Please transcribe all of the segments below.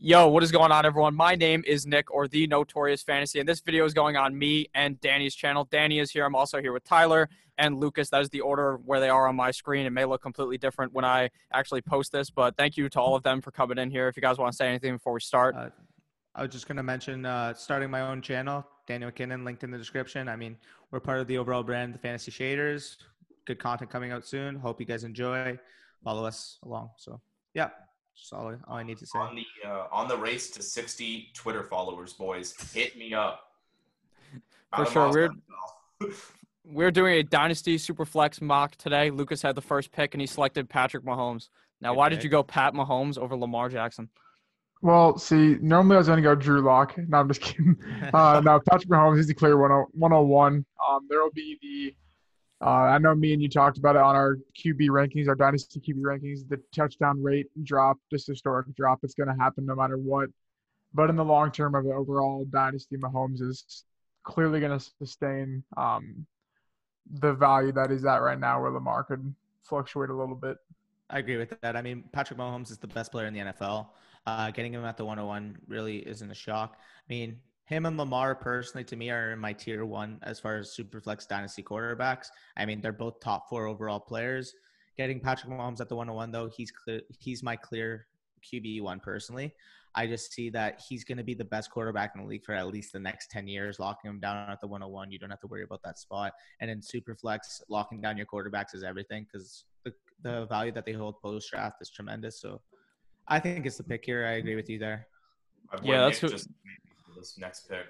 Yo, what is going on, everyone? My name is Nick, or the Notorious Fantasy, and this video is going on me and Danny's channel. Danny is here. I'm also here with Tyler and Lucas. That is the order where they are on my screen. It may look completely different when I actually post this, but thank you to all of them for coming in here. If you guys want to say anything before we start, Uh, I was just going to mention uh, starting my own channel, Daniel McKinnon, linked in the description. I mean, we're part of the overall brand, the Fantasy Shaders. Good content coming out soon. Hope you guys enjoy. Follow us along. So, yeah, that's all, all I need to say. on the uh, on the race to 60 Twitter followers, boys. Hit me up. For sure, we're- we're doing a Dynasty Superflex mock today. Lucas had the first pick, and he selected Patrick Mahomes. Now, why did you go Pat Mahomes over Lamar Jackson? Well, see, normally I was going to go Drew Lock. No, I'm just kidding. Uh, no, Patrick Mahomes, he's the clear 10 101. Um, there will be the, uh, I know me and you talked about it on our QB rankings, our Dynasty QB rankings, the touchdown rate drop, just historic drop. It's going to happen no matter what. But in the long term of the overall Dynasty, Mahomes is clearly going to sustain um, the value that he's at right now, where Lamar could fluctuate a little bit. I agree with that. I mean, Patrick Mahomes is the best player in the NFL. Uh, getting him at the 101 really isn't a shock. I mean, him and Lamar personally to me are in my tier one as far as superflex dynasty quarterbacks. I mean, they're both top four overall players. Getting Patrick Mahomes at the 101 though, he's clear. He's my clear QB one personally. I just see that he's going to be the best quarterback in the league for at least the next 10 years. Locking him down at the 101, you don't have to worry about that spot. And in superflex, locking down your quarterbacks is everything because the, the value that they hold post draft is tremendous. So I think it's the pick here. I agree with you there. Yeah, that's Nick who- just made me for this next pick.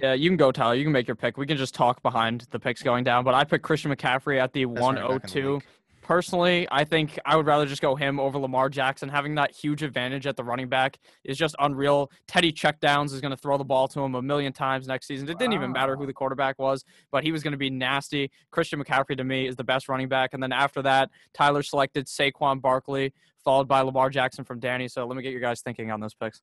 Yeah, you can go, Tyler. You can make your pick. We can just talk behind the picks going down. But I picked Christian McCaffrey at the Best running back in the 102. league. Personally, I think I would rather just go him over Lamar Jackson. Having that huge advantage at the running back is just unreal. Teddy checkdowns is going to throw the ball to him a million times next season. It didn't even matter who the quarterback was, but he was going to be nasty. Christian McCaffrey to me is the best running back. And then after that, Tyler selected Saquon Barkley, followed by Lamar Jackson from Danny. So let me get your guys thinking on those picks.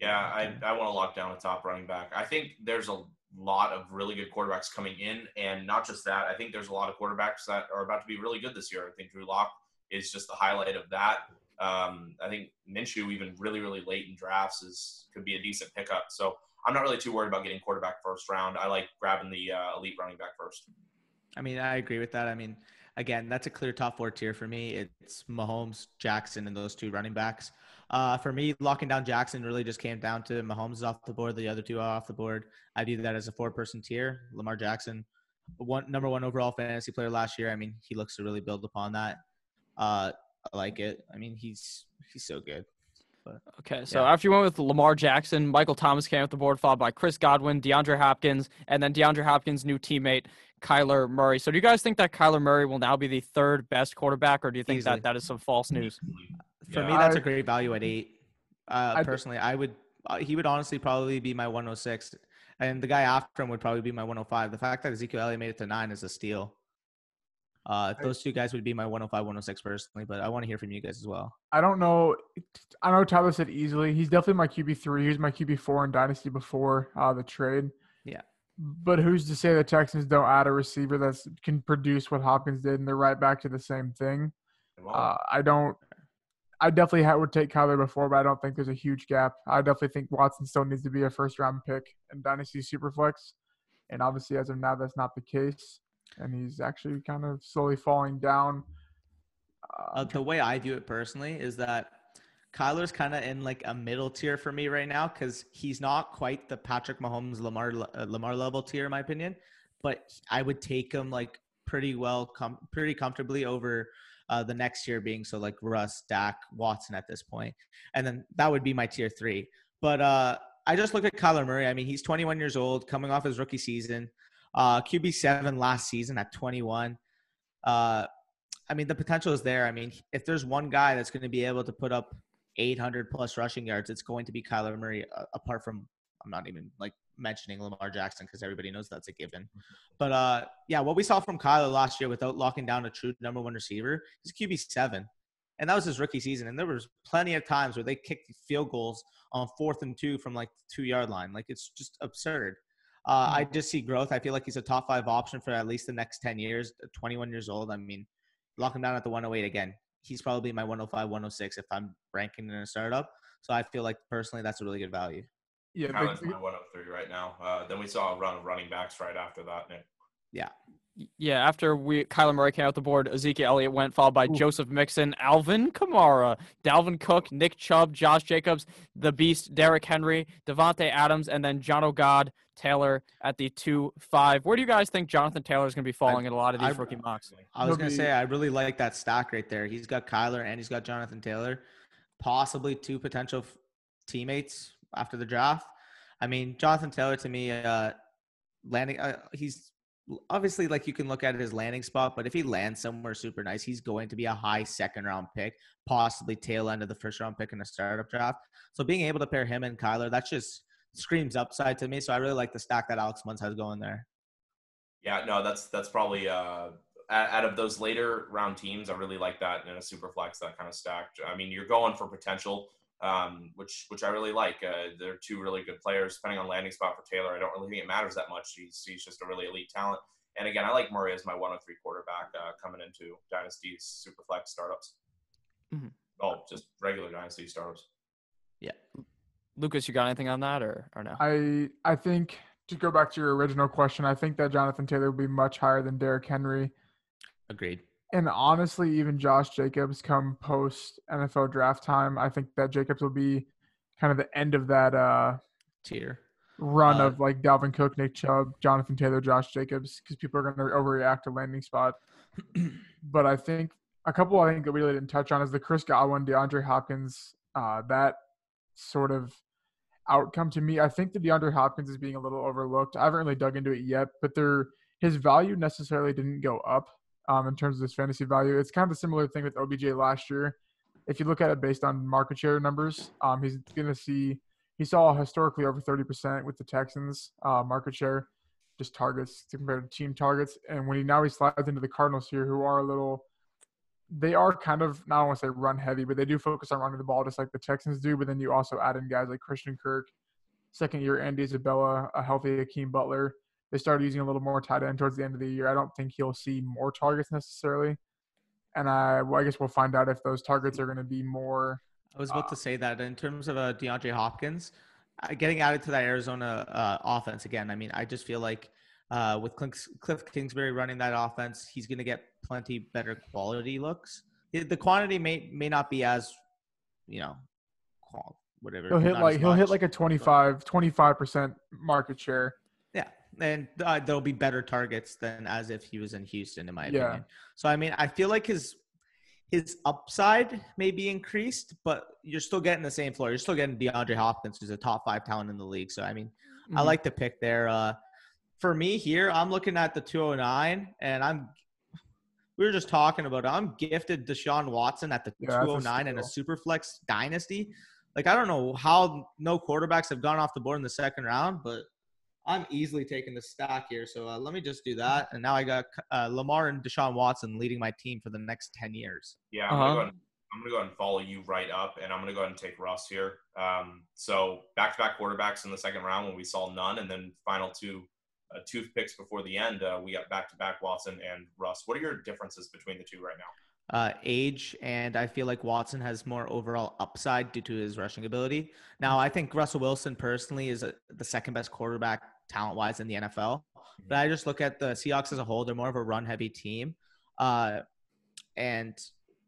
Yeah, I, I want to lock down a top running back. I think there's a lot of really good quarterbacks coming in, and not just that. I think there's a lot of quarterbacks that are about to be really good this year. I think Drew Lock is just the highlight of that. Um, I think Minshew, even really, really late in drafts, is could be a decent pickup. So I'm not really too worried about getting quarterback first round. I like grabbing the uh, elite running back first. I mean, I agree with that. I mean, again, that's a clear top four tier for me. It's Mahomes, Jackson, and those two running backs. Uh, for me, locking down Jackson really just came down to Mahomes is off the board, the other two are off the board. I view that as a four person tier. Lamar Jackson, one number one overall fantasy player last year. I mean, he looks to really build upon that. Uh, I like it. I mean, he's he's so good. Okay, so Yeah. after you went with Lamar Jackson, Michael Thomas came off the board, followed by Chris Godwin, DeAndre Hopkins, and then DeAndre Hopkins' new teammate, Kyler Murray. So do you guys think that Kyler Murray will now be the third best quarterback, or do you think Easily. that that is some false news? For Yeah. me, that's a great value at eight. Uh, I- personally, I would. Uh, he would honestly probably be my 106, and the guy after him would probably be my 105. The fact that Ezekiel Elliott made it to nine is a steal. Uh, those two guys would be my 105, 106 personally, but I want to hear from you guys as well. I don't know. I know Tyler said easily. He's definitely my QB three. He was my QB four in Dynasty before uh, the trade. Yeah. But who's to say the Texans don't add a receiver that can produce what Hopkins did, and they're right back to the same thing? Uh, I don't. I definitely ha- would take Kyler before, but I don't think there's a huge gap. I definitely think Watson still needs to be a first round pick in Dynasty Superflex, and obviously as of now that's not the case, and he's actually kind of slowly falling down. Uh, the way I view it personally is that Kyler's kind of in like a middle tier for me right now because he's not quite the Patrick Mahomes Lamar uh, Lamar level tier in my opinion, but I would take him like pretty well, com- pretty comfortably over uh, the next year being so like Russ, Dak, Watson at this point, and then that would be my tier three. But uh, I just look at Kyler Murray. I mean, he's 21 years old, coming off his rookie season, uh, QB seven last season at 21. Uh, I mean, the potential is there. I mean, if there's one guy that's going to be able to put up 800 plus rushing yards, it's going to be Kyler Murray. Uh, apart from, I'm not even like mentioning Lamar Jackson because everybody knows that's a given. But uh, yeah, what we saw from Kyler last year without locking down a true number one receiver, he's QB seven, and that was his rookie season. And there was plenty of times where they kicked field goals on fourth and two from like two yard line. Like it's just absurd. Uh, I just see growth. I feel like he's a top five option for at least the next 10 years. 21 years old. I mean, lock him down at the 108 again. He's probably my 105, 106 if I'm ranking in a startup. So I feel like personally that's a really good value. Yeah, Kyler's my 103 right now. Uh, then we saw a run of running backs right after that. Nick. Yeah, after we Kyler Murray came out the board, Ezekiel Elliott went, followed by Ooh. Joseph Mixon, Alvin Kamara, Dalvin Cook, Nick Chubb, Josh Jacobs, the Beast, Derrick Henry, Davante Adams, and then Jonathan Taylor at the two five. Where do you guys think Jonathan Taylor is going to be falling in a lot of these I- rookie mocks? I was gonna say I really like that stack right there. He's got Kyler and he's got Jonathan Taylor, possibly two potential f- teammates after the draft. I mean, Jonathan Taylor to me, uh, landing, uh, he's obviously like you can look at his landing spot, but if he lands somewhere super nice, he's going to be a high second round pick, possibly tail end of the first round pick in a startup draft. So being able to pair him and Kyler, that just screams upside to me. So I really like the stack that Alex Munz has going there. Yeah, no, that's that's probably uh, out of those later round teams. I really like that in a super flex, that kind of stack. I mean, you're going for potential, um, which which I really like. Uh, they're two really good players. Depending on landing spot for Taylor, I don't really think it matters that much. He's he's just a really elite talent. And again, I like Murray as my 103 quarterback uh, coming into dynasties, super flex startups. Mhm. Oh, just regular dynasty startups. Yeah. Lucas, you got anything on that or or no? I I think to go back to your original question, I think that Jonathan Taylor would be much higher than Derrick Henry. Agreed. And honestly, even Josh Jacobs come post NFL draft time, I think that Jacobs will be kind of the end of that uh, Tier. run Uh, of like Dalvin Cook, Nick Chubb, Jonathan Taylor, Josh Jacobs, because people are going to overreact to landing spot. but I think a couple I think that we really didn't touch on is the Chris Godwin, DeAndre Hopkins, uh, that sort of outcome to me. I think that DeAndre Hopkins is being a little overlooked. I haven't really dug into it yet, but there his value necessarily didn't go up um, in terms of his fantasy value. It's kind of a similar thing with OBJ last year. If you look at it based on market share numbers, um, he's going to see he saw historically over 30% with the Texans uh, market share, just targets compared to team targets. And when he now he slides into the Cardinals here, who are a little, they are kind of not want to say run heavy, but they do focus on running the ball just like the Texans do. But then you also add in guys like Christian Kirk, second year Andy Isabella, a healthy Hakeem Butler. They started using a little more tight end towards the end of the year. I don't think he'll see more targets necessarily. And I, well, I guess we'll find out if those targets are going to be more I was about to say that in terms of uh, DeAndre Hopkins, uh, getting added to that Arizona uh, offense again. I mean, I just feel like uh, with Cliff, Cliff Kingsbury running that offense, he's going to get plenty better quality looks. The quantity may may not be as, you know, whatever. He'll hit like he'll hit like a 25 25% market share. Yeah, and uh, there'll be better targets than as if he was in Houston, in my Yeah. opinion. So I mean, I feel like his his upside may be increased, but you're still getting the same floor. You're still getting DeAndre Hopkins, who's a top five talent in the league. So I mean, I Mhm. like the pick there. Uh, for me here, I'm looking at the 209, and I'm. We were just talking about. It. I'm gifted Deshaun Watson at the Yeah, that's a 209 in a steal. superflex dynasty. Like I don't know how no quarterbacks have gone off the board in the second round, but I'm easily taking the stack here. So uh, let me just do that, and now I got uh, Lamar and Deshaun Watson leading my team for the next 10 years. Yeah, I'm Uh-huh. gonna go ahead, go ahead and follow you right up, and I'm gonna go ahead and take Russ here. Um, so back-to-back quarterbacks in the second round when we saw none, and then final two uh, two picks before the end, uh, we got back-to-back Watson and Russ. What are your differences between the two right now? uh, age, and I feel like Watson has more overall upside due to his rushing ability. Now, I think Russell Wilson personally is a, the second best quarterback talent wise in the NFL. But I just look at the Seahawks as a whole; they're more of a run heavy team, uh, and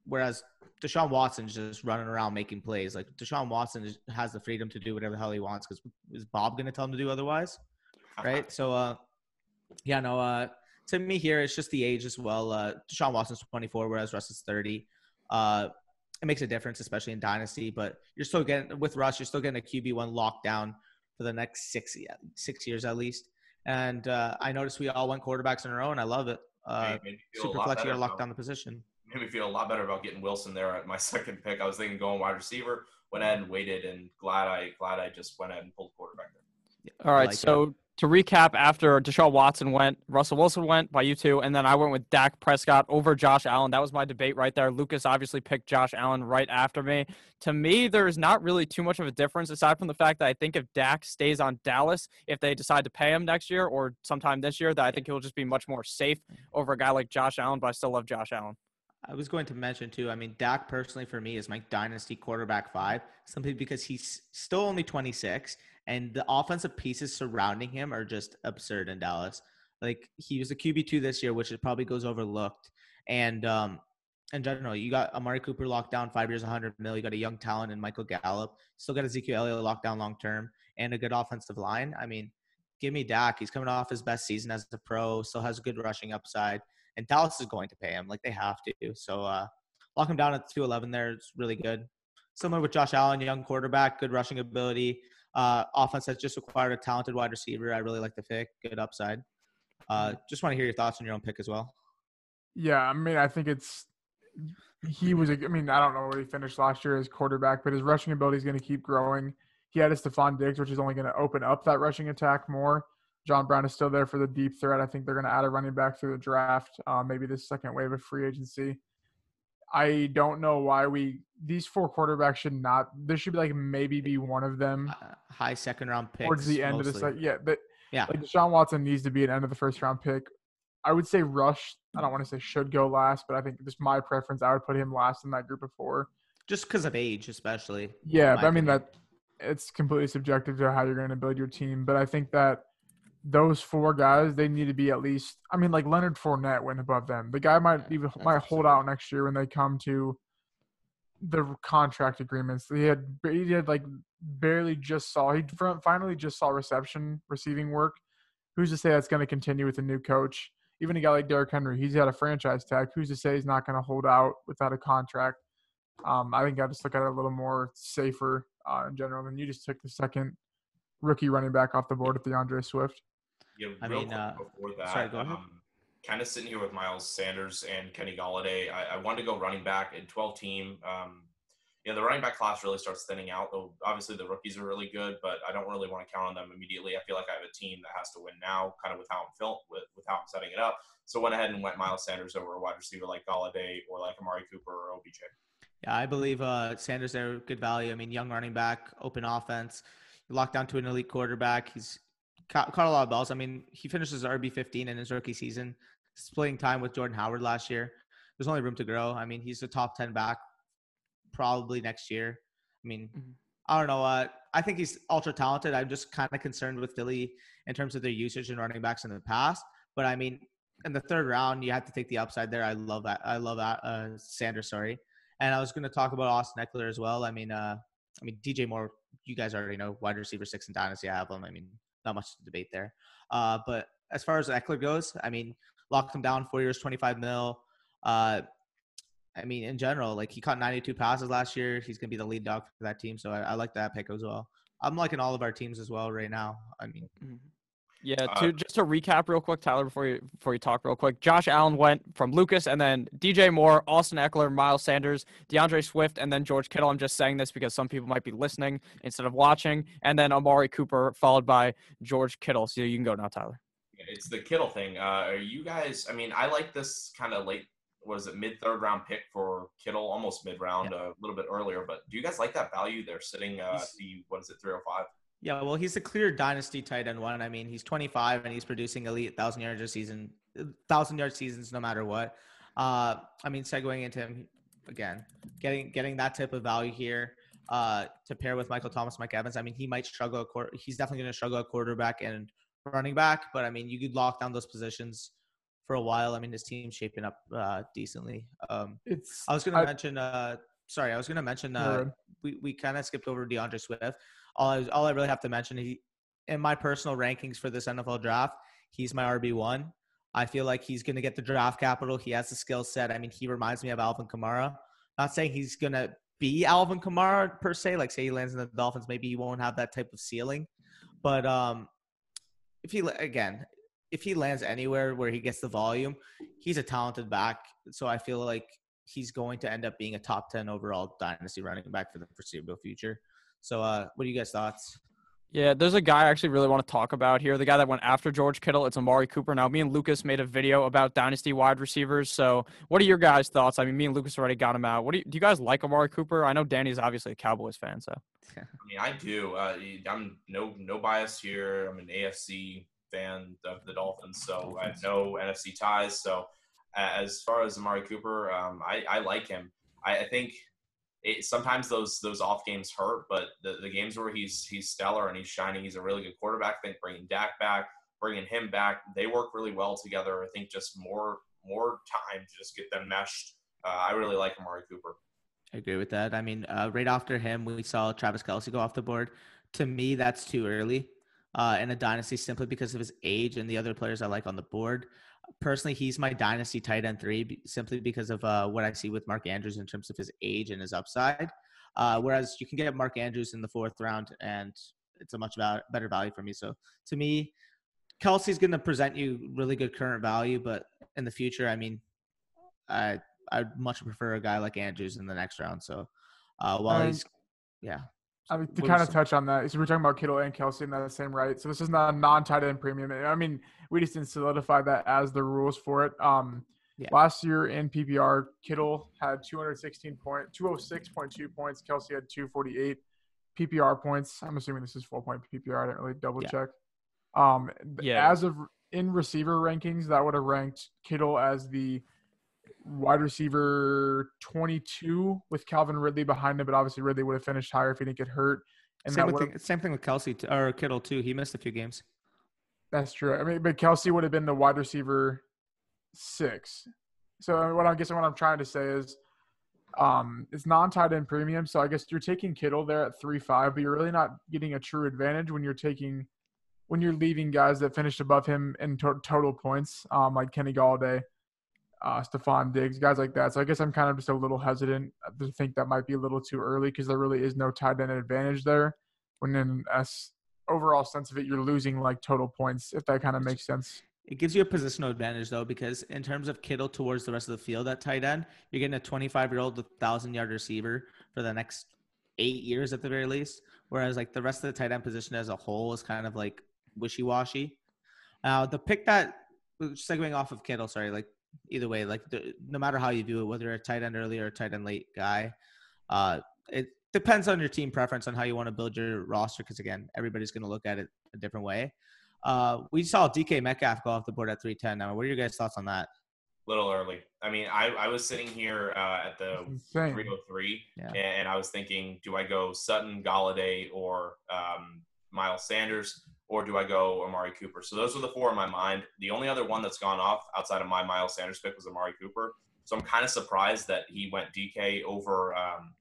whereas Deshaun Watson's just running around making plays. Like Deshaun Watson has the freedom to do whatever the hell he wants because is Bob going to tell him to do otherwise? right? So, uh, yeah, no, uh, to me here, it's just the age as well. Uh, Deshaun Watson's 24, whereas Russ is 30. Uh, it makes a difference, especially in dynasty. But you're still getting with Russ, you're still getting a QB one lockdown for the next six six years at least. And uh, I noticed we all went quarterbacks in a row, and I love it. Uh, Made- made me feel a super lot flex, you got to lock down the position. made me feel a lot better about getting Wilson there at my second pick. I was thinking going wide receiver, went ahead and waited, and glad I glad I just went ahead and pulled quarterback there. All right. like it. To recap, after Deshaun Watson went, Russell Wilson went by you two, and then I went with Dak Prescott over Josh Allen. That was my debate right there. Lucas obviously picked Josh Allen right after me. To me, there's not really too much of a difference aside from the fact that I think if Dak stays on Dallas, if they decide to pay him next year or sometime this year, that I think he'll just be much more safe over a guy like Josh Allen. But I still love Josh Allen. I was going to mention too. I mean, Dak personally for me is my dynasty quarterback five, simply because he's still only 26, and the offensive pieces surrounding him are just absurd in Dallas. Like he was a QB two this year, which probably goes overlooked. And um, in general, you got Amari Cooper locked down five years, 100 mil. You got a young talent in Michael Gallup. Still got Ezekiel Elliott locked down long term, and a good offensive line. I mean, give me Dak. He's coming off his best season as a pro. Still has a good rushing upside and Dallas is going to pay him like they have to. So uh, lock him down at 211 there. It's really good. Similar with Josh Allen, young quarterback, good rushing ability. Uh, offense has just acquired a talented wide receiver. I really like the pick. Good upside. Uh, just want to hear your thoughts on your own pick as well. Yeah, I mean, I think it's he was. I mean, I don't know where he finished last year as quarterback, but his rushing ability is going to keep growing. He had a Stefon Diggs, which is only going to open up that rushing attack more. John Brown is still there for the deep threat. I think they're going to add a running back through the draft, uh, maybe the second wave of free agency. I don't know why we these four quarterbacks should not. There should be like maybe be one of them uh, high second round pick towards the end mostly. of the second. Yeah, but Yeah. like Deshaun Watson needs to be an end of the first round pick. I would say Rush. I don't want to say should go last, but I think just my preference. I would put him last in that group of four. just because of age, especially. Yeah, but I mean opinion. that it's completely subjective to how you're going to build your team. But I think that those four guys, they need to be at least. I mean, like Leonard Fournette went above them. The guy might Yeah, even might hold out next year when they come to the contract agreements. He had he had like barely just saw he finally just saw reception receiving work. Who's to say that's going to continue with a new coach? Even a guy like Derrick Henry, he's had a franchise tag. Who's to say he's not going to hold out without a contract? Um, I think I just look at it a little more safer uh, in general. And you just took the second rookie running back off the board with D'Andre Swift. Yeah, I real mean, quick uh, before that, sorry, go ahead. um, kind of sitting here with Miles Sanders and Kenny Golladay. I, I wanted to go running back in 12 team. Um, yeah, the running back class really starts thinning out. Though obviously the rookies are really good, but I don't really want to count on them immediately. I feel like I have a team that has to win now, kind of with how I'm fil- with, with how I'm setting it up. So went ahead and went Miles Sanders over a wide receiver like Golladay or like Amari Cooper or OBJ. Yeah, I believe uh, Sanders there good value. I mean, young running back, open offense, locked down to an elite quarterback. He's ca- caught a lot of balls. I mean, he finishes RB 15 in his rookie season, splitting time with Jordan Howard last year. There's only room to grow. I mean, he's a top 10 back probably next year. I mean, Mhm. I don't know. Uh, I think he's ultra talented. I'm just kind of concerned with Philly in terms of their usage and running backs in the past. But I mean, in the third round, you have to take the upside there. I love that. I love that. Uh, Sanders, sorry. And I was going to talk about Austin Ekeler as well. I mean, uh, I mean DJ Moore. You guys already know wide receiver six in dynasty. I have him. I mean, not much to debate there. Uh, but as far as Ekeler goes, I mean, locked him down four years, 25 mil. Uh, I mean, in general, like he caught 92 passes last year. He's going to be the lead dog for that team. So I, I like that pick as well. I'm liking all of our teams as well right now. I mean, Yeah, Uh, just to recap real quick, Tyler, before you before you talk real quick, Josh Allen went from Lucas and then DJ Moore, Austin Ekeler, Miles Sanders, D'Andre Swift, and then George Kittle. I'm just saying this because some people might be listening instead of watching, and then Amari Cooper, followed by George Kittle. So you can go now, Tyler. It's the Kittle thing. Uh, are you guys? I mean, I like this kind of late. Was it? Mid third round pick for Kittle, almost mid round, a little bit earlier. But do you guys like that value? They're sitting uh, the what is it, three hundred five? Yeah, well, he's a clear dynasty tight end one. I mean, he's 25 and he's producing elite thousand yards a season, thousand yard seasons no matter what. Uh, I mean, segueing into him again, getting getting that type of value here uh, to pair with Michael Thomas, Mike Evans. I mean, he might struggle. At quar- he's definitely going to struggle at quarterback and running back, but I mean, you could lock down those positions for a while. I mean, his team's shaping up uh, decently. Um, It's I was going to mention. Uh, sorry, I was going to mention. Uh, we, we kind of skipped over D'Andre Swift. All I, all I really have to mention, he in my personal rankings for this NFL draft, he's my RB one. I feel like he's going to get the draft capital. He has the skill set. I mean, he reminds me of Alvin Kamara. Not saying he's going to be Alvin Kamara per se. Like, say he lands in the Dolphins, maybe he won't have that type of ceiling. But um, if he again, if he lands anywhere where he gets the volume, he's a talented back. So I feel like he's going to end up being a top 10 overall dynasty running back for the foreseeable future. So, uh, what are you guys' thoughts? Yeah, there's a guy I actually really want to talk about here. The guy that went after George Kittle, it's Amari Cooper. Now, me and Lucas made a video about dynasty wide receivers. So, what are your guys' thoughts? I mean, me and Lucas already got him out. What do you, do you guys like Amari Cooper? I know Danny's obviously a Cowboys fan, so. I mean, I do. Uh, I'm no no bias here. I'm an AFC fan of the Dolphins, so I have no NFC ties. So as far as Amari Cooper, um, I, I like him. I, I think it, sometimes those those off games hurt, but the, the games where he's he's stellar and he's shining, he's a really good quarterback. I think bringing Dak back, bringing him back, they work really well together. I think just more more time to just get them meshed. Uh, I really like Amari Cooper. I agree with that. I mean, uh, right after him, we saw Travis Kelce go off the board. To me, that's too early uh, in a dynasty simply because of his age and the other players I like on the board. Personally, he's my dynasty tight end three simply because of uh, what I see with Mark Andrews in terms of his age and his upside. Uh, whereas you can get Mark Andrews in the fourth round, and it's a much better value for me. So to me, Kelce's going to present you really good current value, but in the future, I mean, I I'd much prefer a guy like Andrews in the next round. So uh, while he's yeah. I mean, to kind of touch on that, so we're talking about Kittle and Kelce in that same right. So this is not a non-tight end premium. I mean, we just didn't solidify that as the rules for it. Um, yeah. Last year in PPR, Kittle had 216 point, 206.2 points. Kelce had 248 PPR points. I'm assuming this is full point PPR. I didn't really double yeah. check. Um, yeah. As of in receiver rankings, that would have ranked Kittle as the wide receiver 22 with Calvin Ridley behind him, but obviously Ridley would have finished higher if he didn't get hurt. And same, thing, same thing with Kelce t- or Kittle too. He missed a few games. That's true. I mean, but Kelce would have been the wide receiver six. So what I guess what I'm trying to say is, um, it's non-tight end premium. So I guess you're taking Kittle there at three five, but you're really not getting a true advantage when you're taking when you're leaving guys that finished above him in to- total points, um, like Kenny Golladay uh, Diggs, guys like that. So I guess I'm kind of just a little hesitant to think that might be a little too early because there really is no tight end advantage there. When in a overall sense of it, you're losing like total points, if that kind of makes sense. It gives you a positional advantage though, because in terms of Kittle towards the rest of the field at tight end, you're getting a 25 year old, thousand yard receiver for the next eight years at the very least. Whereas like the rest of the tight end position as a whole is kind of like wishy washy. Now the pick that segueing off of Kittle, sorry, like either way, like the, no matter how you do it, whether a tight end early or a tight end late guy, uh, it depends on your team preference on how you want to build your roster. Because again, everybody's going to look at it a different way. Uh, we saw DK Metcalf go off the board at 310. Now, what are your guys' thoughts on that? Little early. I mean, I, I was sitting here uh, at the 303, yeah. and I was thinking, do I go Sutton, Golladay, or um, Miles Sanders? Or do I go Amari Cooper? So those are the four in my mind. The only other one that's gone off outside of my Miles Sanders pick was Amari Cooper. So I'm kind of surprised that he went DK over um,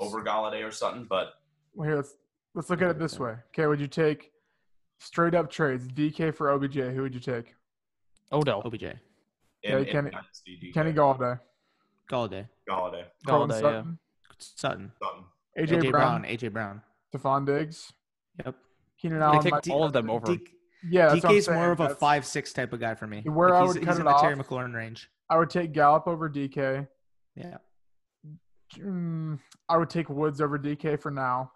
over Golladay or something. But well, here let's let's look at it this way. Okay, would you take straight up trades DK for OBJ? Who would you take? Odell. OBJ. In, okay, Kenny, Kenny Golladay. Galladay. Golladay. Golladay. Sutton. Yeah. Sutton. Sutton. AJ, AJ Brown. Brown. AJ Brown. Stefon Diggs. Yep. Keenan Allen. They take all of them over. D- yeah, DK's more of a five six type of guy for me. Where like I would he's, cut he's it in the off, Terry McLaurin range. I would take Gallup over DK. Yeah. Mm, I would take Woods over DK for now.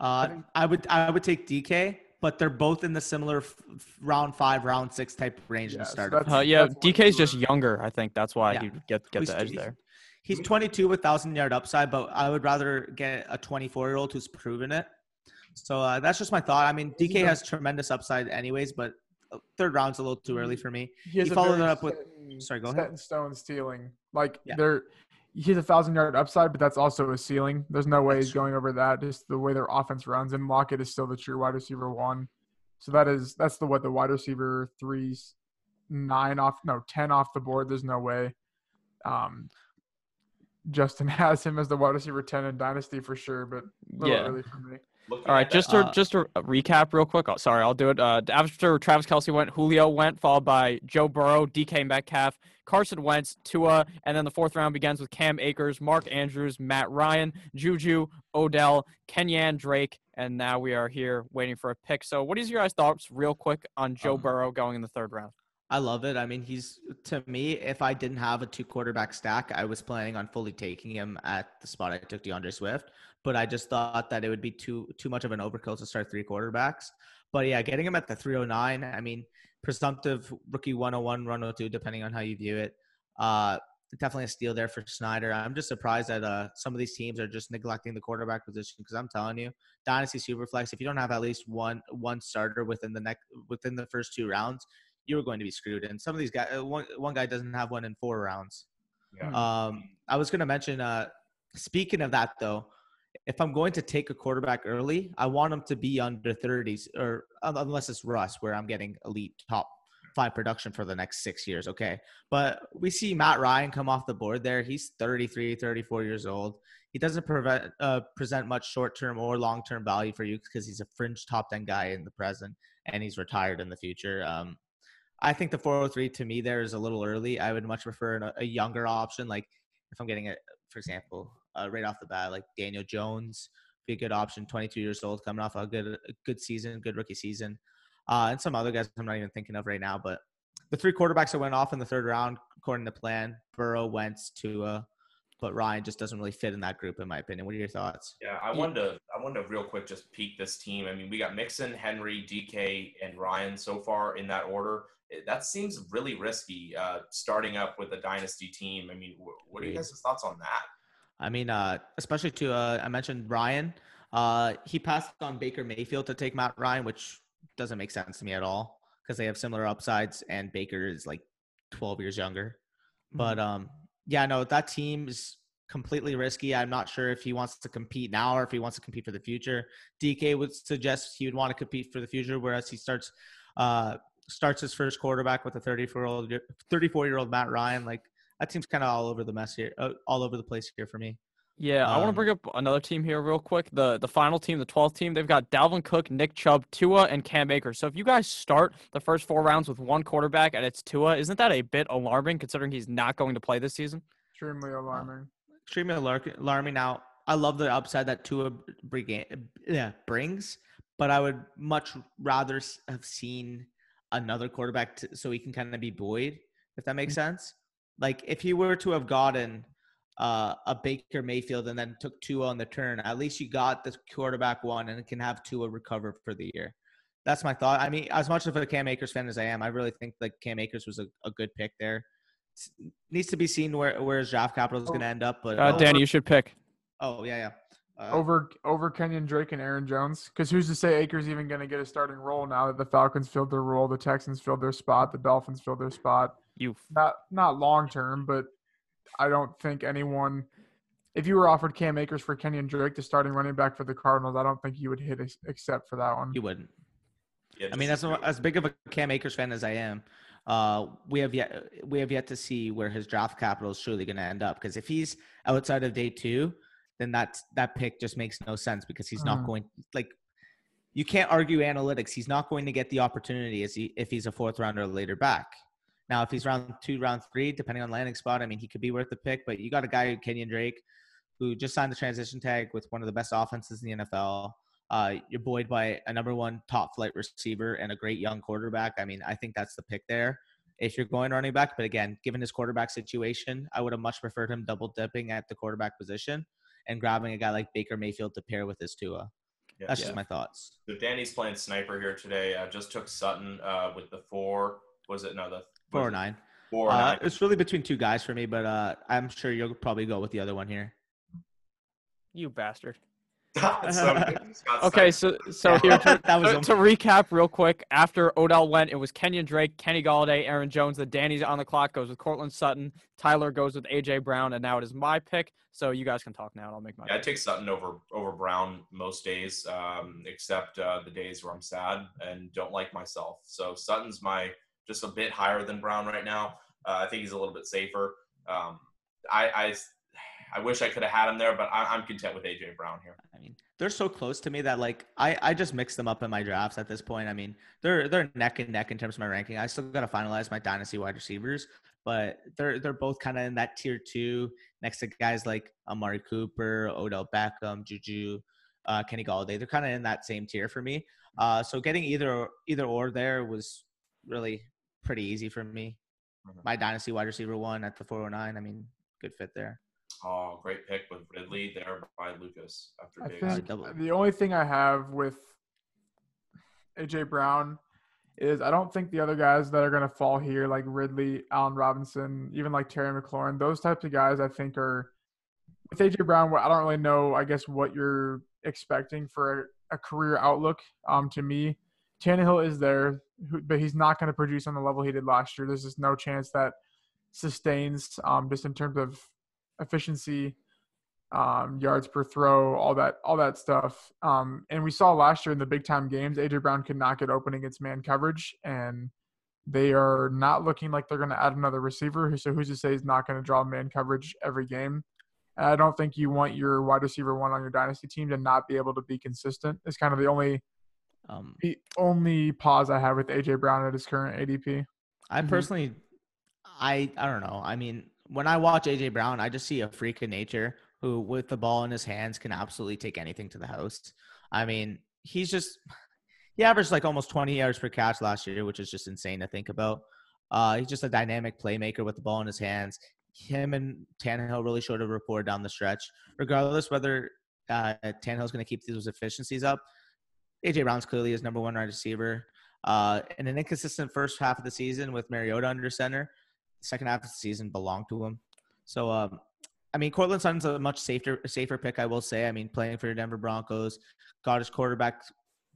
Uh, I would I would take DK, but they're both in the similar f- round five, round six type range yes, to start. Uh, yeah, DK's just younger. I think that's why yeah. he get get he's, the edge there. He's 22 with thousand yard upside, but I would rather get a 24 year old who's proven it so uh, that's just my thought. I mean, DK has tremendous upside, anyways, but uh, third round's a little too early for me. He, he followed it up with. Sorry, go ahead. stone stealing. Like yeah. they're he's a thousand yard upside, but that's also a ceiling. There's no way he's going over that. Just the way their offense runs, and Lockett is still the true wide receiver one. So that is that's the what the wide receiver threes nine off no ten off the board. There's no way. Um, Justin has him as the wide receiver ten in dynasty for sure, but yeah. early for me. Looking All right, just to uh, just to recap real quick. Oh, sorry, I'll do it. Uh, after Travis Kelce went, Julio went, followed by Joe Burrow, DK Metcalf, Carson Wentz, Tua, and then the fourth round begins with Cam Akers, Mark Andrews, Matt Ryan, Juju, Odell, Kenyan Drake, and now we are here waiting for a pick. So, what is your guys' thoughts, real quick, on Joe um, Burrow going in the third round? I love it. I mean, he's to me. If I didn't have a two quarterback stack, I was planning on fully taking him at the spot I took D'Andre Swift but I just thought that it would be too too much of an overkill to start three quarterbacks. But yeah, getting him at the 309, I mean, presumptive rookie 101, 102, depending on how you view it. Uh, definitely a steal there for Snyder. I'm just surprised that uh, some of these teams are just neglecting the quarterback position because I'm telling you, Dynasty Superflex, if you don't have at least one one starter within the next within the first two rounds, you were going to be screwed. And some of these guys, uh, one one guy doesn't have one in four rounds. Yeah. Um, I was going to mention. Uh, speaking of that, though, if I'm going to take a quarterback early, I want him to be under 30s, or unless it's Russ, where I'm getting elite top five production for the next six years. Okay. But we see Matt Ryan come off the board there. He's 33, 34 years old. He doesn't prevent, uh, present much short term or long term value for you because he's a fringe top 10 guy in the present and he's retired in the future. Um, I think the 403 to me there is a little early. I would much prefer an, a younger option. Like if I'm getting it, for example, uh, right off the bat, like Daniel Jones, be a good option. 22 years old, coming off a good, a good season, good rookie season uh, and some other guys I'm not even thinking of right now. But the three quarterbacks that went off in the third round, according to plan, Burrow, Wentz, Tua, but Ryan just doesn't really fit in that group, in my opinion. What are your thoughts? Yeah, I wanted to I wanted to real quick just peek this team. I mean, we got Mixon, Henry, DK, and Ryan so far in that order. That seems really risky, uh, starting up with a dynasty team. I mean, what are you guys' thoughts on that? I mean, uh, especially to uh, I mentioned Ryan. Uh, he passed on Baker Mayfield to take Matt Ryan, which doesn't make sense to me at all because they have similar upsides and Baker is like 12 years younger. Mm-hmm. But um yeah, no, that team is completely risky. I'm not sure if he wants to compete now or if he wants to compete for the future. DK would suggest he would want to compete for the future, whereas he starts uh starts his first quarterback with a 34 year old 34 year old Matt Ryan. Like that team's kind of all over the mess here, uh, all over the place here for me. Yeah, I want to Um, bring up another team here real quick. The the final team, the 12th team, they've got Dalvin Cook, Nick Chubb, Tua, and Cam Akers. So if you guys start the first four rounds with one quarterback and it's Tua, isn't that a bit alarming considering he's not going to play this season? Extremely alarming. extremely alarming. Now, I love the upside that Tua bring- yeah, brings, but I would much rather have seen another quarterback to, so he can kind of be buoyed, if that makes sense. Like if he were to have gotten uh, a Baker Mayfield and then took Tua on the turn, at least you got the quarterback one and can have Tua recover for the year. That's my thought. I mean, as much of a Cam Akers fan as I am, I really think like Cam Akers was a, a good pick there. S- needs to be seen where where his draft capital is going to end up, but Uh, Danny, you should pick. Oh yeah, yeah. Uh, over over Kenyan Drake and Aaron Jones. Because who's to say Akers even going to get a starting role now that the Falcons filled their role, the Texans filled their spot, the Dolphins filled their spot. You Not not long term, but I don't think anyone. If you were offered Cam Akers for Kenyan Drake, the starting running back for the Cardinals, I don't think you would hit ex- except for that one. you wouldn't. Yeah, I mean, as as big of a Cam Akers fan as I am, uh, we have yet we have yet to see where his draft capital is truly going to end up. Because if he's outside of day two, then that that pick just makes no sense because he's not Mm. going like. You can't argue analytics. He's not going to get the opportunity as he, if he's a fourth rounder or later back. Now, if he's round two, round three, depending on landing spot, I mean, he could be worth the pick. But you got a guy, Kenyan Drake, who just signed the transition tag with one of the best offenses in the NFL. Uh, you're buoyed by a number one top flight receiver and a great young quarterback. I mean, I think that's the pick there. If you're going running back, but again, given his quarterback situation, I would have much preferred him double dipping at the quarterback position and grabbing a guy like Baker Mayfield to pair with his Tua. Yeah. That's Yeah. just my thoughts. So Danny's playing sniper here today. I just took Sutton uh, with the four. Was it no the Four or nine. Four or Uh, nine. it's really between two guys for me, but uh, I'm sure you'll probably go with the other one here. you bastard. So, Okay, Snyder. so so here to, that was to, to recap real quick. After Odell went, it was Kenyan Drake, Kenny Golladay, Aaron Jones. The Danny's on the clock goes with Courtland Sutton. Tyler goes with AJ Brown, and now it is my pick. So you guys can talk now, and I'll make my. Yeah, I take Sutton over over Brown most days, um, except uh, the days where I'm sad and don't like myself. So Sutton's my just a bit higher than Brown right now. Uh, I think he's a little bit safer. Um, I, I I wish I could have had him there, but I, I'm content with AJ Brown here. I mean, they're so close to me that like I, I just mix them up in my drafts at this point. I mean, they're they're neck and neck in terms of my ranking. I still got to finalize my dynasty wide receivers, but they're they're both kind of in that tier two next to guys like Amari Cooper, Odell Beckham, Juju, uh, Kenny Golladay. They're kind of in that same tier for me. Uh, so getting either either or there was really pretty easy for me. Mhm. My dynasty wide receiver one at the 409. I mean, good fit there. Oh, great pick with Ridley there by Lucas after I Diggs. think the only thing I have with AJ Brown is I don't think the other guys that are going to fall here, like Ridley, Allen Robinson, even like Terry McLaurin, those types of guys, I think are with AJ Brown. I don't really know, I guess, what you're expecting for a, a career outlook. Um, to me, Tannehill is there, but he's not going to produce on the level he did last year. There's just no chance that sustains um, just in terms of efficiency, um, yards per throw, all that, all that stuff. Um, and we saw last year in the big time games, AJ Brown could not get open against man coverage, and they are not looking like they're going to add another receiver. So who's to say he's not going to draw man coverage every game? And I don't think you want your wide receiver one on your dynasty team to not be able to be consistent. It's kind of the only Um, the only pause I have with AJ Brown at his current ADP. I Mhm. personally, I I don't know. I mean, when I watch AJ Brown, I just see a freak of nature who, with the ball in his hands, can absolutely take anything to the house. I mean, he's just he averaged like almost 20 yards per catch last year, which is just insane to think about. Uh, he's just a dynamic playmaker with the ball in his hands. Him and Tannehill really showed a rapport down the stretch. Regardless whether uh, Tannehill's going to keep those efficiencies up, AJ Brown's clearly his number one wide receiver. Uh, in an inconsistent first half of the season with Mariota under center, second half of the season belonged to him. So, um, I mean, Courtland Sutton's a much safer safer pick, I will say. I mean, playing for the Denver Broncos, got his quarterback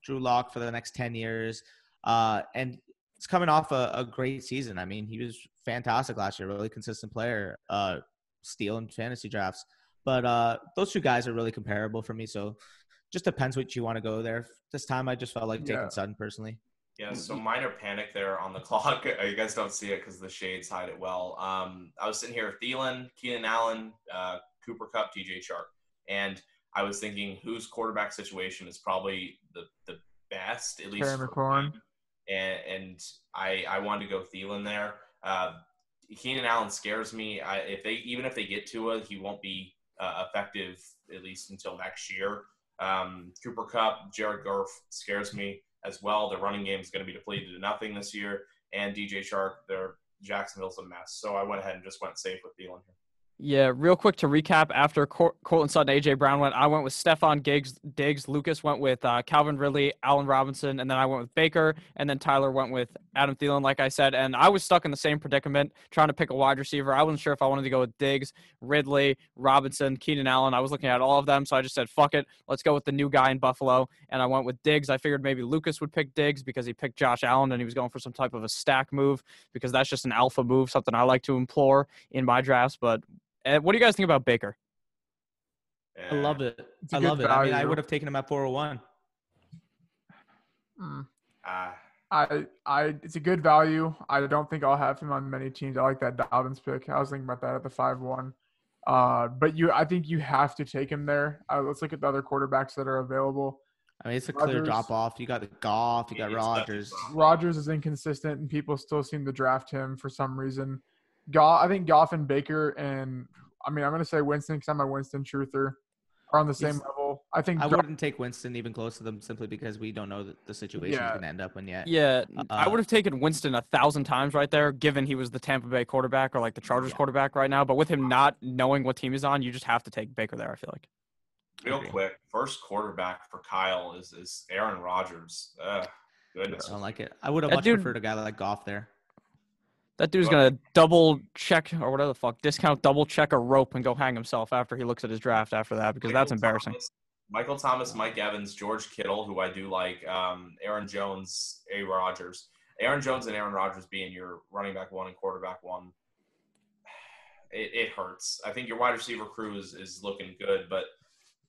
Drew Lock for the next ten years, uh, and it's coming off a, a great season. I mean, he was fantastic last year, really consistent player, uh, stealing fantasy drafts. But uh, those two guys are really comparable for me. So, just depends what you want to go there. This time, I just felt like taking Yeah. Sutton personally. Yeah, so minor panic there on the clock. You guys don't see it because the shades hide it well. Um, I was sitting here with Thielen, Keenan Allen, uh, Cooper Kupp, TJ Chark, and I was thinking whose quarterback situation is probably the, the best, at least. Terry McLaurin. And, and I, I wanted to go Thielen there. Uh, Keenan Allen scares me. I, if they even if they get Tua, he won't be uh, effective at least until next year. Um, Cooper Kupp, Jared Goff scares me as well. Their running game is going to be depleted to nothing this year, and DJ Chark, their Jacksonville's a mess. So I went ahead and just went safe with Thielen here. Yeah, real quick to recap, after Courtland Sutton, AJ Brown went, I went with Stefon Diggs. Diggs. Lucas went with uh, Calvin Ridley, Allen Robinson, and then I went with Baker, and then Tyler went with Adam Thielen, like I said. And I was stuck in the same predicament, trying to pick a wide receiver. I wasn't sure if I wanted to go with Diggs, Ridley, Robinson, Keenan Allen. I was looking at all of them, so I just said, "Fuck it, let's go with the new guy in Buffalo." And I went with Diggs. I figured maybe Lucas would pick Diggs because he picked Josh Allen, and he was going for some type of a stack move because that's just an alpha move, something I like to implore in my drafts. But uh, what do you guys think about Baker? I love it. It's a I love it. I mean, I would have taken him at 401. Mm. Uh, I, I, it's a good value. I don't think I'll have him on many teams. I like that Dobbins pick. I was thinking about that at the five one. Uh, but you, I think you have to take him there. Uh, let's look at the other quarterbacks that are available. I mean, it's a clear drop off. You got the Goff, you got It's definitely Rodgers is inconsistent, and people still seem to draft him for some reason. Goff, I think Goff and Baker, and I mean, I'm going to say Winston because I'm a Winston truther, are on the same He's- level. I think I Dar- wouldn't take Winston even close to them simply because we don't know the, the situation he's Yeah. going to end up in yet. Yeah, I Uh, would have taken Winston a thousand times right there, given he was the Tampa Bay quarterback or like the Chargers Yeah. quarterback right now. But with him not knowing what team he's on, you just have to take Baker there. I feel like. real quick, first quarterback for Kyle is is Aaron Rodgers. Ugh, goodness. I don't like it. I would have That much dude- preferred a guy like Goff there. That dude's gonna double check or whatever the fuck, discount double check a rope and go hang himself after he looks at his draft after that because that's embarrassing. Thomas- Michael Thomas, Mike Evans, George Kittle, who I do like, um, Aaron Jones, A. Rodgers. Aaron Jones and Aaron Rodgers being your running back one and quarterback one, it, it hurts. I think your wide receiver crew is, is looking good, but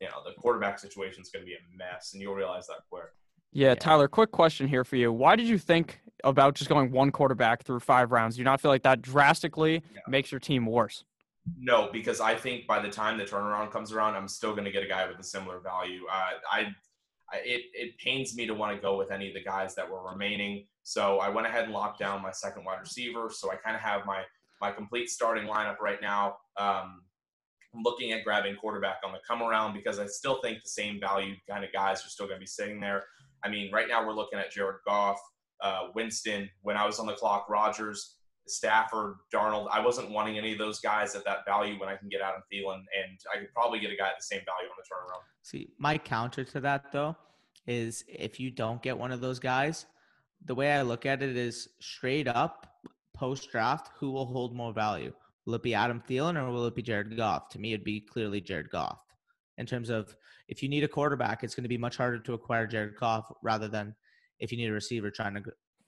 you know the quarterback situation is going to be a mess, and you'll realize that quick. Yeah, Yeah. Tyler, quick question here for you. Why did you think about just going one quarterback through five rounds? Do you not feel like that drastically Yeah. makes your team worse? No, because I think by the time the turnaround comes around, I'm still going to get a guy with a similar value. Uh, I, I, it, it pains me to want to go with any of the guys that were remaining. So I went ahead and locked down my second wide receiver. So I kind of have my my complete starting lineup right now. Um, I'm looking at grabbing quarterback on the come around because I still think the same value kind of guys are still going to be sitting there. I mean, right now we're looking at Jared Goff, uh, Winston. When I was on the clock, Rodgers, Stafford, Darnold. I wasn't wanting any of those guys at that value when I can get Adam Thielen, and I could probably get a guy at the same value on the turnaround. See, my counter to that though is if you don't get one of those guys, the way I look at it is straight up post draft, who will hold more value? Will it be Adam Thielen or will it be Jared Goff? To me, it'd be clearly Jared Goff. In terms of if you need a quarterback, it's going to be much harder to acquire Jared Goff rather than if you need a receiver trying to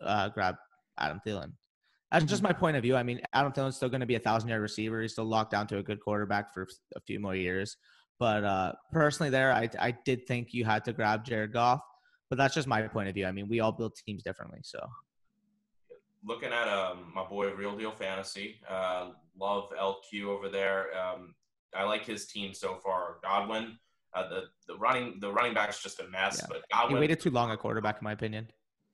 uh, grab Adam Thielen. That's just my point of view. I mean, Adam Thielen's still going to be a thousand yard receiver. He's still locked down to a good quarterback for a few more years. But uh, personally, there, I, I did think you had to grab Jared Goff. But that's just my point of view. I mean, we all build teams differently. So looking at um, my boy Real Deal Fantasy, uh, love LQ over there. Um, I like his team so far. Godwin, uh, the the running the running back's just a mess. Yeah. But Godwin he waited too long at quarterback, in my opinion.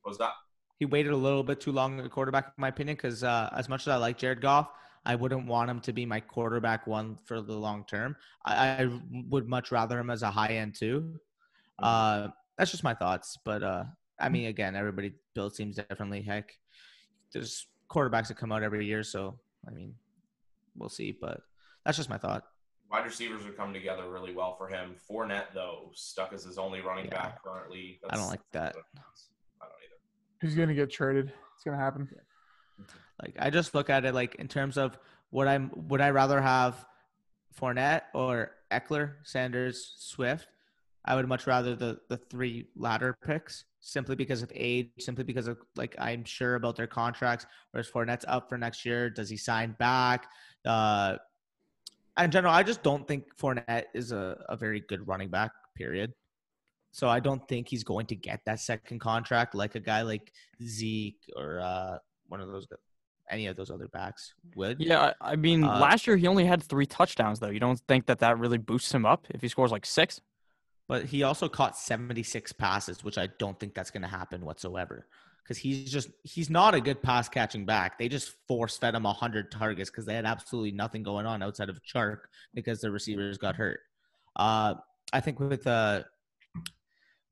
was that He waited a little bit too long at quarterback, in my opinion, because uh, as much as I like Jared Goff, I wouldn't want him to be my quarterback one for the long term. I, I would much rather him as a high end two. Uh, that's just my thoughts. But uh, I mean, again, everybody builds teams differently. Heck, there's quarterbacks that come out every year, so I mean, we'll see. But that's just my thought. Wide receivers are coming together really well for him. Fournette though stuck as his only running Yeah. back currently. I don't like that. I don't either. He's gonna get traded. It's gonna happen. Like I just look at it like in terms of would I'm would I rather have Fournette or Ekeler, Sanders, Swift? I would much rather the the three latter picks simply because of age, simply because of like I'm sure about their contracts. Whereas Fournette's up for next year, does he sign back? Uh, in general, I just don't think Fournette is a, a very good running back. Period. So I don't think he's going to get that second contract like a guy like Zeke or uh, one of those any of those other backs would. Yeah, I I mean, Uh, last year he only had three touchdowns, though. You don't think that that really boosts him up if he scores like six? But he also caught 76 passes, which I don't think that's going to happen whatsoever. Because he's just he's not a good pass catching back. They just force fed him 100 targets because they had absolutely nothing going on outside of Chark because the receivers got hurt. Uh, I think with a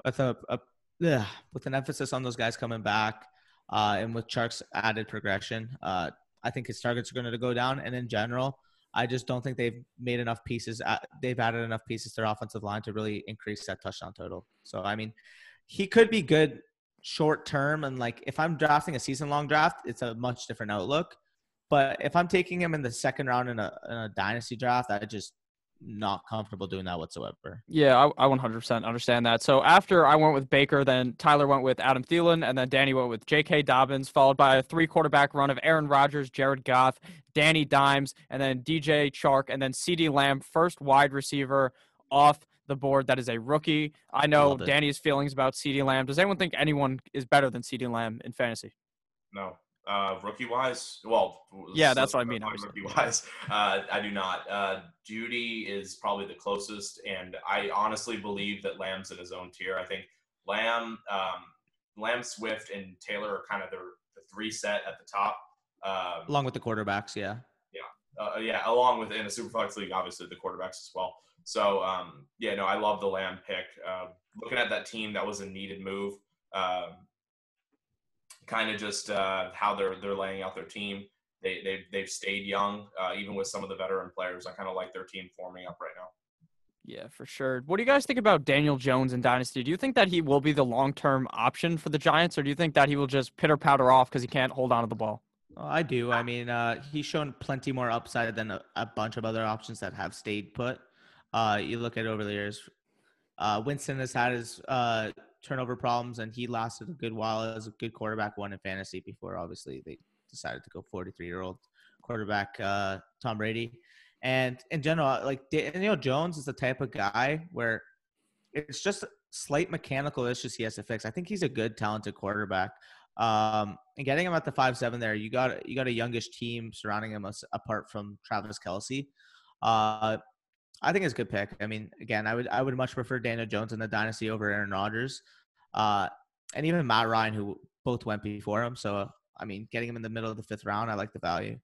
with a, a ugh, with an emphasis on those guys coming back, uh, and with Chark's added progression, uh, I think his targets are going to go down. And in general, I just don't think they've made enough pieces. uh, They've added enough pieces to their offensive line to really increase that touchdown total. So I mean, he could be good short term, and like if I'm drafting a season long draft, it's a much different outlook. But if I'm taking him in the second round in a, in a dynasty draft, I just not comfortable doing that whatsoever. Yeah, I, I 100% understand that. So after I went with Baker, then Tyler went with Adam Thielen, and then Danny went with J.K. Dobbins, followed by a three quarterback run of Aaron Rodgers, Jared Goff, Danny Dimes, and then DJ Chark, and then CeeDee Lamb, first wide receiver off the board. That is a rookie. I know Love it. Danny's feelings about CeeDee Lamb. Does anyone think anyone is better than CeeDee Lamb in fantasy? No. Uh, rookie wise, well, Yeah, that's what I clarify mean, obviously. Rookie wise, uh, I do not. Uh, Jeudy is probably the closest, and I honestly believe that Lamb's in his own tier. I think Lamb, um, Lamb, Swift, and Taylor are kind of the, the three set at the top. Um, Along with the quarterbacks, yeah. uh, yeah, along with in a superflex league, obviously the quarterbacks as well. So um, yeah, no, I love the Lamb pick. Uh, looking at that team, that was a needed move. Um, kind of just uh, how they're they're laying out their team. They they they've stayed young, uh, even with some of the veteran players. I kind of like their team forming up right now. Yeah, for sure. What do you guys think about Daniel Jones and Dynasty? Do you think that he will be the long term option for the Giants, or do you think that he will just pitter patter off because he can't hold on to the ball? Oh, I do. I mean, uh, he's shown plenty more upside than a, a bunch of other options that have stayed put. Uh, you look at over the years, uh, Winston has had his uh, turnover problems, and he lasted a good while as a good quarterback one in fantasy before obviously they decided to go 43 year old quarterback uh, Tom Brady. And in general, like Daniel Jones is the type of guy where it's just slight mechanical issues he has to fix. I think he's a good, talented quarterback. Um, and getting him at the five seven there, you got you got a youngish team surrounding him apart from Travis Kelce. Uh, I think it's a good pick. I mean, again, I would I would much prefer Daniel Jones in the dynasty over Aaron Rodgers, uh, and even Matt Ryan, who both went before him. So I mean, getting him in the middle of the fifth round, I like the value.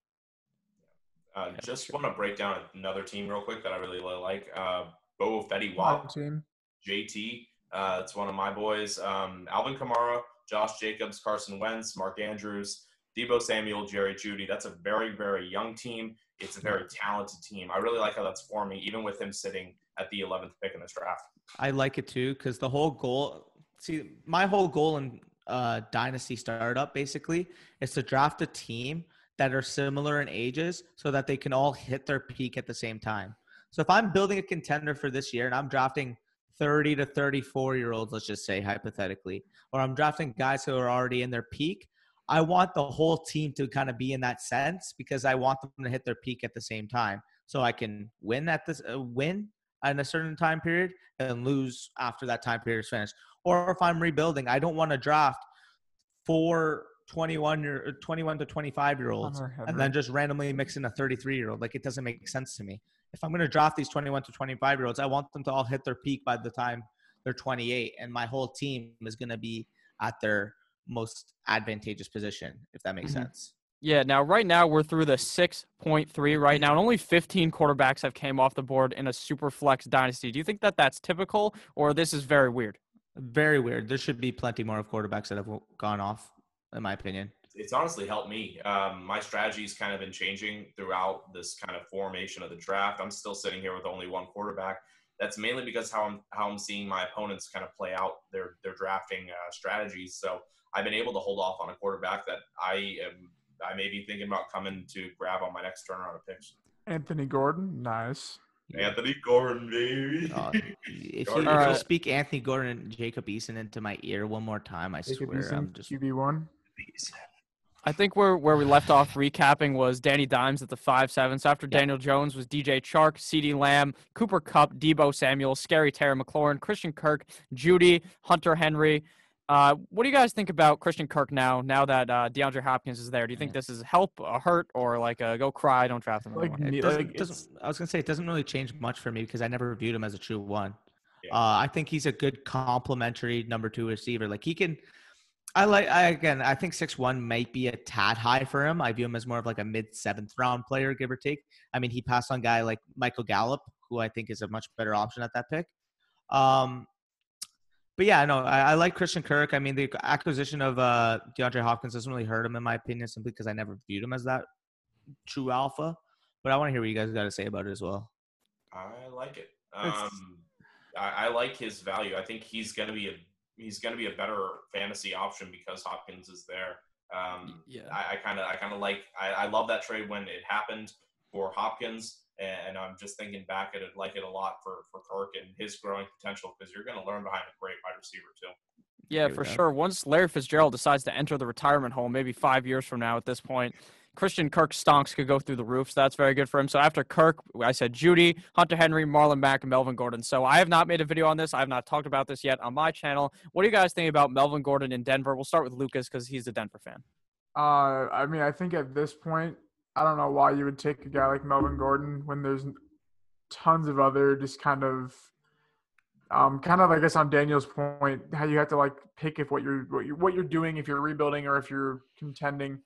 Uh, Yeah, just sure. want to break down another team real quick that I really really like. Uh, Bo Fetty Wap. Team. JT. Uh, it's one of my boys. Um, Alvin Kamara, Josh Jacobs, Carson Wentz, Mark Andrews, Deebo Samuel, Jerry Jeudy. That's a very, very young team. It's a very talented team. I really like how that's forming, even with him sitting at the 11th pick in this draft. I like it too because the whole goal. See, my whole goal in uh, dynasty startup basically is to draft a team that are similar in ages so that they can all hit their peak at the same time. So if I'm building a contender for this year and I'm drafting 30 to 34 year olds, let's just say hypothetically, or I'm drafting guys who are already in their peak, I want the whole team to kind of be in that sense because I want them to hit their peak at the same time, so I can win at this uh, win in a certain time period and lose after that time period is finished. Or if I'm rebuilding, I don't want to draft four 21 year 21 to 25 year olds and then just randomly mix in a 33 year old. Like it doesn't make sense to me. If I'm going to draft these 21 to 25 year olds, I want them to all hit their peak by the time they're 28, and my whole team is going to be at their most advantageous position, if that makes Mhm. sense. Yeah, now right now we're through the 6.3 right now, and only 15 quarterbacks have came off the board in a super flex dynasty. Do you think that that's typical, or this is very weird? Very weird. There should be plenty more of quarterbacks that have gone off, in my opinion. it's honestly helped me. Um, my strategy's kind of been changing throughout this kind of formation of the draft. I'm still sitting here with only one quarterback. That's mainly because how I'm how I'm seeing my opponents kind of play out their their drafting uh, strategies. So I've been able to hold off on a quarterback that I am I may be thinking about coming to grab on my next turnaround of picks. Anthony Gordon, nice. Anthony Gordon, baby. Uh, if, you, Gordon. if you speak Anthony Gordon and Jacob Eason into my ear one more time, I Jacob swear I'm Eason, just QB one. I think where where we left off recapping was Danny Dimes at the five seven. So after Yeah. Daniel Jones was DJ Chark, CeeDee Lamb, Cooper Kupp, Deebo Samuel, Scary Terry McLaurin, Christian Kirk, Jeudy, Hunter Henry. Uh, what do you guys think about Christian Kirk now? Now that uh, DeAndre Hopkins is there, do you think this is help, a hurt, or like a go cry, don't draft him Like, anymore? It doesn't, like, doesn't, I was gonna say it doesn't really change much for me because I never viewed him as a true one. Yeah. Uh, I think he's a good complementary number two receiver. Like he can. I like. I again. I think six one might be a tad high for him. I view him as more of like a mid seventh round player, give or take. I mean, he passed on guy like Michael Gallup, who I think is a much better option at that pick. Um, but yeah, no, I, I like Christian Kirk. I mean, the acquisition of uh, DeAndre Hopkins doesn't really hurt him, in my opinion, simply because I never viewed him as that true alpha. But I want to hear what you guys got to say about it as well. I like it. Um, I, I like his value. I think he's gonna be a he's gonna be a better fantasy option because Hopkins is there. Um, Yeah. I kind of I kind of like I, I love that trade when it happened for Hopkins, and I'm just thinking back at it like it a lot for for Kirk and his growing potential because you're gonna learn behind a great wide receiver too. Yeah, for that. sure. Once Larry Fitzgerald decides to enter the retirement home, maybe five years from now at this point, Christian Kirk stonks could go through the roof. So that's very good for him. So after Kirk, I said Jeudy, Hunter Henry, Marlon Mack, and Melvin Gordon. So I have not made a video on this. I have not talked about this yet on my channel. What do you guys think about Melvin Gordon in Denver? We'll start with Lucas because he's a Denver fan. Uh, I mean, I think at this point, I don't know why you would take a guy like Melvin Gordon when there's tons of other just kind of, um, kind of I guess on Daniel's point, how you have to like pick if what you're what you're what you're doing if you're rebuilding or if you're contending.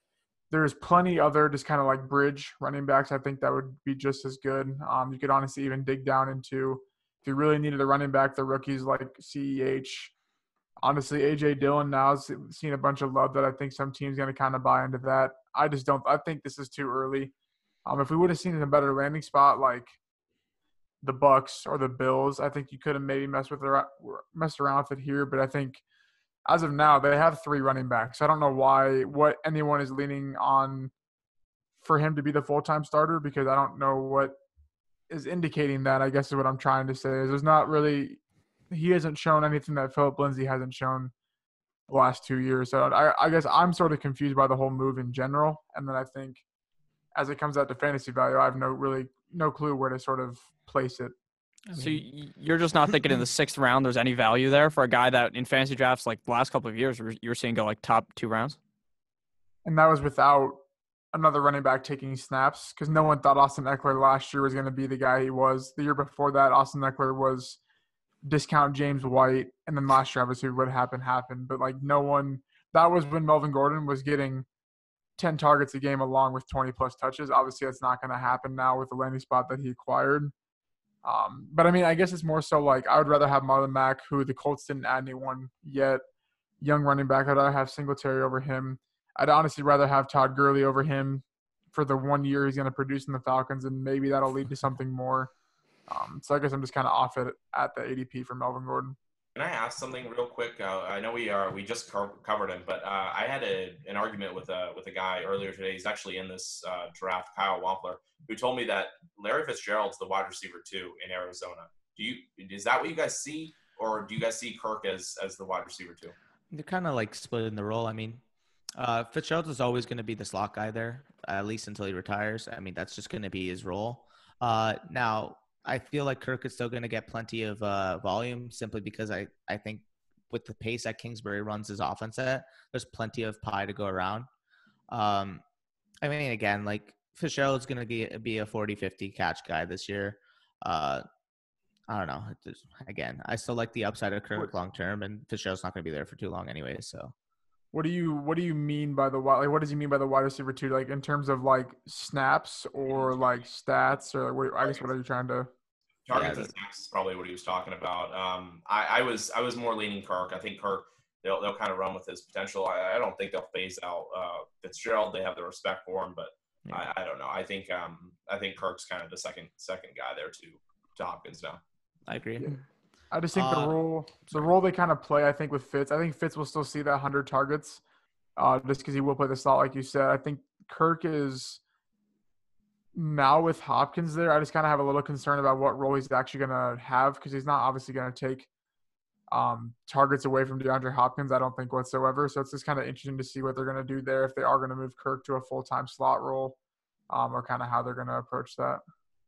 There's plenty other just kind of like bridge running backs. I think that would be just as good. Um, you could honestly even dig down into if you really needed a running back, the rookies like Ceh. Honestly, AJ Dillon now has seen a bunch of love that I think some teams going to kind of buy into that. I just don't. I think this is too early. Um, if we would have seen a better landing spot like the Bucks or the Bills, I think you could have maybe messed with the, messed around with it here. But I think as of now, they have three running backs. I don't know why what anyone is leaning on for him to be the full time starter because I don't know what is indicating that. I guess is what I'm trying to say. Is there's not really he hasn't shown anything that Philip Lindsay hasn't shown the last two years. So I, I guess I'm sort of confused by the whole move in general. And then I think as it comes out to fantasy value, I have no really no clue where to sort of place it. so you're just not thinking in the sixth round there's any value there for a guy that in fantasy drafts like the last couple of years you're- you're seeing go like top two rounds. And that was without another running back taking snaps because no one thought Austin Ekeler last year was going to be the guy he was. The year before that, Austin Ekeler was discount James White, and then last year, obviously, what happened happened. But like no one, that was when Melvin Gordon was getting ten targets a game along with twenty plus touches. Obviously, that's not going to happen now with the landing spot that he acquired. Um, but I mean, I guess it's more so like I would rather have Marlon Mack, who the Colts didn't add anyone yet, young running back. I'd rather have Singletary over him. I'd honestly rather have Todd Gurley over him for the one year he's going to produce in the Falcons, and maybe that'll lead to something more. Um, so I guess I'm just kind of off it at the ADP for Melvin Gordon. Can I ask something real quick? Uh, I know we are we just co- covered him, but uh, I had a, an argument with a with a guy earlier today. He's actually in this uh, draft, Kyle Wampler, who told me that Larry Fitzgerald's the wide receiver two in Arizona. Do you is that what you guys see, or do you guys see Kirk as as the wide receiver too? They're kind of like splitting the role. I mean, uh, Fitzgerald is always going to be the slot guy there, at least until he retires. I mean, that's just going to be his role. Uh, now, I feel like Kirk is still going to get plenty of uh, volume simply because I, I think with the pace that Kingsbury runs his offense at, there's plenty of pie to go around. Um, I mean, again, like Fitzgerald's going to be, be a 40 50 catch guy this year. Uh, I don't know. Again, I still like the upside of Kirk long term, and Fitzgerald's not going to be there for too long anyway. So, what do you what do you mean by the wide? Like, what does he mean by the wide receiver two? Like in terms of like snaps or like stats or like, what, I guess what are you trying to? Targets yeah, and sacks is probably what he was talking about. Um, I, I was I was more leaning Kirk. I think Kirk they'll they'll kind of run with his potential. I, I don't think they'll phase out uh, Fitzgerald. They have the respect for him, but yeah. I, I don't know. I think um I think Kirk's kind of the second second guy there to to Hopkins now. I agree. Yeah. I just think uh, the role, the role they kind of play, I think with Fitz, I think Fitz will still see that 100 targets, uh, just because he will play the slot, like you said. I think Kirk is now with Hopkins there. I just kind of have a little concern about what role he's actually going to have because he's not obviously going to take um, targets away from DeAndre Hopkins. I don't think whatsoever. So it's just kind of interesting to see what they're going to do there if they are going to move Kirk to a full time slot role, um, or kind of how they're going to approach that.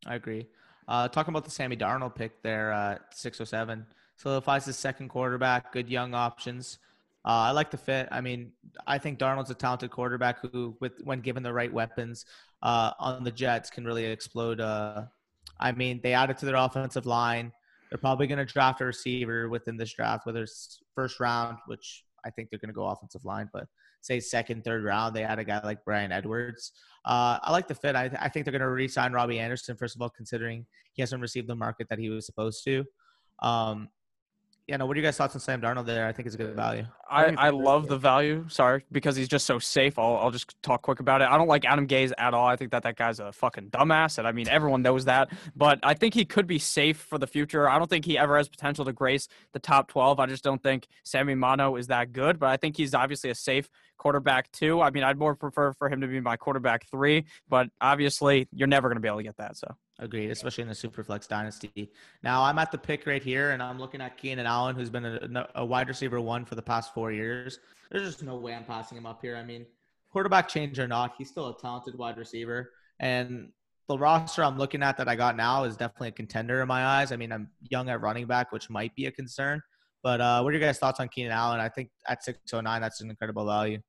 I agree. Uh, talking about the Sammy Darnold pick there at 607. Solidifies his second quarterback, good young options. Uh, I like the fit. I mean, I think Darnold's a talented quarterback who, with when given the right weapons uh, on the Jets, can really explode. Uh, I mean, they added to their offensive line. They're probably going to draft a receiver within this draft, whether it's first round, which I think they're going to go offensive line, but say second, third round, they add a guy like Bryan Edwards. Uh, I like the fit. I, I think they're going to re-sign Robbie Anderson first of all, considering he hasn't received the market that he was supposed to. Um, yeah, no. What are you guys' thoughts on Sam Darnold there? I think it's a good value. I, I love the value. Sorry, because he's just so safe. I'll, I'll just talk quick about it. I don't like Adam Gase at all. I think that that guy's a fucking dumbass, and I mean everyone knows that. But I think he could be safe for the future. I don't think he ever has potential to grace the top twelve. I just don't think Sammy Mano is that good. But I think he's obviously a safe quarterback two. I mean, I'd more prefer for him to be my quarterback three. But obviously, you're never going to be able to get that. So. Agreed, especially in the Superflex dynasty. Now I'm at the pick right here, and I'm looking at Keenan Allen, who's been a, a, wide receiver one for the past four years. There's just no way I'm passing him up here. I mean, quarterback change or not, he's still a talented wide receiver, and the roster I'm looking at that I got now is definitely a contender in my eyes. I mean, I'm young at running back, which might be a concern. But uh, what are your guys' thoughts on Keenan Allen? I think at 609, that's an incredible value.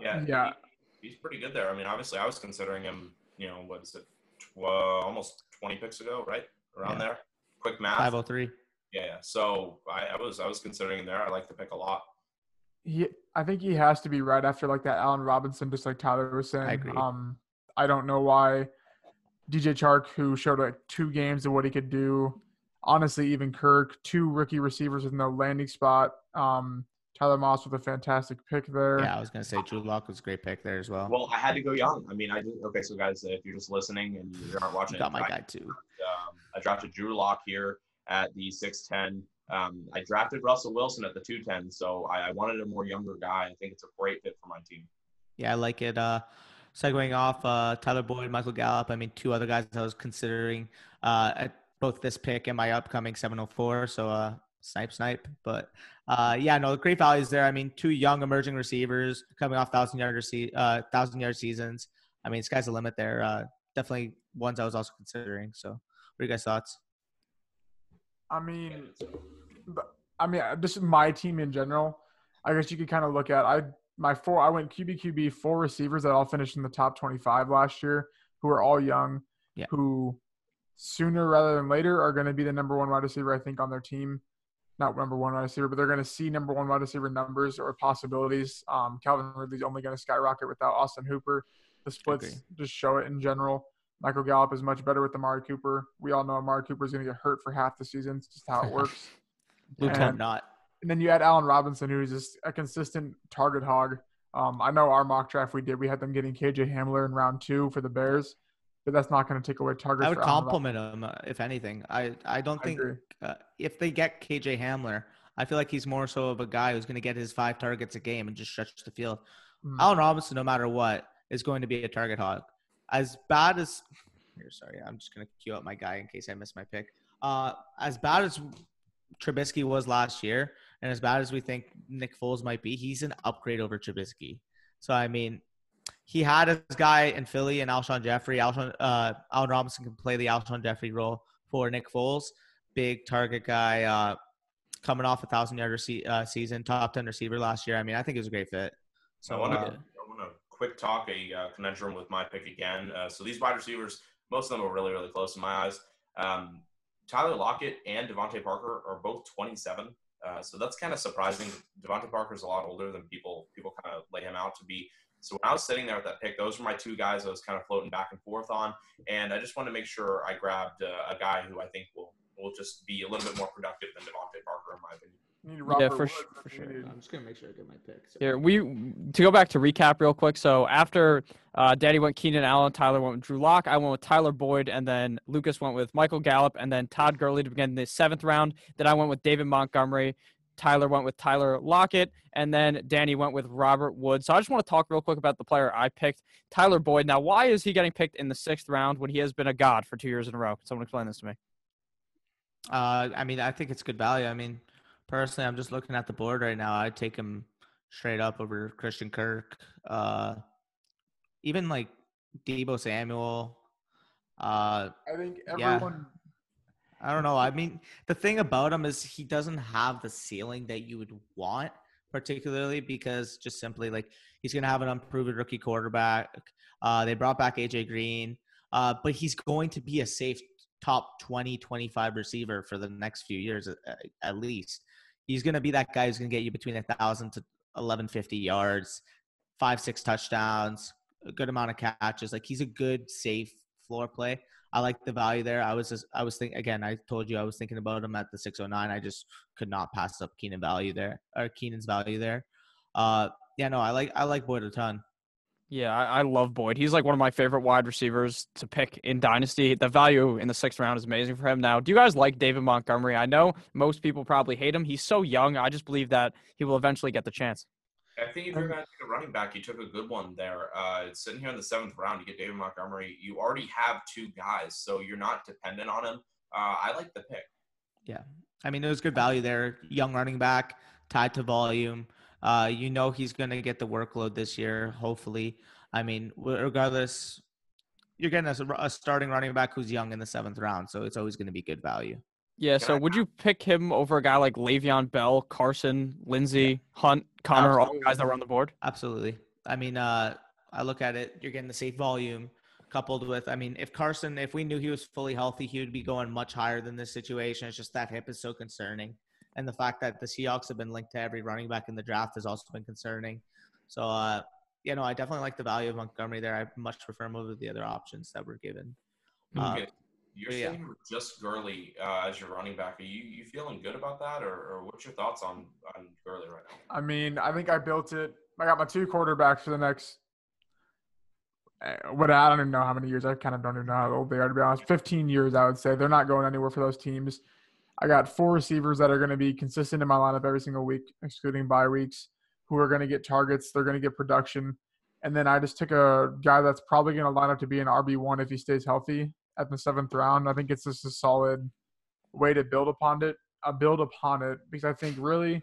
Yeah, yeah, he, he's pretty good there. I mean, obviously, I was considering him. You know, what is it? Uh, almost 20 picks ago, right? Around yeah. there. Quick math. 503. Yeah. So I, I, was I was considering there. I like the pick a lot. He, I think he has to be right after like that Allen Robinson, just like Tyler was saying. I agree. Um, I don't know why DJ Chark, who showed like two games of what he could do. Honestly, even Kirk, two rookie receivers with no landing spot. Um, Tyler Moss with a fantastic pick there. Yeah, I was gonna say Drew Lock was a great pick there as well. Well, I had to go young. I mean, I did. Okay, so guys, if you're just listening and you aren't watching, you got my I, guy too. Um, I drafted Drew Lock here at the six ten. Um, I drafted Russell Wilson at the two ten, so I, I, wanted a more younger guy. I think it's a great fit for my team. Yeah, I like it. Uh, segueing off, uh, Tyler Boyd, Michael Gallup. I mean, two other guys I was considering uh, at both this pick and my upcoming 704. So uh, snipe, snipe. But uh, yeah, no, the great value is there. I mean, two young emerging receivers coming off thousand yard uh, thousand yard seasons. I mean, sky's the limit there. Uh, definitely ones I was also considering. So, what are you guys' thoughts? I mean, I mean, just my team in general. I guess you could kind of look at I my four. I went QB QB four receivers that all finished in the top twenty five last year, who are all young, yeah. who sooner rather than later are going to be the number one wide receiver I think on their team not number one wide receiver, but they're going to see number one wide receiver numbers or possibilities. Um, Calvin Ridley's only going to skyrocket without Austin Hooper. The splits just show it in general. Michael Gallup is much better with Amari Cooper. We all know Amari Cooper is going to get hurt for half the season. It's just how it works. Blue and, not. And then you add Allen Robinson, who is just a consistent target hog. Um, I know our mock draft we did, we had them getting KJ Hamler in round two for the Bears but that's not going to take away targets. I would compliment him, uh, if anything. I, I don't I think uh, if they get KJ Hamler, I feel like he's more so of a guy who's going to get his five targets a game and just stretch the field. Mm. Allen Robinson, no matter what, is going to be a target hog. As bad as here, sorry, I'm just going to cue up my guy in case I miss my pick. uh, as bad as Trubisky was last year, and as bad as we think Nick Foles might be, he's an upgrade over Trubisky. So I mean, he had his guy in Philly and Alshon Jeffery. Alshon, uh, Allen Robinson can play the Alshon Jeffery role for Nick Foles, big target guy, uh, coming off a thousand yard rece- uh, season, top ten receiver last year. I mean, I think it was a great fit. So I want to I want to quick talk a uh, conundrum with my pick again. Uh, so these wide receivers, most of them are really really close in my eyes. Um, Tyler Lockett and DeVante Parker are both 27. Uh, so that's kind of surprising. DeVante Parker is a lot older than people people kind of lay him out to be. So when I was sitting there with that pick, those were my two guys I was kind of floating back and forth on, and I just wanted to make sure I grabbed uh, a guy who I think will will just be a little bit more productive than DeVante Parker in my opinion. Yeah, for, sure, for sure. I'm just gonna make sure I get my pick. So. Here we to go back to recap real quick. So after uh, Daddy went Keenan Allen, Tyler went with Drew Lock. I went with Tyler Boyd, and then Lucas went with Michael Gallup, and then Todd Gurley to begin the seventh round. Then I went with David Montgomery. Tyler went with Tyler Lockett, and then Danny went with Robert Wood. So I just want to talk real quick about the player I picked, Tyler Boyd. Now, why is he getting picked in the sixth round when he has been a god for two years in a row? Can someone explain this to me? Uh, I mean, I think it's good value. I mean, personally, I'm just looking at the board right now. I'd take him straight up over Christian Kirk. Uh, even like Deebo Samuel. Uh, I think Yeah. I don't know. I mean, the thing about him is he doesn't have the ceiling that you would want, particularly because just simply like he's going to have an unproven rookie quarterback. Uh, they brought back AJ Green, uh, but he's going to be a safe top 20, 25 receiver for the next few years at, at least. He's going to be that guy who's going to get you between a thousand to 1150 yards, five, six touchdowns, a good amount of catches. Like he's a good, safe floor play. I like the value there. I was just, I was thinking again. I told you I was thinking about him at the 609. I just could not pass up Keenan value there or Keenan's value there. Uh, yeah, no, I like I like Boyd a ton. Yeah, I, I love Boyd. He's like one of my favorite wide receivers to pick in Dynasty. The value in the sixth round is amazing for him. Now, do you guys like David Montgomery? I know most people probably hate him. He's so young. I just believe that he will eventually get the chance. I think if you're going to take a running back, you took a good one there. Uh, sitting here in the seventh round, you get David Montgomery. You already have two guys, so you're not dependent on him. Uh, I like the pick. Yeah, I mean was good value there. Young running back, tied to volume. Uh, you know he's going to get the workload this year. Hopefully, I mean regardless, you're getting a, a starting running back who's young in the seventh round, so it's always going to be good value. Yeah, so would you pick him over a guy like Le'Veon Bell, Carson, Lindsay, Hunt, Conner, all the guys that were on the board? Absolutely. I mean, uh, I look at it. You're getting the safe volume coupled with. I mean, if Carson, if we knew he was fully healthy, he would be going much higher than this situation. It's just that hip is so concerning, and the fact that the Seahawks have been linked to every running back in the draft has also been concerning. So, uh, you know, I definitely like the value of Montgomery there. I much prefer him over the other options that were given. Uh, Okay. You're yeah. saying just Gurley uh, as your running back. Are you, you feeling good about that, or, or what's your thoughts on, on Gurley right now? I mean, I think I built it. I got my two quarterbacks for the next. eh, What I don't even know how many years. I kind of don't even know how old they are to be honest. Fifteen years, I would say. They're not going anywhere for those teams. I got four receivers that are going to be consistent in my lineup every single week, excluding bye weeks, who are going to get targets. They're going to get production. And then I just took a guy that's probably going to line up to be an RB one if he stays healthy at the seventh round. I think it's just a solid way to build upon it. Uh, build upon it because I think really.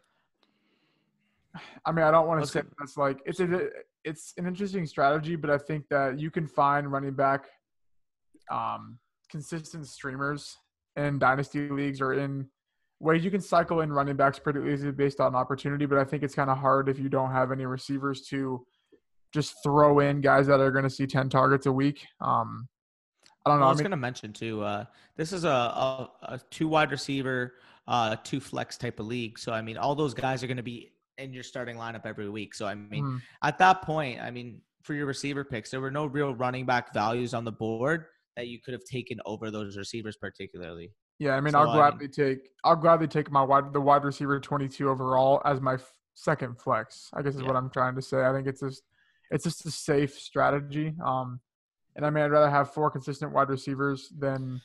I mean, I don't want to say that's like it's a, it's an interesting strategy, but I think that you can find running back, um, consistent streamers in dynasty leagues or in ways you can cycle in running backs pretty easily based on opportunity. But I think it's kind of hard if you don't have any receivers to just throw in guys that are going to see ten targets a week. Um, I don't know. Well, I I was mean, going to mention too. Uh, this is a, a, a two wide receiver, uh, two flex type of league. So I mean, all those guys are going to be in your starting lineup every week. So I mean, mm, at that point, I mean, for your receiver picks, there were no real running back values on the board that you could have taken over those receivers, particularly. Yeah, I mean, So, I'll I gladly take I'll gladly take my wide the wide receiver 22 overall as my f- second flex. I guess is what I'm trying to say. I think it's just it's just a safe strategy. Um, and I mean, I'd rather have four consistent wide receivers than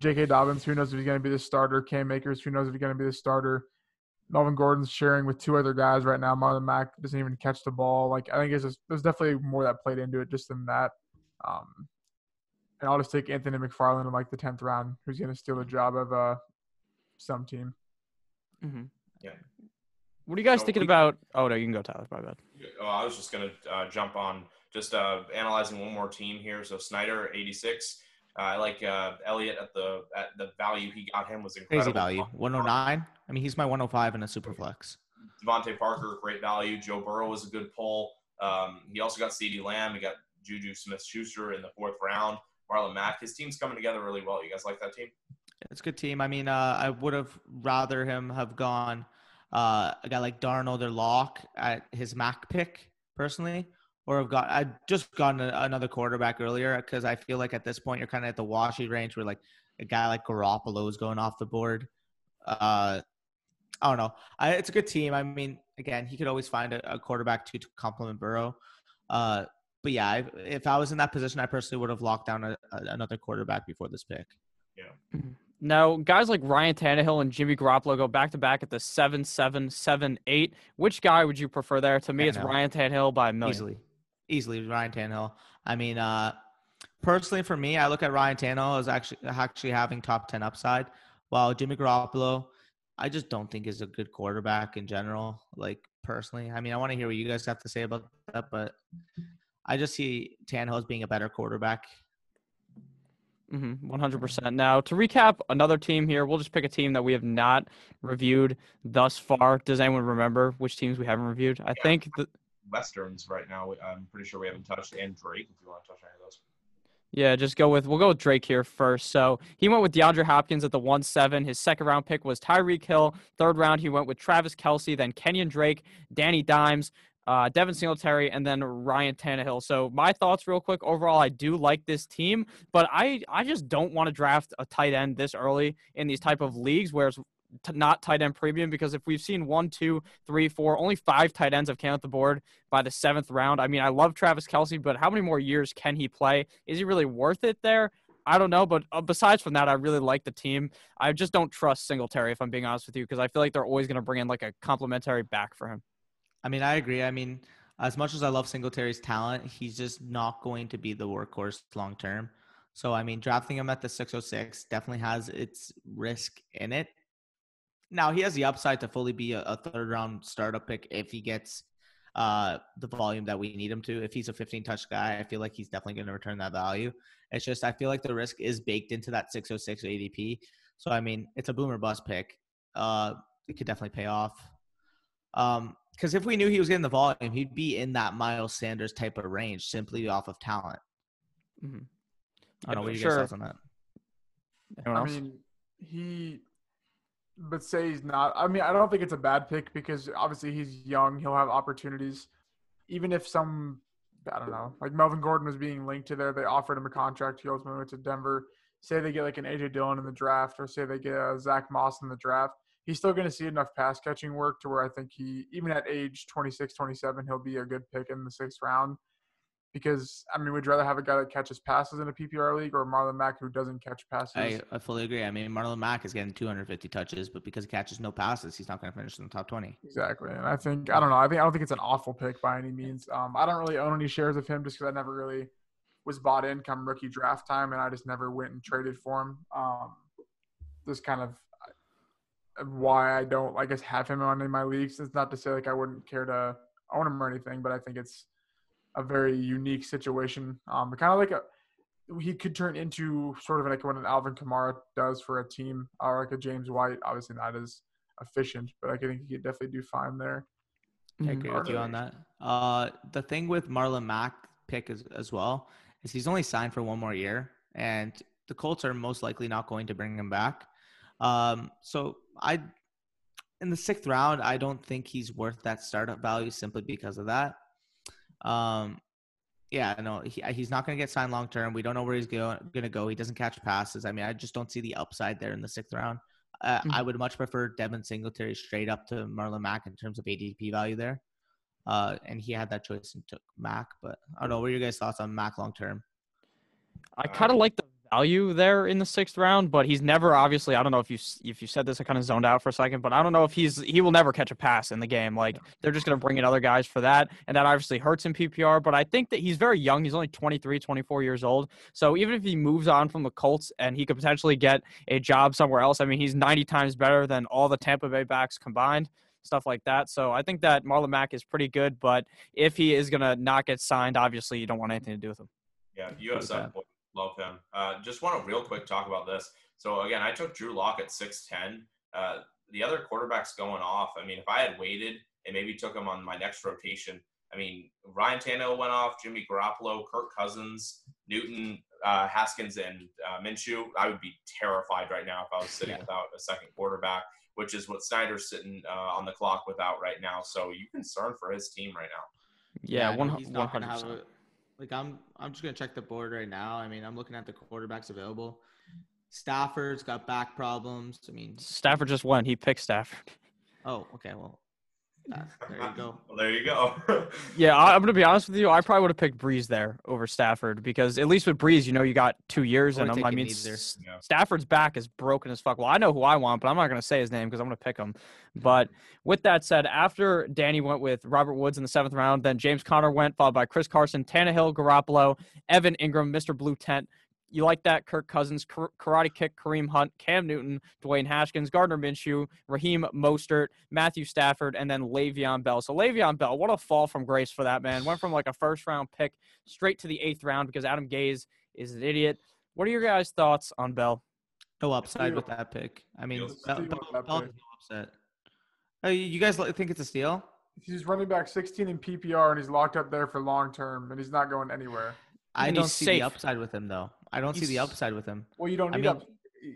J.K. Dobbins. Who knows if he's going to be the starter? Cam Akers. Who knows if he's going to be the starter? Melvin Gordon's sharing with two other guys right now. Marlon Mack doesn't even catch the ball. Like I think it's just, there's definitely more that played into it just than that. Um, and I'll just take Anthony McFarland in like the tenth round, who's going to steal the job of uh some team. hmm Yeah. What are you guys So thinking we- about? Oh no, you can go, Tyler. My bad. Oh, I was just gonna uh, jump on just uh, analyzing one more team here. So Snyder, 86. Uh, I like uh, Elliott at the at the value he got him was incredible. Crazy value. 109. I mean, he's my 105 in a super flex. DeVante Parker, great value. Joe Burrow was a good pull. Um, he also got CeeDee Lamb. He got Juju Smith-Schuster in the fourth round. Marlon Mack. His team's coming together really well. You guys like that team? It's a good team. I mean, uh, I would have rather him have gone uh, a guy like Darnold or Lock at his Mack pick personally, or have got I just gotten a, another quarterback earlier because I feel like at this point you're kind of at the washy range where like a guy like Garoppolo is going off the board. Uh, I don't know. I, it's a good team. I mean, again, he could always find a, a quarterback to, to complement Burrow. Uh, but yeah, if, if I was in that position, I personally would have locked down a, a, another quarterback before this pick. Yeah. Now, guys like Ryan Tannehill and Jimmy Garoppolo go back to back at the seven, seven, seven, eight. Which guy would you prefer there? To me, it's Ryan Tannehill by a million. Easily, easily Ryan Tannehill. I mean, uh, personally for me, I look at Ryan Tannehill as actually actually having top ten upside, while Jimmy Garoppolo, I just don't think is a good quarterback in general. Like personally, I mean, I want to hear what you guys have to say about that, but I just see Tannehill as being a better quarterback. Mm-hmm, 100%. Now, to recap another team here, we'll just pick a team that we have not reviewed thus far. Does anyone remember which teams we haven't reviewed? I Yeah. think the, Westerns right now. I'm pretty sure we haven't touched, and Drake if you want to touch any of those. Yeah, just go with we'll go with Drake here first. So he went with DeAndre Hopkins at the one seven. His second round pick was Tyreek Hill. Third round he went with Travis Kelce, then Kenyan Drake, Danny Dimes, uh, Devin Singletary, and then Ryan Tannehill. So my thoughts, real quick. Overall, I do like this team, but I I just don't want to draft a tight end this early in these type of leagues where t- not tight end premium because if we've seen one, two, three, four, only five tight ends have came off the board by the seventh round. I mean, I love Travis Kelce, but how many more years can he play? Is he really worth it there? I don't know, but uh, besides from that, I really like the team. I just don't trust Singletary if I'm being honest with you because I feel like they're always going to bring in like a complimentary back for him. I mean, I agree. I mean, as much as I love Singletary's talent, he's just not going to be the workhorse long term. So, I mean, drafting him at the 606 definitely has its risk in it. Now, he has the upside to fully be a, a third round startup pick if he gets uh, the volume that we need him to. If he's a 15 touch guy, I feel like he's definitely going to return that value. It's just, I feel like the risk is baked into that 606 ADP. So, I mean, it's a boomer bust pick. Uh, it could definitely pay off. Um, because if we knew he was getting the volume, he'd be in that Miles Sanders type of range simply off of talent. Mm-hmm. I don't know what you sure. guys thoughts on that. Anyone I else? mean, he, but say he's not. I mean, I don't think it's a bad pick because obviously he's young. He'll have opportunities. Even if some, I don't know, like Melvin Gordon was being linked to there, they offered him a contract. He ultimately went to Denver. Say they get like an AJ Dillon in the draft, or say they get a Zach Moss in the draft. He's still going to see enough pass catching work to where I think he, even at age 26, 27, he'll be a good pick in the sixth round. Because I mean, would you rather have a guy that catches passes in a PPR league or Marlon Mack who doesn't catch passes? I, I fully agree. I mean, Marlon Mack is getting 250 touches, but because he catches no passes, he's not going to finish in the top 20. Exactly, and I think I don't know. I think I don't think it's an awful pick by any means. Um, I don't really own any shares of him just because I never really was bought in come rookie draft time, and I just never went and traded for him. Um, just kind of uh, why I don't, I guess, have him on in my leagues. It's not to say like I wouldn't care to own him or anything, but I think it's a very unique situation. Um, kind of like a he could turn into sort of like what an Alvin Kamara does for a team, or like a James White. Obviously not as efficient, but I think he could definitely do fine there. I agree with you on that. Uh, the thing with Marlon Mack pick as, as well is he's only signed for one more year, and the Colts are most likely not going to bring him back. Um, so I, in the sixth round, I don't think he's worth that startup value simply because of that. Um, yeah, no, he, he's not going to get signed long term. We don't know where he's going to go. He doesn't catch passes. I mean, I just don't see the upside there in the sixth round. Uh, I would much prefer Devin Singletary straight up to Marlon Mack in terms of ADP value there. Uh, and he had that choice and took Mack. But I don't know. What are your guys' thoughts on Mack long term? I kind of like the value there in the sixth round, but he's never obviously. I don't know if you if you said this, I kind of zoned out for a second, but I don't know if he's he will never catch a pass in the game. Like they're just going to bring in other guys for that, and that obviously hurts in PPR. But I think that he's very young. He's only 23, 24 years old. So even if he moves on from the Colts and he could potentially get a job somewhere else, I mean, he's 90 times better than all the Tampa Bay backs combined. Stuff like that. So I think that Marlon Mack is pretty good, but if he is going to not get signed, obviously you don't want anything to do with him. Yeah, USF boy, love him. Uh, just want to real quick talk about this. So again, I took Drew Lock at six ten. Uh, the other quarterbacks going off. I mean, if I had waited and maybe took him on my next rotation, I mean, Ryan Tannehill went off, Jimmy Garoppolo, Kirk Cousins, Newton, uh, Haskins, and uh, Minshew. I would be terrified right now if I was sitting Yeah. without a second quarterback, which is what Snyder's sitting uh, on the clock without right now. So you concerned for his team right now. Yeah, I one know he's not gonna hundred percent. Like I'm I'm just gonna check the board right now. I mean, I'm looking at the quarterbacks available. Stafford's got back problems. I mean, Stafford just went. He picked Stafford. oh, okay, well, there you go. Well, there you go. Yeah, I, I'm gonna be honest with you. I probably would have picked Brees there over Stafford because at least with Brees, you know, you got two years I in him. I mean. S- Yeah. Stafford's back is broken as fuck. Well, I know who I want, but I'm not gonna say his name because I'm gonna pick him. But with that said, after Danny went with Robert Woods in the seventh round, then James Conner went, followed by Chris Carson, Tannehill, Garoppolo, Evan Engram, Mr. Blue Tent. You like that? Kirk Cousins, Karate Kick, Kareem Hunt, Cam Newton, Dwayne Haskins, Gardner Minshew, Raheem Mostert, Matthew Stafford, and then Le'Veon Bell. So Le'Veon Bell, what a fall from grace for that man. Went from like a first round pick straight to the eighth round because Adam Gase is an idiot. What are your guys' thoughts on Bell? No upside with that pick. I mean, Bell- Steal Bell- Bell no upset. Uh, you guys think it's a steal? He's running back 16 in PPR and he's locked up there for long term and he's not going anywhere. I And don't see safe. the upside with him though. I don't see the upside with him. Well, you don't I need mean- up.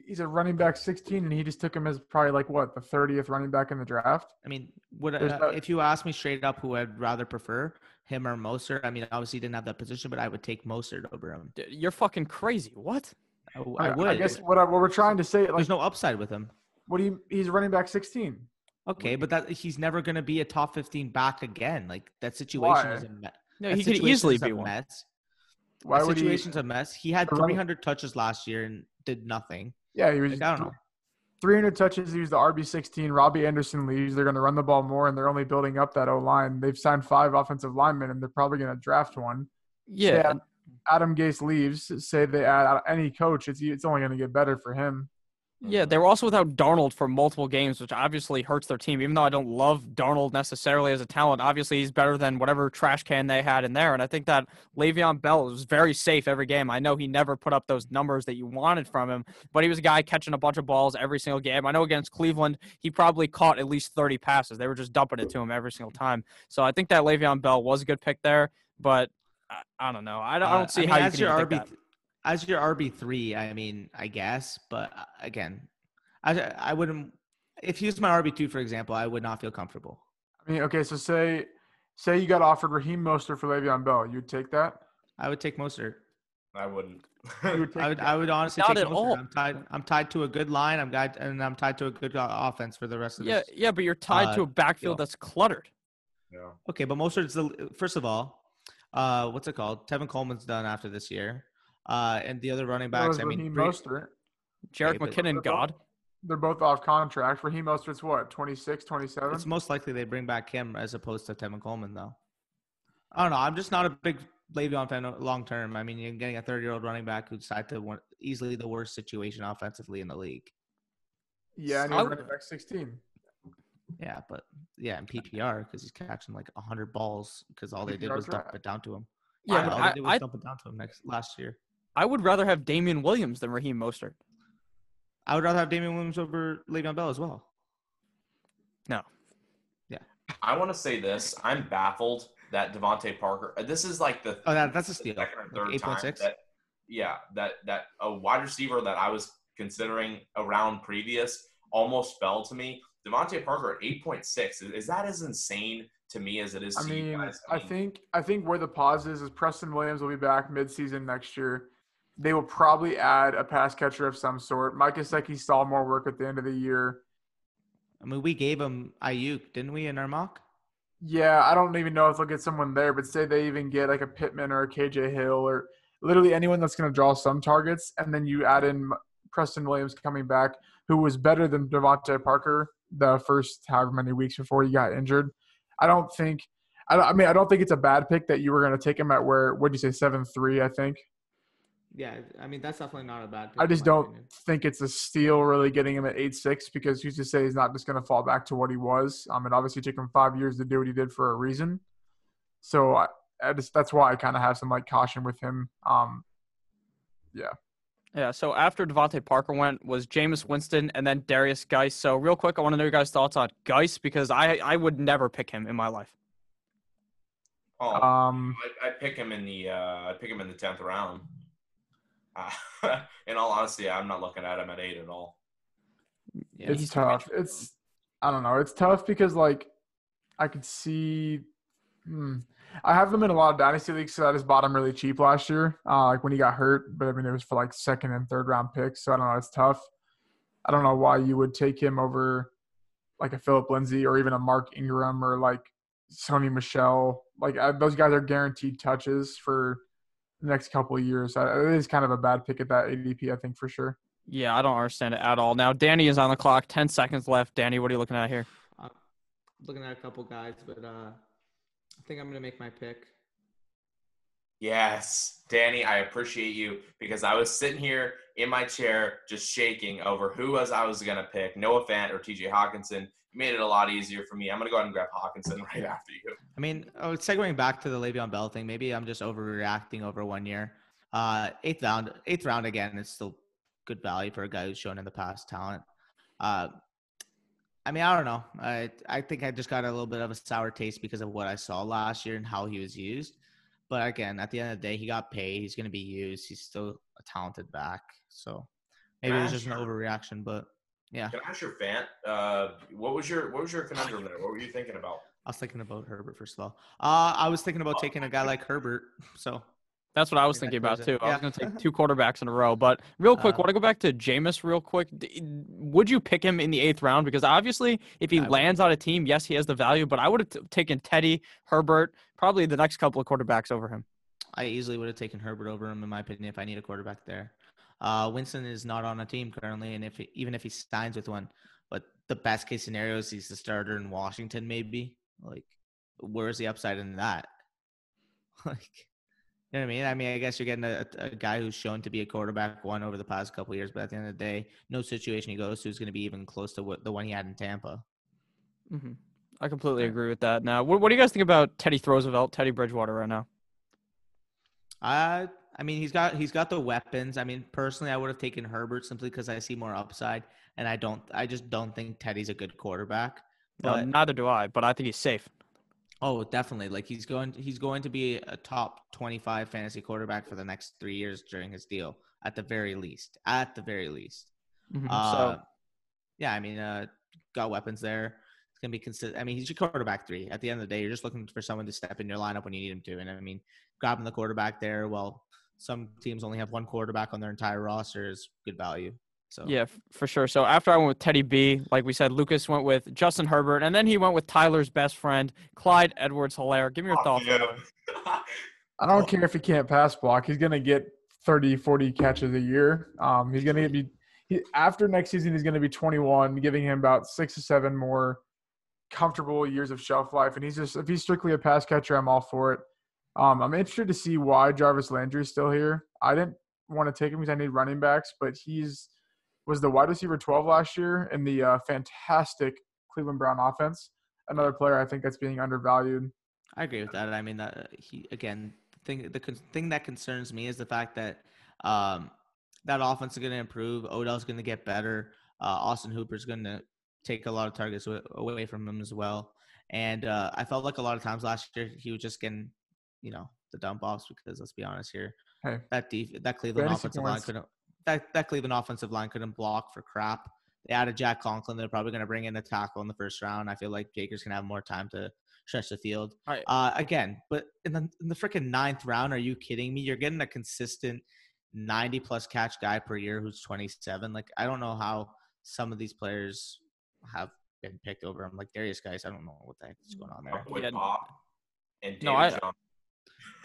He's a running back 16 and he just took him as probably like what the 30th running back in the draft. I mean, would uh, no- if you ask me straight up who I'd rather prefer, him or Mostert? I mean, obviously he didn't have that position, but I would take Mostert over him. D- You're fucking crazy. What? I, I I, would. I guess what, I, what we're trying to say, like, there's no upside with him. what do you? He's running back 16. Okay, but that he's never going to be a top 15 back again. Like that situation is Why? a mess. No, that he could easily be one. Mess. Why that would he? situation's a mess. He had The running- 300 touches last year and did nothing. Yeah, he was. Like, I don't know. 300 touches. He was the RB 16. Robbie Anderson leaves. They're going to run the ball more, and they're only building up that O line. They've signed five offensive linemen, and they're probably going to draft one. Yeah. Adam Gase leaves. Say they add any coach, it's it's only going to get better for him. Yeah, they were also without Darnold for multiple games, which obviously hurts their team. Even though I don't love Darnold necessarily as a talent, obviously he's better than whatever trash can they had in there. And I think that Le'Veon Bell was very safe every game. I know he never put up those numbers that you wanted from him, but he was a guy catching a bunch of balls every single game. I know against Cleveland, he probably caught at least 30 passes. They were just dumping it to him every single time. So I think that Le'Veon Bell was a good pick there, but I, I don't know. I don't, I Uh, don't see mean, how you can your RB, that. As your RB three. I mean, I guess, but uh, again, I I wouldn't. If he was my RB two, for example, I would not feel comfortable. I mean, okay, so say say you got offered Raheem Mostert for Le'Veon Bell, you'd take that. I would take Mostert. I wouldn't. Would I would. I would honestly Not take at Mostert. all. I'm tied. I'm tied to a good line. I'm tied, and I'm tied to a good uh, offense for the rest of Yeah, this. yeah, but you're tied to uh, a backfield deal. that's cluttered. yeah. Okay, but Mostert's the first of all. Uh, what's it called? Tevin Coleman's done after this year. Uh, and the other running backs. I mean, Raheem Bre- Mostert. Jerick but- McKinnon, God. They're both off contract. Raheem Mostert's what, 26, 27? It's most likely they bring back him as opposed to Tevin Coleman, though. I don't know. I'm just not a big Le'Veon fan long term. I mean, you're getting a 30 year old running back who's tied to one, easily the worst situation offensively in the league. Yeah, and I he's would- running back 16. Yeah, but yeah, in PPR because he's catching like 100 balls because all they did PPR was dump it down to him. Yeah, all but they I, did was I, dump it down to him next last year. I would rather have Damien Williams than Raheem Mostert. I would rather have Damien Williams over Le'Veon Bell as well. No. Yeah. I want to say this. I'm baffled that DeVante Parker. uh, This is like the Oh, that, that's a steal. second or Like third time 8.6? that yeah that that a wide receiver that I was considering around previous almost fell to me. DeVante Parker at eight point six. Is, is that as insane to me as it is to I you mean, guys? I think I think where the pause is is Preston Williams will be back midseason next year. They will probably add a pass catcher of some sort. Mike Gesicki saw more work at the end of the year. I mean, we gave him Aiyuk, didn't we, in our mock? Yeah, I don't even know if they'll get someone there, but say they even get like a Pittman or a KJ Hill or literally anyone that's going to draw some targets, and then you add in Preston Williams coming back, who was better than DeVante Parker the first however many weeks before he got injured. I don't think. I, I mean, I don't think it's a bad pick that you were going to take him at where. What would you say, seven three? I think. Yeah, I mean that's definitely not a bad. I just don't opinion. think it's a steal really getting him at eight six because who's to say he's not just going to fall back to what he was. I mean, obviously it took him five years to do what he did for a reason. So I, I just that's why I kind of have some like caution with him. Um, yeah. Yeah. So after DeVante Parker went was Jameis Winston and then Derrius Guice. So real quick, I want to know your guys' thoughts on Guice because I I would never pick him in my life. Oh, um, I, I pick him in the uh, I pick him in the tenth round. Uh, in all honesty, I'm not looking at him at eight at all. Yeah, it's tough. It's I don't know. It's tough because like I could see. Hmm, I have them in a lot of dynasty leagues, so I just bought bottom really cheap last year. Uh, like when he got hurt, but I mean it was for like second and third round picks. So I don't know. It's tough. I don't know why you would take him over like a Philip Lindsay or even a Mark Ingram or like Sony Michel. Like I, those guys are guaranteed touches for the next couple of years. It is kind of a bad pick at that ADP, I think for sure. Yeah, I don't understand it at all. Now Danny is on the clock. Ten seconds left. Danny, what are you looking at here? I'm looking at a couple guys, but uh, I think I'm gonna make my pick. Yes, Danny, I appreciate you because I was sitting here in my chair just shaking over who was I was gonna pick, Noah Fant or T.J. Hockenson made it a lot easier for me. I'm going to go ahead and grab Hockenson right after you. I mean, oh, segueing back to the Le'Veon Bell thing, maybe I'm just overreacting over one year. Uh, eighth round, eighth round again is still good value for a guy who's shown in the past talent. Uh, I mean, I don't know. I I think I just got a little bit of a sour taste because of what I saw last year and how he was used. But again, at the end of the day, he got paid. He's going to be used. He's still a talented back. So maybe it was just an overreaction, but yeah. Can I ask your fan? Uh, what was your what was your conundrum there? What were you thinking about? I was thinking about Herbert first of all. Uh, I was thinking about taking a guy like Herbert. So that's what I was thinking about too. I was going to take two quarterbacks in a row. But real quick, uh, want to go back to Jameis real quick? Would you pick him in the eighth round? Because obviously, if he I lands would. on a team, yes, he has the value. But I would have t- taken Teddy, Herbert, probably the next couple of quarterbacks over him. I easily would have taken Herbert over him, in my opinion, if I need a quarterback there. Uh, Winston is not on a team currently, and if he, even if he signs with one, but the best case scenario is he's the starter in Washington, maybe. Like, where's the upside in that? like, you know what I mean? I mean, I guess you're getting a, a guy who's shown to be a quarterback one over the past couple years, but at the end of the day, no situation he goes to is going to be even close to what the one he had in Tampa. Mm-hmm. I completely agree with that. Now, what, what do you guys think about Teddy Roosevelt, Teddy Bridgewater right now? I I mean, he's got he's got the weapons. I mean, personally, I would have taken Herbert simply because I see more upside, and I don't. I just don't think Teddy's a good quarterback. But, no, neither do I. But I think he's safe. Oh, definitely. Like he's going. He's going to be a top twenty-five fantasy quarterback for the next three years during his deal, at the very least. At the very least. Mm-hmm. Uh, so, yeah, I mean, uh, got weapons there. It's gonna be consistent. I mean, he's your quarterback three. At the end of the day, you're just looking for someone to step in your lineup when you need him to. And I mean, grabbing the quarterback there, well, some teams only have one quarterback on their entire roster is good value. So yeah, for sure. So after I went with Teddy B, like we said, Lucas went with Justin Herbert, and then he went with Tyler's best friend, Clyde Edwards Helaire. Give me your oh, thoughts. Yeah. I don't care if he can't pass block. He's going to get 30, 40 catches a year. Um, he's going to be he, after next season. He's going to be 21, giving him about six to seven more comfortable years of shelf life. And he's just if he's strictly a pass catcher, I'm all for it. Um, I'm interested to see why Jarvis Landry is still here. I didn't want to take him because I need running backs, but he's was the wide receiver 12 last year in the uh, fantastic Cleveland Brown offense. Another player I think that's being undervalued. I agree with that. I mean, that he again, the thing the thing that concerns me is the fact that um, that offense is going to improve. Odell's going to get better. Uh, Austin Hooper's going to take a lot of targets away from him as well. And uh, I felt like a lot of times last year he was just getting you know the dump offs because let's be honest here, hey, that def- that Cleveland offensive line couldn't that that Cleveland offensive line couldn't block for crap. They added Jack Conklin. They're probably going to bring in a tackle in the first round. I feel like Jakers can have more time to stretch the field. Right. Uh, again, but in the in the freaking ninth round, are you kidding me? You're getting a consistent 90 plus catch guy per year who's 27. Like I don't know how some of these players have been picked over him. Like Derrius Guice, I don't know what the heck is going on there. With yeah. Bob and David no, I,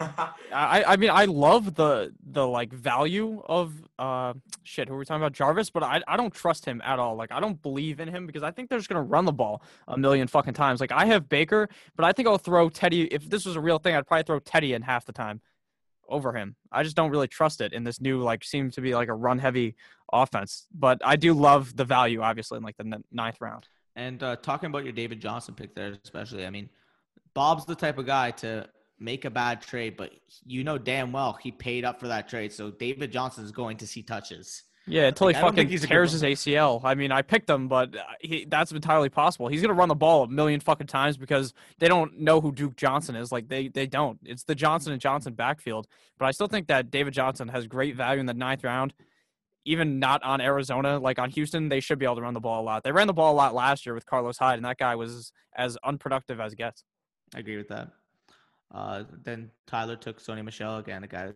I, I mean I love the the like value of uh shit who are we talking about Jarvis but I I don't trust him at all. Like I don't believe in him because I think they're just gonna run the ball a million fucking times. Like I have Baker but I think I'll throw Teddy if this was a real thing I'd probably throw Teddy in half the time over him. I just don't really trust it in this new like seems to be like a run heavy offense but I do love the value obviously in like the n- ninth round. And uh, talking about your David Johnson pick there, especially, I mean, Bob's the type of guy to make a bad trade, but you know damn well he paid up for that trade. So David Johnson is going to see touches. Yeah, until Like, he fucking tears his. ACL. I mean, I picked him, but uh, he, that's entirely possible. He's gonna run the ball a million fucking times because they don't know who Duke Johnson is. Like they they don't. It's the Johnson and Johnson backfield. But I still think that David Johnson has great value in the ninth round. Even not on Arizona, like on Houston, they should be able to run the ball a lot. They ran the ball a lot last year with Carlos Hyde, and that guy was as unproductive as gets. I agree with that. Uh, then Tyler took Sony Michel again, a guy.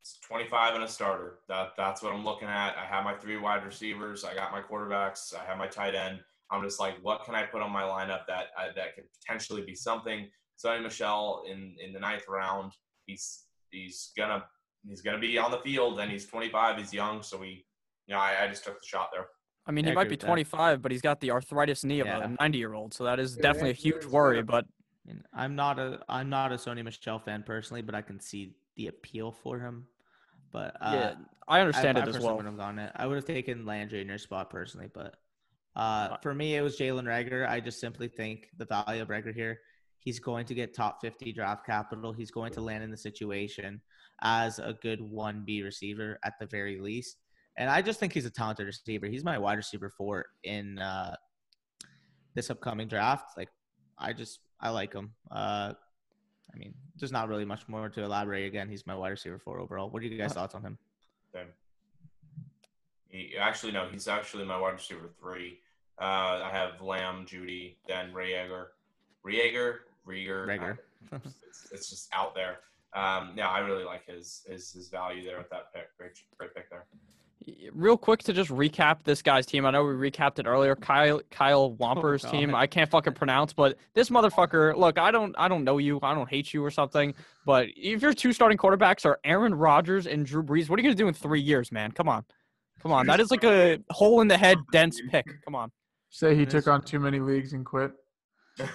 It's 25 and a starter. That that's what I'm looking at. I have my three wide receivers. I got my quarterbacks. I have my tight end. I'm just like, what can I put on my lineup that uh, that could potentially be something? Sony Michel in in the ninth round. He's he's gonna he's gonna be on the field, and he's 25. He's young, so we, you know, I, I just took the shot there. I mean, Yeah, he I might be with that. 25, but he's got the arthritis knee of Yeah. a 90 year old, so that is Yeah, definitely a huge worry. But And I'm not a I'm not a Sony Michel fan personally, but I can see the appeal for him. But uh, yeah, I understand I, it I as well. wouldn't have gone it. I would have taken Landry in your spot personally, but uh, for me, it was Jalen Reagor. I just simply think the value of Rager here. He's going to get top 50 draft capital. He's going to land in the situation as a good 1B receiver at the very least. And I just think he's a talented receiver. He's my wide receiver four in uh, this upcoming draft. Like, I just, I like him. Uh, I mean, there's not really much more to elaborate. Again, he's my wide receiver four overall. What are you guys' thoughts on him? Same. He, actually, no, he's actually my wide receiver three. Uh, I have Lamb, Jeudy, then Reagor. Rieger, Rieger. Rager. it's, it's just out there. Um, yeah, I really like his his his value there with that pick. Great, great pick there. Real quick to just recap this guy's team. I know we recapped it earlier. Kyle Kyle Wamper's team. I can't fucking pronounce, but this motherfucker. Look, I don't I don't know you. I don't hate you or something. But if your two starting quarterbacks are Aaron Rodgers and Drew Brees, what are you gonna do in three years, man? Come on, come on. That is like a hole in the head dense pick. Come on. Say he took on too many leagues and quit.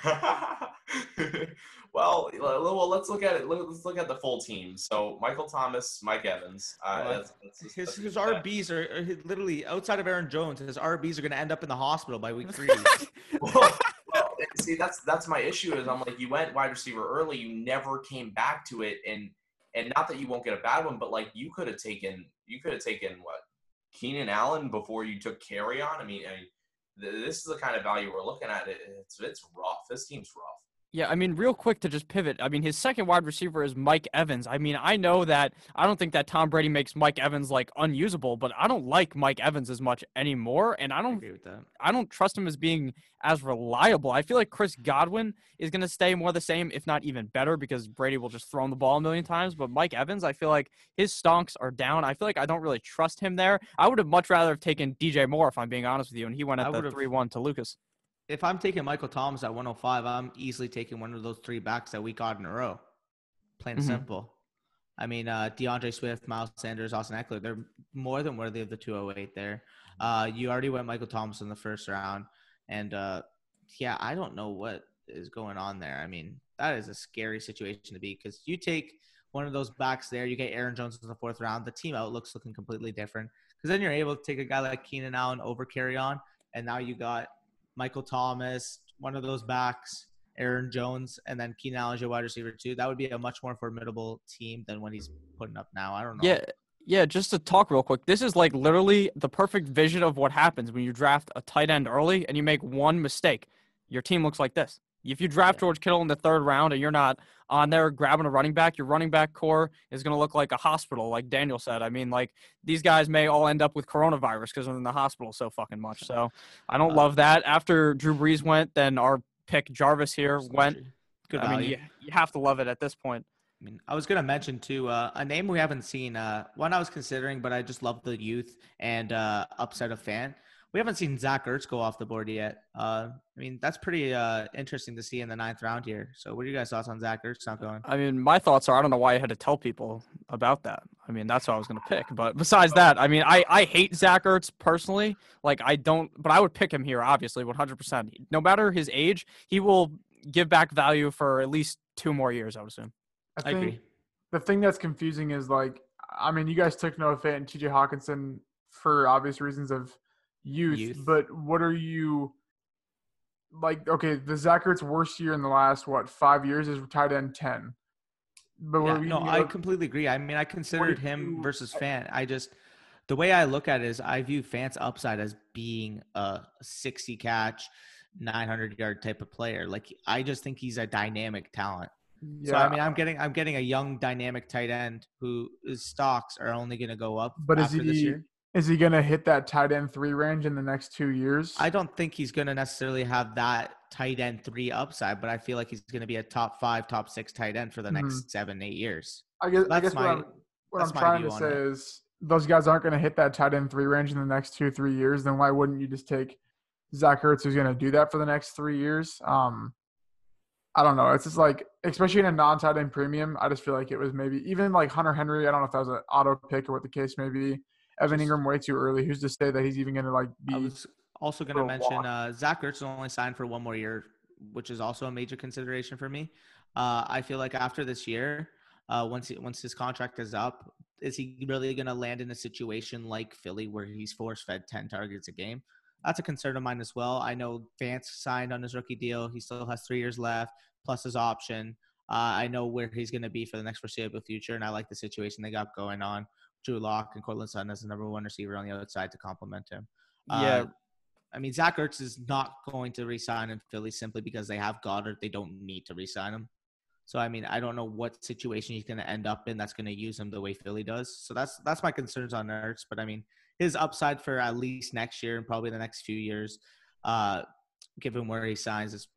well, well, let's look at it. Let's look at the full team. So Michael Thomas, Mike Evans. Uh, Well, that's, that's, His that's- his that- RBs are, are literally outside of Aaron Jones. His RBs are going to end up in the hospital by week three. well, well, see, that's that's my issue. Is I'm like, you went wide receiver early, you never came back to it, and and not that you won't get a bad one, but like you could have taken you could have taken what Keenan Allen before you took Kerryon. I mean, I mean, th- this is the kind of value we're looking at. It, it's it's rough. This team's rough. Yeah, I mean, real quick to just pivot. I mean, his second wide receiver is Mike Evans. I mean, I know that I don't think that Tom Brady makes Mike Evans like unusable, but I don't like Mike Evans as much anymore, and I I don't agree with that. I don't trust him as being as reliable. I feel like Chris Godwin is going to stay more the same, if not even better, because Brady will just throw him the ball a million times. But Mike Evans, I feel like his stonks are down. I feel like I don't really trust him there. I would have much rather have taken DJ Moore, if I'm being honest with you, and he went I at the 3 1 to Lucas. If I'm taking Michael Thomas at 105, I'm easily taking one of those three backs that we got in a row. Plain and Mhm. simple. I mean, uh, D'Andre Swift, Miles Sanders, Austin Ekeler, they're more than worthy of the 208 there. Uh, you already went Michael Thomas in the first round. And uh, yeah, I don't know what is going on there. I mean, that is a scary situation to be because you take one of those backs there, you get Aaron Jones in the fourth round, the team outlook's looking completely different. Because then you're able to take a guy like Keenan Allen over Kerryon, and now you got Michael Thomas, one of those backs, Aaron Jones, and then Keenan Allen as wide receiver too. That would be a much more formidable team than what he's putting up now. I don't know. Yeah, yeah. Just to talk real quick, this is like literally the perfect vision of what happens when you draft a tight end early and you make one mistake. Your team looks like this. If you draft. George Kittle in the third round and you're not on there grabbing a running back, your running back corps is going to look like a hospital, like Daniel said. I mean, like these guys may all end up with coronavirus because they're in the hospital so fucking much. So I don't Uh, love that. After Drew Brees went, then our pick Jarvis here went. Good I mean, value. you, you have to love it at this point. I mean, I was gonna mention too uh, a name we haven't seen. Uh, one I was considering, but I just love the youth and uh, upset of Fant we haven't seen Zach Ertz go off the board yet. Uh, I mean, that's pretty uh, interesting to see in the ninth round here. So, what are you guys' thoughts on Zach Ertz not going? I mean, my thoughts are I don't know why I had to tell people about that. I mean, that's what I was going to pick. But besides that, I mean, I, I hate Zach Ertz personally. Like, I don't, but I would pick him here, obviously, 100%. No matter his age, he will give back value for at least two more years, I would assume. I, I agree. The thing that's confusing is like, I mean, you guys took Noah Fant and TJ Hockenson for obvious reasons of youth, youth. but what are you like? Okay, the Zach Ertz worst year in the last what five years is tight end ten. But yeah, no, I completely agree. I mean, I considered him you, versus Fant. I just the way I look at it is I view Fant's upside as being a 60 catch, 900 yard type of player. Like I just think he's a dynamic talent. Yeah. So I mean, I'm getting I'm getting a young dynamic tight end who whose stocks are only going to go up. But is he is he going to hit that tight end three range in the next two years? I don't think he's going to necessarily have that tight end three upside, but I feel like he's going to be a top five, top six tight end for the next mm-hmm. seven, eight years. I guess, I guess my, what I'm, what I'm trying to say it. is those guys aren't going to hit that tight end three range in the next two, three years. Then why wouldn't you just take Zach Ertz, who's going to do that for the next three years? Um, I don't know. It's just like, especially in a non tight end premium, I just feel like it was maybe even like Hunter Henry. I don't know if that was an auto pick or what the case may be. Evan Engram way too early. Who's to say that he's even going to like be? I was also going to mention uh, Zach Ertz only signed for one more year, which is also a major consideration for me. Uh, I feel like after this year, uh, once he, once his contract is up, is he really going to land in a situation like Philly where he's force fed ten targets a game? That's a concern of mine as well. I know Vance signed on his rookie deal. He still has three years left plus his option. Uh, I know where he's going to be for the next foreseeable future, and I like the situation they got going on. Drew Lock and Courtland Sutton as the number one receiver on the other side to complement him. Uh, yeah. I mean, Zach Ertz is not going to resign in Philly simply because they have Goedert. They don't need to resign him. So I mean, I don't know what situation he's going to end up in that's going to use him the way Philly does. So that's that's my concerns on Ertz. But I mean, his upside for at least next year and probably the next few years, uh, given where he signs, is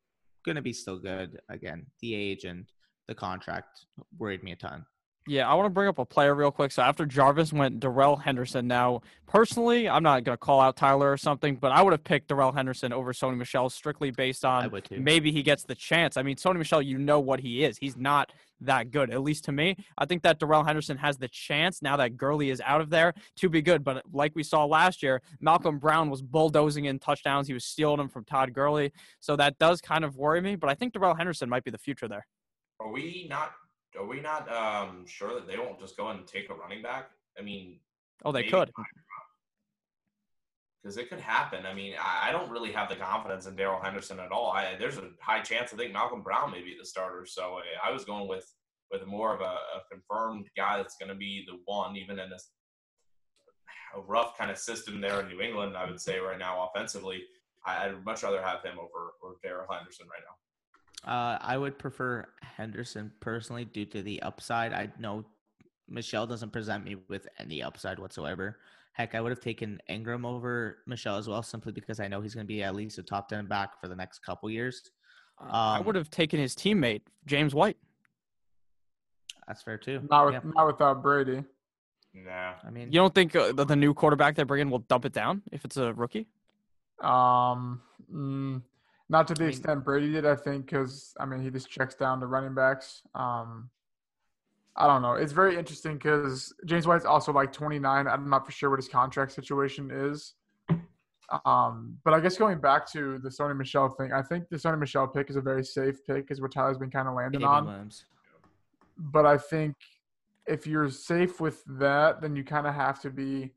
going to be still good. Again, the age and the contract worried me a ton. Yeah, I want to bring up a player real quick. So after Jarvis went Darrell Henderson. Now, personally, I'm not going to call out Tyler or something, but I would have picked Darrell Henderson over Sony Michel strictly based on maybe he gets the chance. I mean, Sony Michel, you know what he is. He's not that good, at least to me. I think that Darrell Henderson has the chance now that Gurley is out of there to be good. But like we saw last year, Malcolm Brown was bulldozing in touchdowns. He was stealing them from Todd Gurley. So that does kind of worry me. But I think Darrell Henderson might be the future there. Are we not are we not um, sure that they won't just go and take a running back? I mean, oh, they could. Because it could happen. I mean, I, I, don't really have the confidence in Darrell Henderson at all. I, there's a high chance I think Malcolm Brown may be the starter. So I, I was going with with more of a, a confirmed guy that's going to be the one, even in this a rough kind of system there in New England. I would say right now offensively, I, would much rather have him over over Darrell Henderson right now. Uh, I would prefer Henderson personally due to the upside. I know Michel doesn't present me with any upside whatsoever. Heck, I would have taken Engram over Michel as well, simply because I know he's going to be at least a top 10 back for the next couple years. Um, I would have taken his teammate, James White. That's fair too. Not, with, yeah. not without Brady. Nah. I mean, you don't think uh, the, the new quarterback they bring in will dump it down if it's a rookie? Um, mm, not to the I mean, extent Brady did, I think, because I mean he just checks down to running backs. Um, I don't know. It's very interesting because James White's also like 29. I'm not for sure what his contract situation is. Um, but I guess going back to the Sony Michel thing, I think the Sony Michel pick is a very safe pick, is what Tyler's been kind of landing on. Williams. But I think if you're safe with that, then you kind of have to be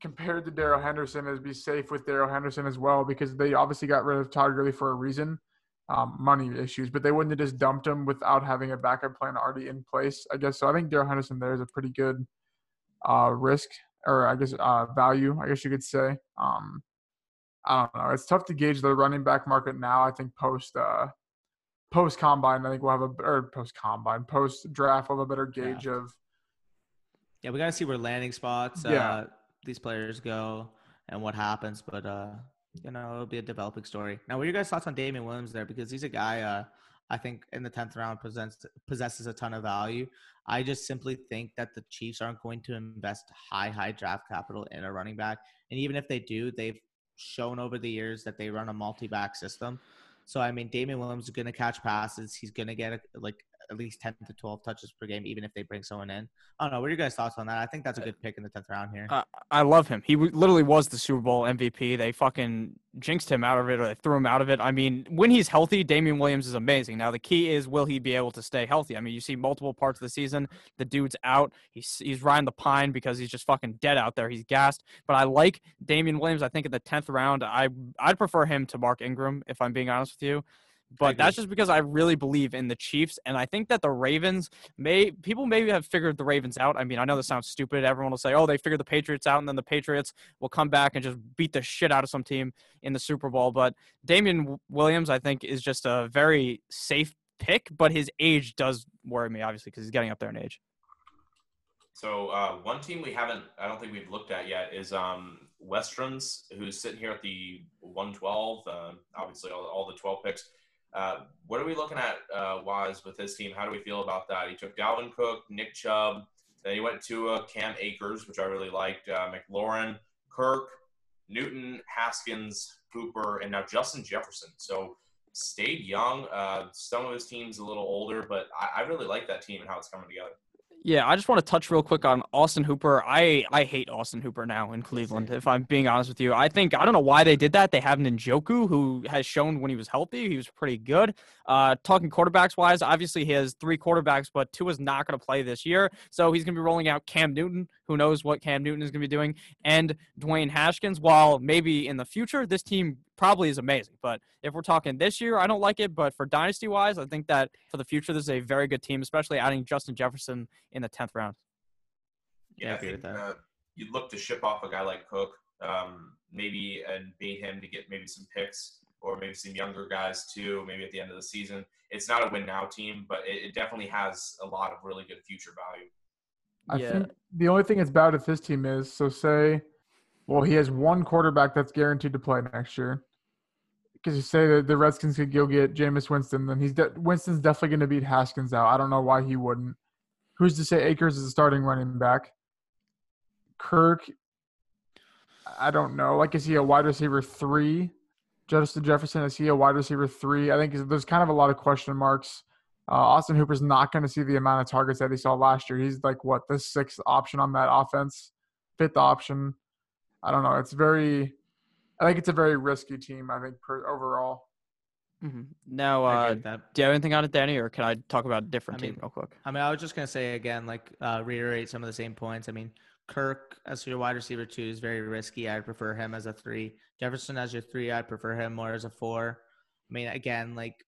compared to Darrell Henderson as be safe with Darrell Henderson as well because they obviously got rid of Todd Gurley for a reason, um, money issues, but they wouldn't have just dumped him without having a backup plan already in place. I guess so. I think Darrell Henderson there is a pretty good uh, risk or I guess uh, value. I guess you could say. Um, I don't know. It's tough to gauge the running back market now. I think post uh, post combine, I think we'll have a or post combine, post draft, we'll have a better gauge yeah. of. Yeah, we got to see where landing spots. Yeah. Uh, these players go and what happens. But uh, you know, it'll be a developing story. Now, what are your guys' thoughts on Damien Williams there? Because he's a guy uh, I think in the tenth round presents possesses a ton of value. I just simply think that the Chiefs aren't going to invest high, high draft capital in a running back, and even if they do, they've shown over the years that they run a multi-back system. So I mean, Damien Williams is going to catch passes. He's going to get a, like at least 10 to 12 touches per game, even if they bring someone in. I don't know. What are your guys' thoughts on that? I think that's a good pick in the 10th round here. Uh, I love him. He literally was the Super Bowl MVP. They fucking jinxed him out of it or they threw him out of it. I mean, when he's healthy, Damien Williams is amazing. Now, the key is will he be able to stay healthy? I mean, you see multiple parts of the season. The dude's out. He's, he's riding the pine because he's just fucking dead out there. He's gassed. But I like Damien Williams. I think in the 10th round, I, I'd prefer him to Mark Ingram, if I'm being honest with you but that's just because I really believe in the Chiefs, and I think that the Ravens may people maybe have figured the Ravens out. I mean, I know this sounds stupid. Everyone will say, "Oh, they figured the Patriots out," and then the Patriots will come back and just beat the shit out of some team in the Super Bowl. But Damien Williams, I think, is just a very safe pick, but his age does worry me, obviously, because he's getting up there in age. So uh, one team we haven't, I don't think we've looked at yet, is um, Westerns, who's sitting here at the 112. Uh, obviously, all, all the 12 picks. Uh, what are we looking at uh, wise with his team? How do we feel about that? He took Dalvin Cook, Nick Chubb, then he went to uh, Cam Akers, which I really liked, uh, McLaurin, Kirk, Newton, Haskins, Cooper, and now Justin Jefferson. So stayed young. Uh, some of his team's a little older, but I, I really like that team and how it's coming together. Yeah, I just want to touch real quick on Austin Hooper. I, I hate Austin Hooper now in Cleveland, if I'm being honest with you. I think, I don't know why they did that. They have Njoku, who has shown when he was healthy, he was pretty good. Uh, talking quarterbacks wise, obviously he has three quarterbacks, but two is not going to play this year. So he's going to be rolling out Cam Newton. Who knows what Cam Newton is going to be doing? And Dwayne Haskins. While maybe in the future, this team probably is amazing. But if we're talking this year, I don't like it. But for dynasty wise, I think that for the future, this is a very good team, especially adding Justin Jefferson in the tenth round. Yeah, yeah I think uh, you'd look to ship off a guy like Cook, um, maybe and bait him to get maybe some picks or maybe some younger guys too, maybe at the end of the season. It's not a win now team, but it, it definitely has a lot of really good future value. I yeah. think the only thing that's bad with this team is so say well, he has one quarterback that's guaranteed to play next year. Because you say that the Redskins could go get Jameis Winston, then he's de- Winston's definitely going to beat Haskins out. I don't know why he wouldn't. Who's to say Akers is a starting running back? Kirk, I don't know. Like, is he a wide receiver three? Justin Jefferson, is he a wide receiver three? I think there's kind of a lot of question marks. Uh, Austin Hooper's not going to see the amount of targets that he saw last year. He's like what the sixth option on that offense, fifth option. I don't know. It's very, I think it's a very risky team. I think per, overall. Mm-hmm. Now, uh, do you have anything on it, Danny, or can I talk about a different I mean, team real quick? I mean, I was just gonna say again, like uh, reiterate some of the same points. I mean, Kirk as your wide receiver two is very risky. I'd prefer him as a three. Jefferson as your three, I'd prefer him more as a four. I mean, again, like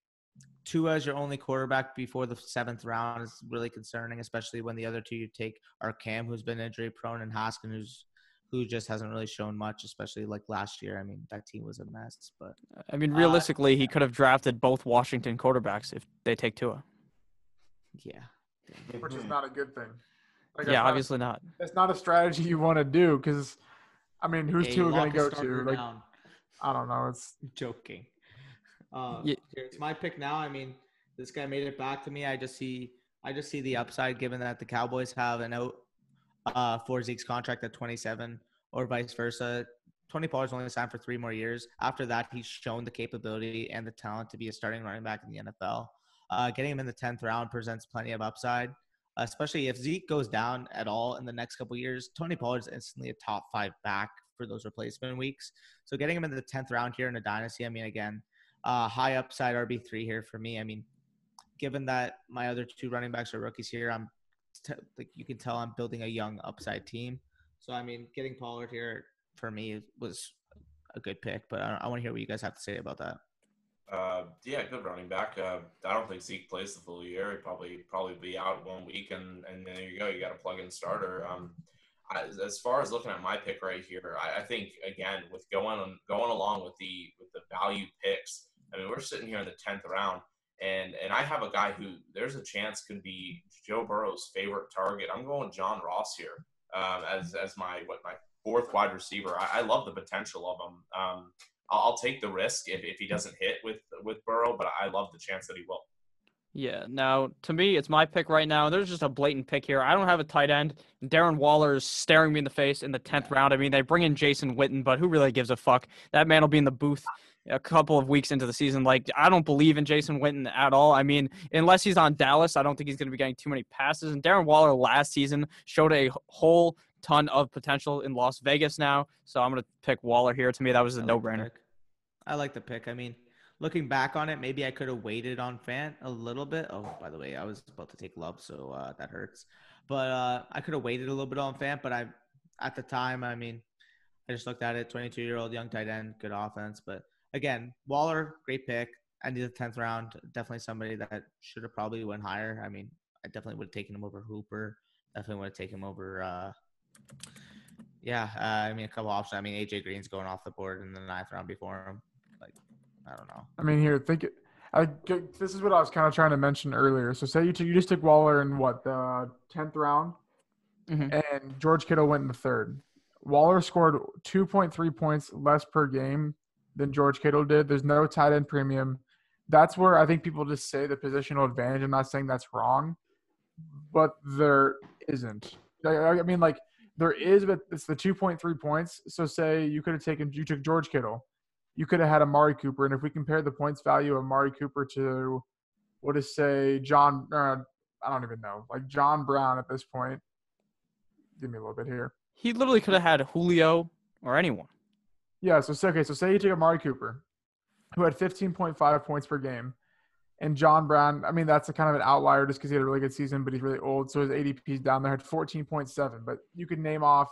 two as your only quarterback before the seventh round is really concerning, especially when the other two you take are Cam, who's been injury prone, and Haskins, who's who just hasn't really shown much, especially like last year. I mean, that team was a mess. But I mean, uh, realistically, uh, he could have drafted both Washington quarterbacks if they take Tua. Yeah, which is not a good thing. Like, yeah, obviously not. It's not a strategy you want to do because, I mean, who's hey, Tua going to go to? Like, down. I don't know. It's joking. Uh, yeah. It's my pick now. I mean, this guy made it back to me. I just see, I just see the upside given that the Cowboys have an out uh, for Zeke's contract at 27 or vice versa. Tony Pollard's only signed for three more years. After that, he's shown the capability and the talent to be a starting running back in the NFL. Uh, getting him in the 10th round presents plenty of upside, especially if Zeke goes down at all in the next couple years. Tony Pollard's instantly a top five back for those replacement weeks. So getting him in the 10th round here in a dynasty, I mean, again, uh, high upside RB3 here for me. I mean, given that my other two running backs are rookies here, I'm t- like you can tell I'm building a young upside team. So I mean, getting Pollard here for me was a good pick, but I, I want to hear what you guys have to say about that. Uh, yeah, good running back. Uh, I don't think Zeke plays the full year. He probably probably be out one week, and and there you go. You got a plug in starter. Um, I, as far as looking at my pick right here, I, I, think again with going on going along with the with the value picks. I mean, we're sitting here in the tenth round. And and I have a guy who there's a chance could be Joe Burrow's favorite target. I'm going John Ross here um, as as my what my fourth wide receiver. I, I love the potential of him. Um, I'll, I'll, take the risk if, if he doesn't hit with with Burrow, but I love the chance that he will. Yeah. Now, to me, it's my pick right now. There's just a blatant pick here. I don't have a tight end. Darren Waller is staring me in the face in the tenth round. I mean, they bring in Jason Witten, but who really gives a fuck? That man will be in the booth a couple of weeks into the season. Like, I don't believe in Jason Witten at all. I mean, unless he's on Dallas, I don't think he's going to be getting too many passes. And Darren Waller last season showed a whole ton of potential in Las Vegas now. So I'm going to pick Waller here. To me, that was a like no brainer. I like the pick. I mean, looking back on it, maybe I could have waited on Fant a little bit. Oh, by the way, I was about to take Love, so uh, that hurts. But uh, I could have waited a little bit on Fant. But I, at the time, I mean, I just looked at it. 22 year old young tight end, good offense. But again, Waller, great pick. End of the 10th round, definitely somebody that should have probably went higher. I mean, I definitely would have taken him over Hooper. Definitely would have taken him over. Uh, yeah, uh, I mean, a couple options. I mean, AJ Green's going off the board in the ninth round before him. Like, I don't know. I mean, here, think it. I, this is what I was kind of trying to mention earlier. So, say you, took, you just took Waller in what the tenth round, Mhm. and George Kittle went in the third. Waller scored 2.3 points less per game than George Kittle did. There's no tight end premium. That's where I think people just say the positional advantage. I'm not saying that's wrong, but there isn't. I, I mean, like there is, but it's the 2.3 points. So say you could have taken you took George Kittle, you could have had Amari Cooper, and if we compare the points value of Amari Cooper to what is say John, uh, I don't even know, like John Brown at this point. Give me a little bit here. He literally could have had Julio or anyone. Yeah, so say- okay, so say you take Amari Cooper, who had 15.5 points per game, and John Brown. I mean, that's a kind of an outlier just because he had a really good season, but he's really old, so his ADP's down there. Had 14.7, but you could name off,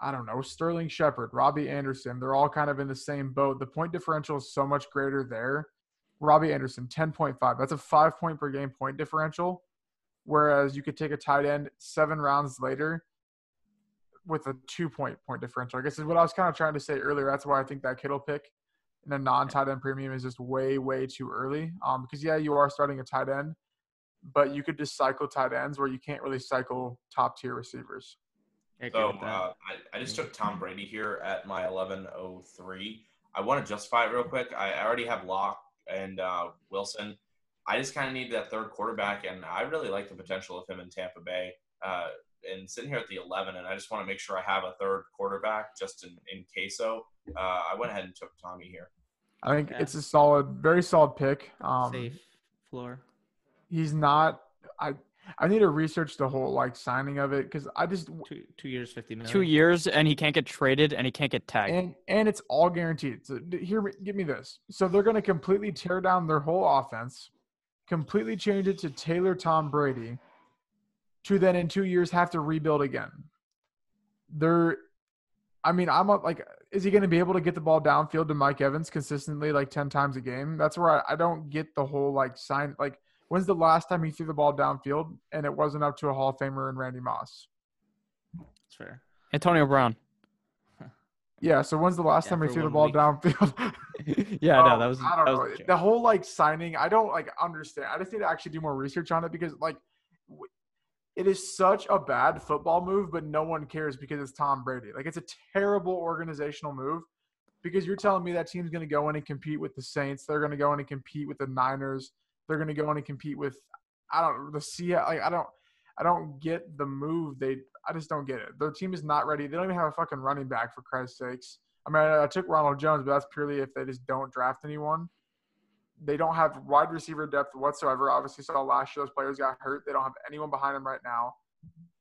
I don't know, Sterling Shepard, Robbie Anderson. They're all kind of in the same boat. The point differential is so much greater there. Robbie Anderson, 10.5. That's a five point per game point differential. Whereas you could take a tight end seven rounds later with a two point point differential. I guess is what I was kind of trying to say earlier. That's why I think that Kittle pick in a non tight end premium is just way, way too early. Um, because yeah, you are starting a tight end, but you could just cycle tight ends where you can't really cycle top tier receivers. I So uh, I, I just took Tom Brady here at my 11:03. I want to justify it real quick. I I already have Lock and uh, Wilson. I just kind of need that third quarterback, and I really like the potential of him in Tampa Bay. Uh, and sitting here at the 11, and I just want to make sure I have a third quarterback just in in queso. Uh, I went ahead and took Tommy here. I think Yeah. it's a solid, very solid pick. Um, Safe floor. he's not. I I need to research the whole like signing of it because I just Two two years, fifty million. Two years, and he can't get traded, and he can't get tagged. and and it's all guaranteed. So here, give me this. So they're going to completely tear down their whole offense, completely change it to tailor Tom Brady, to then in two years have to rebuild again. They're, I mean, I'm a, like, is he going to be able to get the ball downfield to Mike Evans consistently like ten times a game? That's where I, I don't get the whole like sign. Like, when's the last time he threw the ball downfield and it wasn't up to a Hall of Famer and Randy Moss? That's fair. Antonio Brown. Yeah. So when's the last Yeah, time he threw the ball week. downfield? yeah, no, Um, that was. I don't know. was a the whole like signing. I don't like understand. I just need to actually do more research on it because like it is such a bad football move, but no one cares because it's Tom Brady. Like it's a terrible organizational move because you're telling me that team's going to go in and compete with the Saints. They're going to go in and compete with the Niners. They're going to go in and compete with I don't the Seattle. Like I don't. I don't get the move. They, I just don't get it. Their team is not ready. They don't even have a fucking running back for Christ's sakes. I mean, I, I took Ronald Jones, but that's purely if they just don't draft anyone. They don't have wide receiver depth whatsoever. Obviously, saw last year those players got hurt. They don't have anyone behind them right now.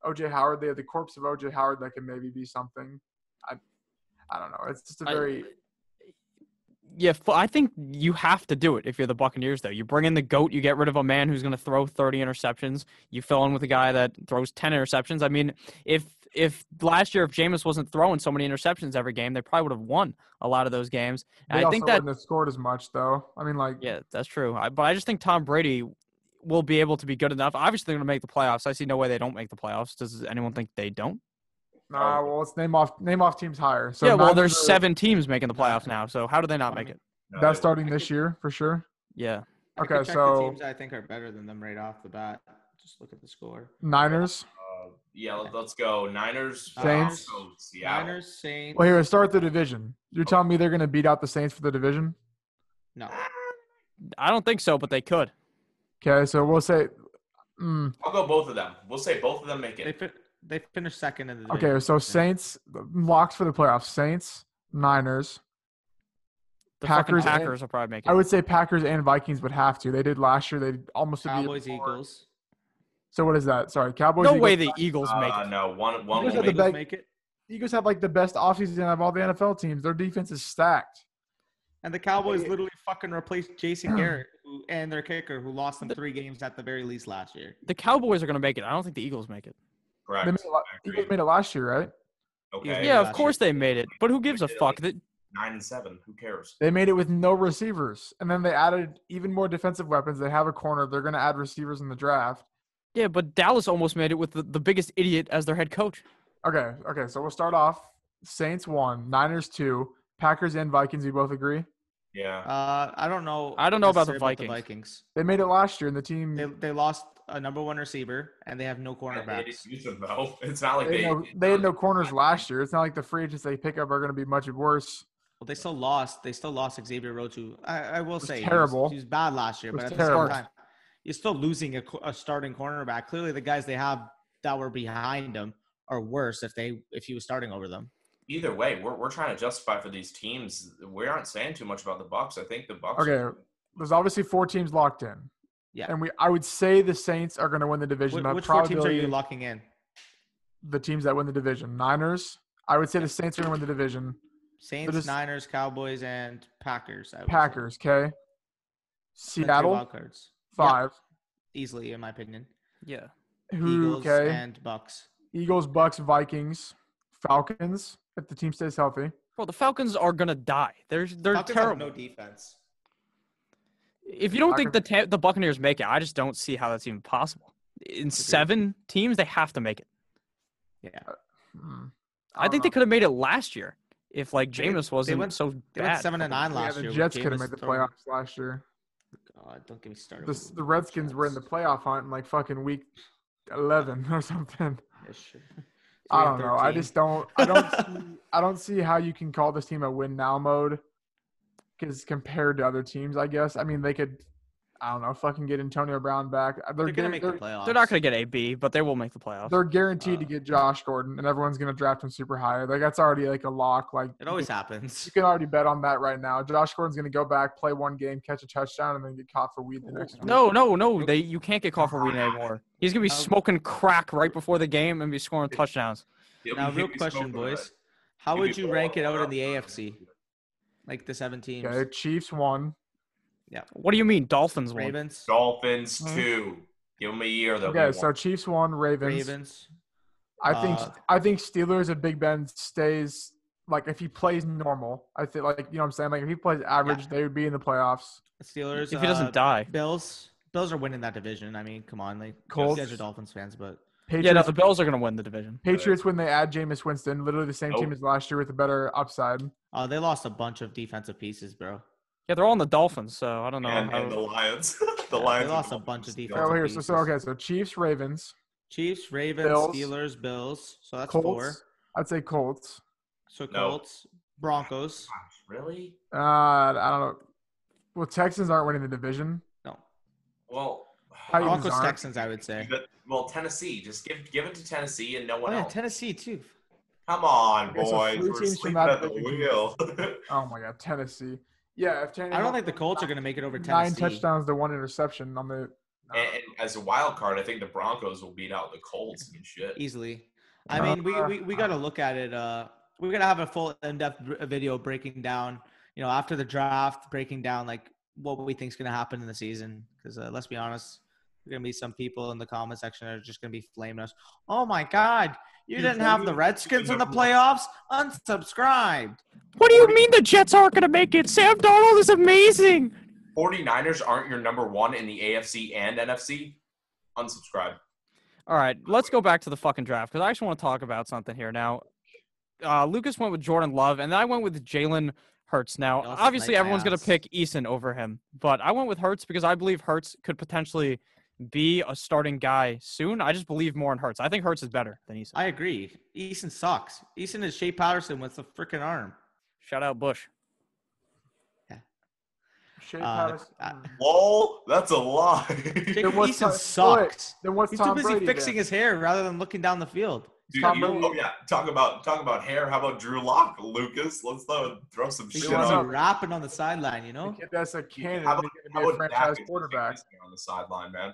OJ Howard, they have the corpse of OJ Howard that can maybe be something. I, I don't know. It's just a very Yeah, I think you have to do it if you're the Buccaneers. Though you bring in the goat, you get rid of a man who's going to throw 30 interceptions. You fill in with a guy that throws 10 interceptions. I mean, if if last year if Jameis wasn't throwing so many interceptions every game, they probably would have won a lot of those games. They And I also think that wouldn't have scored as much though. I mean, like yeah, that's true. I, but I just think Tom Brady will be able to be good enough. Obviously, they're going to make the playoffs. I see no way they don't make the playoffs. Does anyone think they don't? nah. Well, let's name off name off teams higher. So yeah, well, there's are- seven teams making the playoffs now. So how do they not I make mean, it? No, That's starting this year for sure. Yeah. I Okay, check so- the teams I think are better than them right off the bat. Just look at the score. Niners. Yeah, let, us go Niners. uh, Saints. let's go Seattle. Niners, Saints. Well, here, start the division. You're telling me they're going to beat out the Saints for the division? No. I don't think so, but they could. Okay, so we'll say. Mm, I'll go both of them. We'll say both of them make They it. fi- they finished second in the Division. okay, division. so Saints locks for the playoffs. Saints, Niners. The Packers fucking and- Packers will probably make it. I would say Packers and Vikings would have to. They did last year. They almost did the Cowboys, before. Eagles. So what is that? Sorry, Cowboys. no Eagles, way the Eagles make Uh, it. no, one one Eagles will have the make best- it. Eagles make it. Eagles have like the best offseason of all the NFL teams. Their defense is stacked. And the Cowboys literally fucking replaced Jason Garrett who, and their kicker, who lost them three games at the very least last year. The Cowboys are going to make it. I don't think the Eagles make it. Correct. They made, it la- I agree. Eagles made it last year, right? Okay. yeah, of course year. they made it. But who gives a fuck? like- That Nine and seven. Who cares? They made it with no receivers, and then they added even more defensive weapons. They have a corner. They're going to add receivers in the draft. Yeah, but Dallas almost made it with the, the biggest idiot as their head coach. Okay, okay. So we'll start off. Saints one, Niners two, Packers and Vikings. You both agree. Yeah. Uh, I don't know. I don't know about the necessarily Vikings. They made it last year, and the team They they lost a number one receiver and they have no cornerbacks. didn't them though. It's not like they, they. had no, they had no corners last year. It's not like the free agents they pick up are going to be much worse. Well, they still lost. They still lost Xavier Rhodes. I, I will say he was- terrible. He was, bad last year, It was but at terrible. the same time, you're still losing a, a starting cornerback. Clearly, the guys they have that were behind him are worse if they if he was starting over them. Either way, we're, we're trying to justify for these teams. We aren't saying too much about the Bucks. I think the Bucks. Okay. There's obviously four teams locked in. Yeah. And we, I would say the Saints are going to win the division. Wh- which four teams are you locking in? The teams that win the division. Niners. I would say the Saints are going to win the division. Saints, just- Niners, Cowboys, and Packers. I would say. Packers. Okay. The three Seattle wild cards. Yeah, five. easily in my opinion. Yeah. Who? Eagles Okay. and Bucks. Eagles, Bucks, Vikings, Falcons. If the team stays healthy. Well, the Falcons are going to die. They're they're Falcons have terrible. no defense. if you don't think the ta- the Buccaneers make it, I just don't see how that's even possible. In seven teams, they have to make it. Yeah, Hmm. I, don't think they could have made it last year if like They- Jameis wasn't went- so bad. they went seven and nine Yeah, last the year. with Jets could have Jameis made the playoffs last year. God, don't get me started. The, the Redskins were in the playoff hunt in like fucking week 11 or something. Yeah, sure. I don't know. I just don't. I don't. see, I don't see how you can call this team a win now mode. Because compared to other teams, I guess. I mean, they could. I don't know. Fucking get Antonio Brown back. They're They're gonna guar- make they're, the playoffs. They're not going to get a B, but they will make the playoffs. they're guaranteed to Uh, get Josh Gordon, and everyone's gonna draft him super high. Like that's already like a lock. Like It always you, happens. you can already bet on that right now. Josh Gordon's gonna go back, play one game, catch a touchdown, and then get caught for weed the next. week. No, no, no. They you can't get caught for weed anymore. He's gonna be smoking crack right before the game and be scoring touchdowns. He'll Now, real question, boys. that. How would you rank it out in the AFC? Like the seven teams. Okay, Chiefs one. What do you mean Dolphins won? Ravens. Dolphins Mhm. two. Give them a year. They'll Okay, so. Chiefs one, Ravens. Ravens. I think Uh, I think Steelers if Big Ben stays like if he plays normal, I think like you know what I'm saying like if he plays average, they would be in the playoffs. Steelers. If he doesn't uh, die. Bills. Bills are winning that division. I mean, come on, like Colts. you guys are Dolphins fans, but Patriots, Yeah, no, the Bills are gonna win the division. Patriots when they add Jameis Winston, literally the same team as last year with a better upside. uh, they lost a bunch of defensive pieces, bro. Yeah, they're all in the Dolphins, so I don't know. and, how- and the Lions. the They Lions. lost and a bunch of Dolphins. defensive Oh, here, so, so okay, so Chiefs, Ravens, Chiefs, Ravens, Bills. Steelers, Bills. So that's Colts. four. I'd say Colts. So No. Colts, Broncos. Gosh, Really? Uh, I don't know. Well, Texans aren't winning the division. No, Well, Titans Broncos, aren't. Texans. I would say. but, well, Tennessee. Just give give it to Tennessee and no Oh one yeah, else. Tennessee too. Come on, Okay, boys. three We're teams sleeping at the wheel. Oh my God, Tennessee. Yeah, if Tennessee I don't think the Colts are going to make it over nine touchdowns to one interception on the. and, and as a wild card, I think the Broncos will beat out the Colts and shit. easily. I mean, we, we, we got to look at it. Uh, we're gonna have a full in-depth video breaking down, you know, after the draft, breaking down like what we think is gonna happen in the season. Because uh, let's be honest, there's gonna be some people in the comment section that are just gonna be flaming us. Oh my God, you You didn't have the Redskins in the playoffs. Unsubscribed. What do you mean the Jets aren't gonna make it? Sam Darnold is amazing. 49ers aren't your number one in the AFC and NFC. Unsubscribe. All right, let's go back to the fucking draft because I actually want to talk about something here. Now, uh, Lucas went with Jordan Love, and then I went with Jalen Hurts. Now, obviously, everyone's going to pick Eason over him, but I went with Hurts because I believe Hurts could potentially be a starting guy soon. I just believe more in Hurts. I think Hurts is better than Eason. I agree. Eason sucks. Eason is Shea Patterson with a freaking arm. Shout out Bush. Yeah. Shea Uh, Patterson. uh. Lol, that's a lie. Jacob Eason Tom- sucks. Then what's He's Tom too busy Brady fixing then? his hair rather than looking down the field. Dude, Tom you- oh yeah, talk about talk about hair. How about Drew Lock, Lucas? Let's throw, throw some He's shit what's busy on. rapping on the sideline, you know. kid that's a candidate. How He's How going to be a about franchise quarterback. on the sideline, man?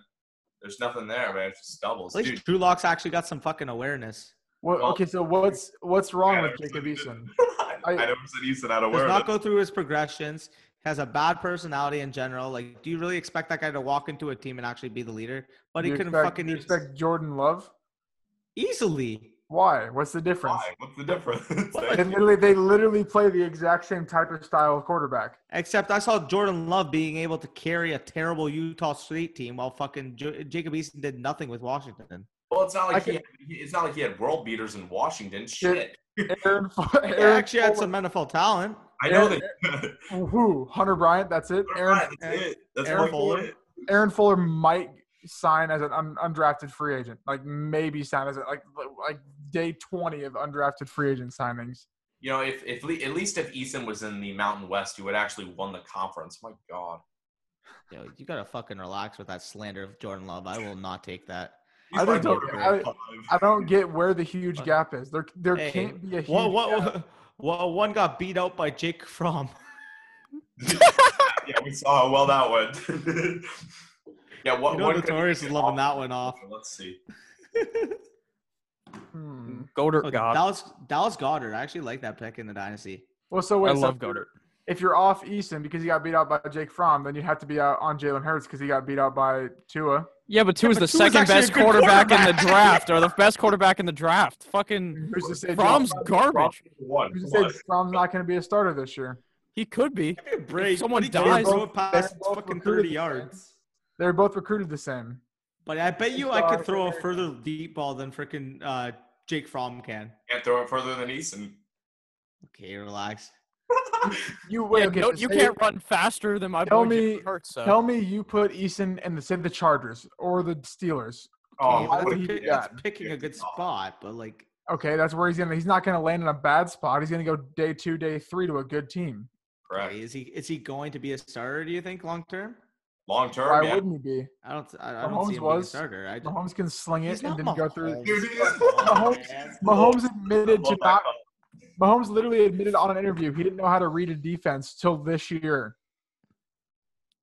There's nothing there, man. It's just doubles. At least Dude, Drew Lock's actually got some fucking awareness. What, Well- okay, so what's what's wrong I with never Jacob Eason? I, I- never said Eason out of Does not go through his progressions. Has a bad personality in general. Like, do you really expect that guy to walk into a team and actually be the leader? But Do he couldn't expect, fucking you expect Jordan Love? easily. Why? What's the difference? Why? What's the difference? They literally, they literally play the exact same type of style of quarterback. Except I saw Jordan Love being able to carry a terrible Utah State team while fucking Jo- Jacob Eason did nothing with Washington. well, it's not I like he had, it's not like he had world beaters in Washington. Shit. Aaron, He Aaron actually had some NFL talent. I know Aaron- that. Who? Hunter Bryant. That's it. Aaron That's it. That's Aaron Fuller. it. Aaron Fuller might sign as an undrafted free agent. Like maybe sign as a, like like day twenty of undrafted free agent signings. You know, if, if at least if Eason was in the Mountain West, he would actually won the conference. My God. Yo, you gotta fucking relax with that slander of Jordan Love. I will not take that. I my just don't- quarterback. I don't get where the huge gap is. There there Hey, can't be a huge What, gap. what, what, one got beat out by Jake Fromm. yeah, we saw how well that went. yeah, what? You know what the could he Taurus is loving off? that one off. Let's see. Hmm. Goedert, Oh, God. Dallas, Dallas Goedert. I actually like that pick in the dynasty. Well, so wait, I so love if you're- Goedert. If you're off Eason because he got beat out by Jake Fromm, then you have to be out on Jalen Hurts because he got beat out by Tua. Yeah, but Tua's but the Tua's second best good quarterback, in the draft, or the best quarterback in the draft. Fucking Who's to say Fromm's garbage. One. Who's to say Fromm's not going to be a starter this year? He could be. Give me a break. someone What he dies- throw it past They're both fucking 30 yards. They're both recruited the same. But I bet you I could throw a further deep ball than freaking uh, Jake Fromm can. Can't throw it further than Eason. Okay, relax. You wait. Yeah, okay, no, you say- can't run faster than my Tell boy me- Jalen Hurts. So. Tell me you put Eason in the say the Chargers or the Steelers. Oh, why that's, pick- that's picking a good spot, but like, Okay, that's where he's gonna. He's not gonna land in a bad spot. He's gonna go day two, day three to a good team. Right? okay, is he is he going to be a starter? Do you think long term? Long term, Why yeah. wouldn't he be? I don't. I, I don't Mahomes see him being a was. starter. I, Mahomes can sling he's it and not then go through. Mahomes. Dude, he is. Mahomes. Mahomes admitted to Love that not. Mahomes literally admitted on an interview he didn't know how to read a defense till this year.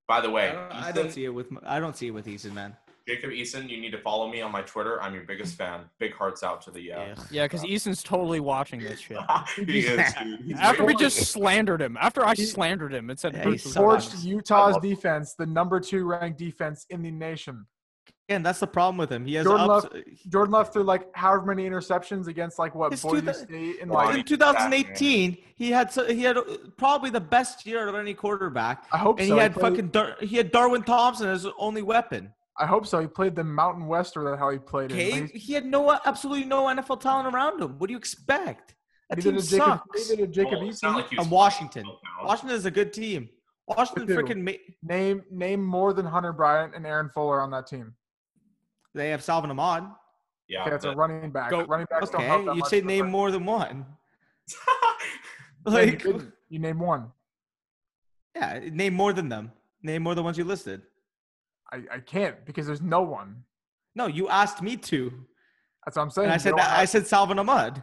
By the way, I don't, I don't see it with. I don't see it with Eason, man. Jacob Eason, you need to follow me on my Twitter. I'm your biggest fan. Big hearts out to the. Uh, Ugh. Yeah, because Eason's totally watching this shit. he is, dude. After we just slandered him, after I slandered him and said Yeah, he was sucks. Forged Utah's defense, the number two ranked defense in the nation. Again, that's the problem with him. He has Jordan ups. Jordan Love threw like however many interceptions against like what Boise two thou- State and Well, like in he- 2018, he had so, he had uh, probably the best year of any quarterback, I hope and so. he had played- fucking Dar- he had Darwin Thompson as his only weapon. I hope so. He played the Mountain West or the hell he played Okay, in. he had no absolutely no NFL talent around him. What do you expect? That Neither team did Jacob, sucks. neither did Jacob Well, Eason. like And Washington. playing well now. Washington is a good team. Washington freaking ma- Name name more than Hunter Bryant and Aaron Fuller on that team. they have Salvon Ahmed. Yeah. Okay, that's a running back. Go- Running backs don't help Okay, that you'd much say name the- more than one. Like, didn't. you name one. yeah, name more than them. Name more than the ones you listed. I, I can't because there's no one. No, you asked me to, That's what I'm saying. and I said that, I said Salvon Ahmed.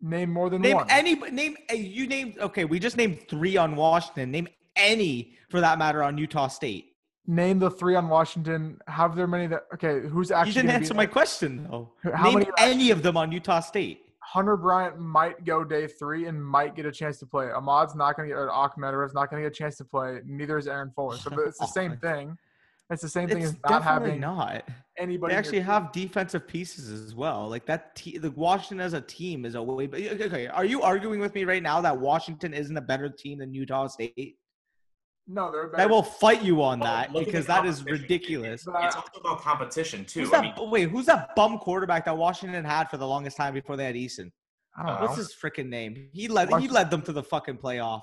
name more than one. Name one. any. Name you named. Okay, we just named three on Washington. Name any for that matter on Utah State. Name the three on Washington. Have there many that? Okay, who's actually? you didn't answer my question though. How name any of them on Utah State. Hunter Bryant might go day three and might get a chance to play. Ahmed's not going to get. Ahmed is not going to get a chance to play. Neither is Aaron Fuller. So it's the same thing. It's the same thing It's as not definitely having not. anybody. They actually have defensive pieces as well. Like that, te- the Washington as a team is a way. But okay, are you arguing with me right now that Washington isn't a better team than Utah State? No, they're I better. will fight you on Oh, that look at because that is ridiculous. But It's I- also about competition too. Who's I mean, wait, who's that bum quarterback that Washington had for the longest time before they had Eason? I don't know. What's his freaking name? He led. He led them to the fucking playoff.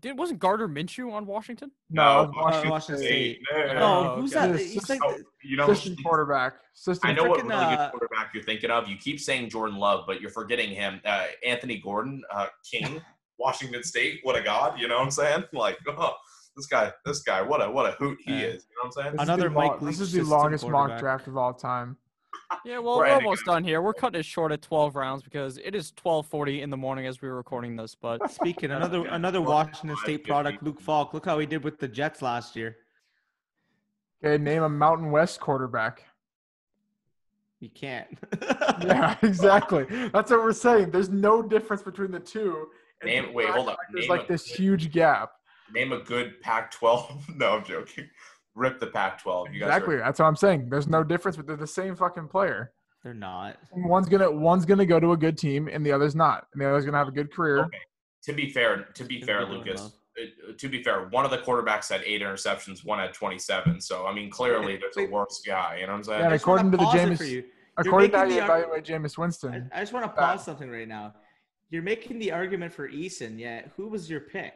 Did, wasn't Gardner Minshew on Washington? no, no, Washington, Washington State. State. No, No, Oh, who's okay. that? This- He's like, Oh, you know, Assistant quarterback. Assistant I know what freaking, really good uh, quarterback you're thinking of. You keep saying Jordan Love, but you're forgetting him. Uh, Anthony Gordon, uh, King, Washington State. What a god! You know what I'm saying? Like, oh, This guy, this guy, what a what a hoot he Yeah. is. You know what I'm saying? This is Another the Mike long- This is the longest mock draft of all time. Yeah, well, We're we're, ending almost done here. We're cutting it short at 12 rounds because it is 12:40 in the morning as we were recording this. But Speaking another Yeah. another Washington State product, Luke Falk. Look how he did with the Jets last year. Okay, name a Mountain West quarterback. You can't. Yeah, exactly. That's what we're saying. There's no difference between the two. and Name- people wait, hold up. There's Name like a- this huge gap. Name a good Pac-12. no, I'm joking. Rip the Pac-12. You guys are- Exactly. That's what I'm saying. There's no difference, but they're the same fucking player. They're not. One's gonna one's gonna go to a good team, and the other's not. And the other's gonna have a good career. Okay. To be fair, to be fair, Lucas. well. uh, To be fair, one of the quarterbacks had eight interceptions, one had 27. So I mean, clearly there's a worse guy. You know what I'm saying? Yeah, I just wanna according to the pause it Jameis- According to how you the arg- evaluate Jameis I, Winston, I just want to Bad. pause something right now. You're making the argument for Eason, yet who was your pick?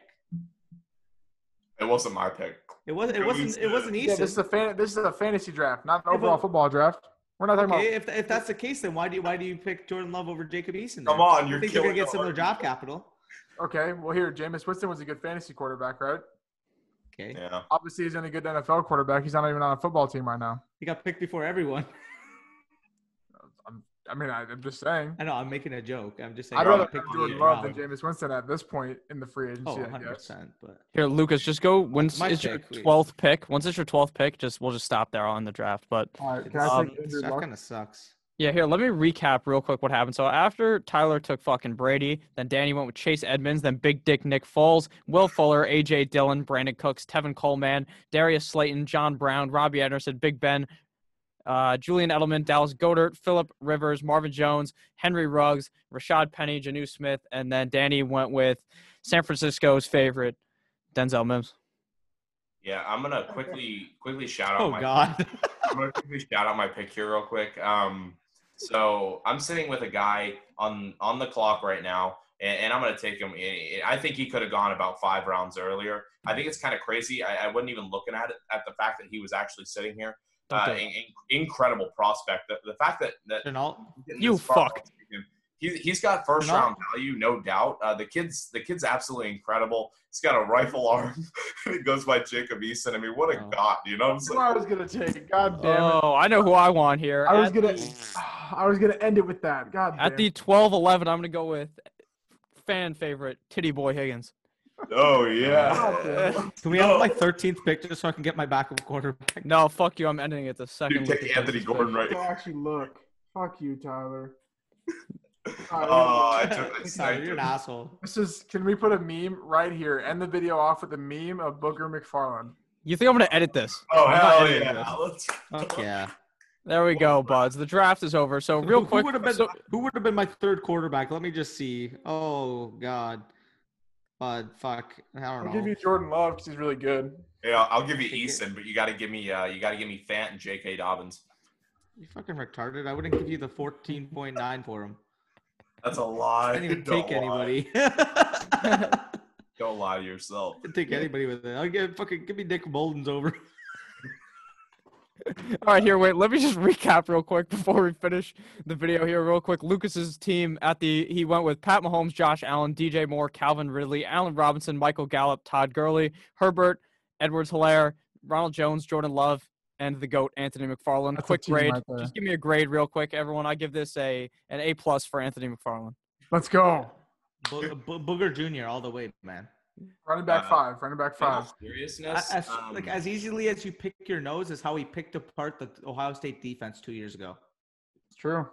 It wasn't my pick. It wasn't. It Who wasn't. is It wasn't yeah, this is a fan. This is a fantasy draft, not an overall but- football draft. We're not talking Okay, about. if, if that's the case, then why do you why do you pick Jordan Love over Jacob Eason? Come on, you're think you're gonna get the similar argument. draft capital. Okay, well here, Jameis Winston was a good fantasy quarterback, right? Okay, Yeah. Obviously, he's not a good NFL quarterback. He's not even on a football team right now. he got picked before everyone. I'm, mean, I, I'm just saying. I know I'm making a joke. I'm just saying. I'd he rather got have picked Jordan Love than. Jameis Winston at this point in the free agency. Oh, 100%. But here, Lucas, just go. Once My it's your pick, please. 12th pick, once it's your 12th pick, just we'll just stop there on the draft. But All right, can it's- I Um, that kind of sucks. Yeah, here, let me recap real quick what happened. So after Tyler took fucking Brady, then Danny went with Chase Edmonds, then Big Dick Nick Foles, Will Fuller, AJ Dillon, Brandin Cooks, Tevin Coleman, Darius Slayton, John Brown, Robbie Anderson, Big Ben, uh, Julian Edelman, Dallas Goedert, Philip Rivers, Marvin Jones, Henry Ruggs, Rashad Penny, Jonnu Smith, and then Danny went with San Francisco's favorite, Denzel Mims. Yeah, I'm gonna quickly quickly shout out Oh my God. I'm gonna quickly shout out my pick here real quick. Um, so I'm sitting with a guy on on the clock right now, and, and I'm gonna take him. I- I think he could have gone about five rounds earlier. I think it's kind of crazy. I, I wasn't even looking at it at the fact that he was actually sitting here. Don't Uh, in- in- incredible prospect. The, the fact that that Shenault. You this fuck. along, He, he's got first No. round value, no doubt. Uh, the kid's the kid's absolutely incredible. He's got a rifle arm. it goes by Jacob Eason. I mean, what a Oh. god, you know what I'm saying? I was gonna take. God damn it! Oh, I know who I want here. I was At gonna. the- I was gonna end it with that. God damn. At the 12 11, I'm going to go with fan favorite, Titty Boy Higgins. Oh yeah. God damn it. Can we have my 13th pick just so I can get my backup quarterback? No, fuck you. I'm ending it the second. Dude, Lucas take Anthony Gordon pick. right. Go actually look. Fuck you, Tyler. All right, Oh, I took I Tyler, you're an asshole. This is. Can we put a meme right here? End the video off with a meme of Booger McFarland. You think I'm going to edit this? Oh I'm not hell editing yeah! Let's, Fuck yeah. There we go, buds. The draft is over. So, real Who- quick. Who would have been? so- who would have been my third quarterback? Let me just see. Oh God. Bud, fuck. I don't I'll know. give you Jordan Love because he's really good. yeah, I'll give you Take it. Eason, but you got to give me uh, you got to give me Fant and J.K. Dobbins. You fucking retarded. I wouldn't give you the 14.9 for him. That's a lie. I didn't even Don't take lie. anybody. Don't lie to yourself. I Didn't take anybody with it. I'll give fucking give me Nick Bolden's over. All right, here, wait. Let me just recap real quick before we finish the video here, real quick. Lucas's team at the he went with Pat Mahomes, Josh Allen, DJ Moore, Calvin Ridley, Allen Robinson, Michael Gallup, Todd Gurley, Herbert, Edwards Helaire, Ronald Jones, Jordan Love, and the GOAT, Anthony McFarland. That's a quick team grade. right just give me a grade real quick, everyone. I give this a an A plus for Anthony McFarland. Let's go. Bo- Bo- Booger Jr. all the way, man. Running back Uh, five. Running back five. seriousness, As, um, like as easily as you pick your nose is how he picked apart the Ohio State defense two years ago. It's true.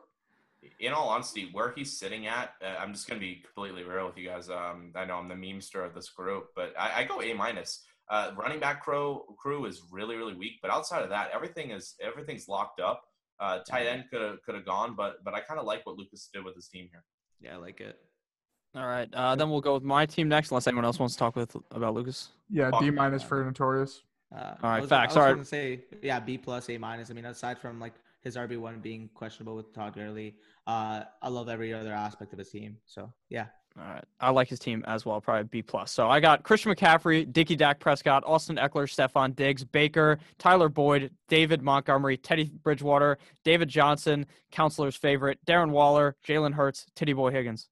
in all honesty, where he's sitting at, uh, I'm just gonna be completely real with you guys. Um, I know I'm the memester of this group, but I, I go A minus. Uh, running back crew crew is really really weak, but outside of that, everything is everything's locked up. Uh, tight end could have could have gone, but but I kind of like what Lucas did with his team here. Yeah, I like it. All right, uh, then we'll go with my team next, unless anyone else wants to talk with about Lucas. Yeah, Fuck D minus for Notorious. Uh, All I right, was, facts, I was all right. say yeah, B plus, A minus. I mean, aside from like his RB one being questionable with Todd Gurley, uh, I love every other aspect of his team. So yeah, All right. I like his team as well, probably B plus. So I got Christian McCaffrey, Dickie Dak Prescott, Austin Ekeler, Stefon Diggs, Baker, Tyler Boyd, David Montgomery, Teddy Bridgewater, David Johnson, counselor's favorite, Darren Waller, Jalen Hurts, Titty Boy Higgins.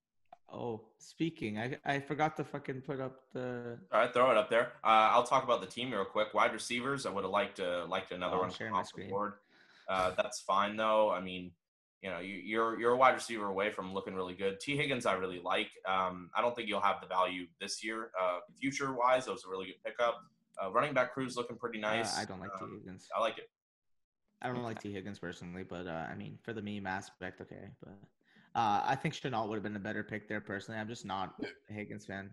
Oh, speaking, I I forgot to fucking put up the. All right, throw it up there. Uh, I'll talk about the team real quick. Wide receivers, I would have liked to liked another Oh, one come my screen. board. Uh, that's fine though. I mean, you know, you, you're you're a wide receiver away from looking really good. T Higgins, I really like. Um, I don't think you'll have the value this year. Uh, future wise, that was a really good pickup. Uh, running back crew's looking pretty uh, nice. I don't like T Um, Higgins. I like it. I don't like T Higgins personally, but uh, I mean, for the meme aspect, okay. But uh, I think Shenault would have been a better pick there personally. I'm just not a Higgins fan.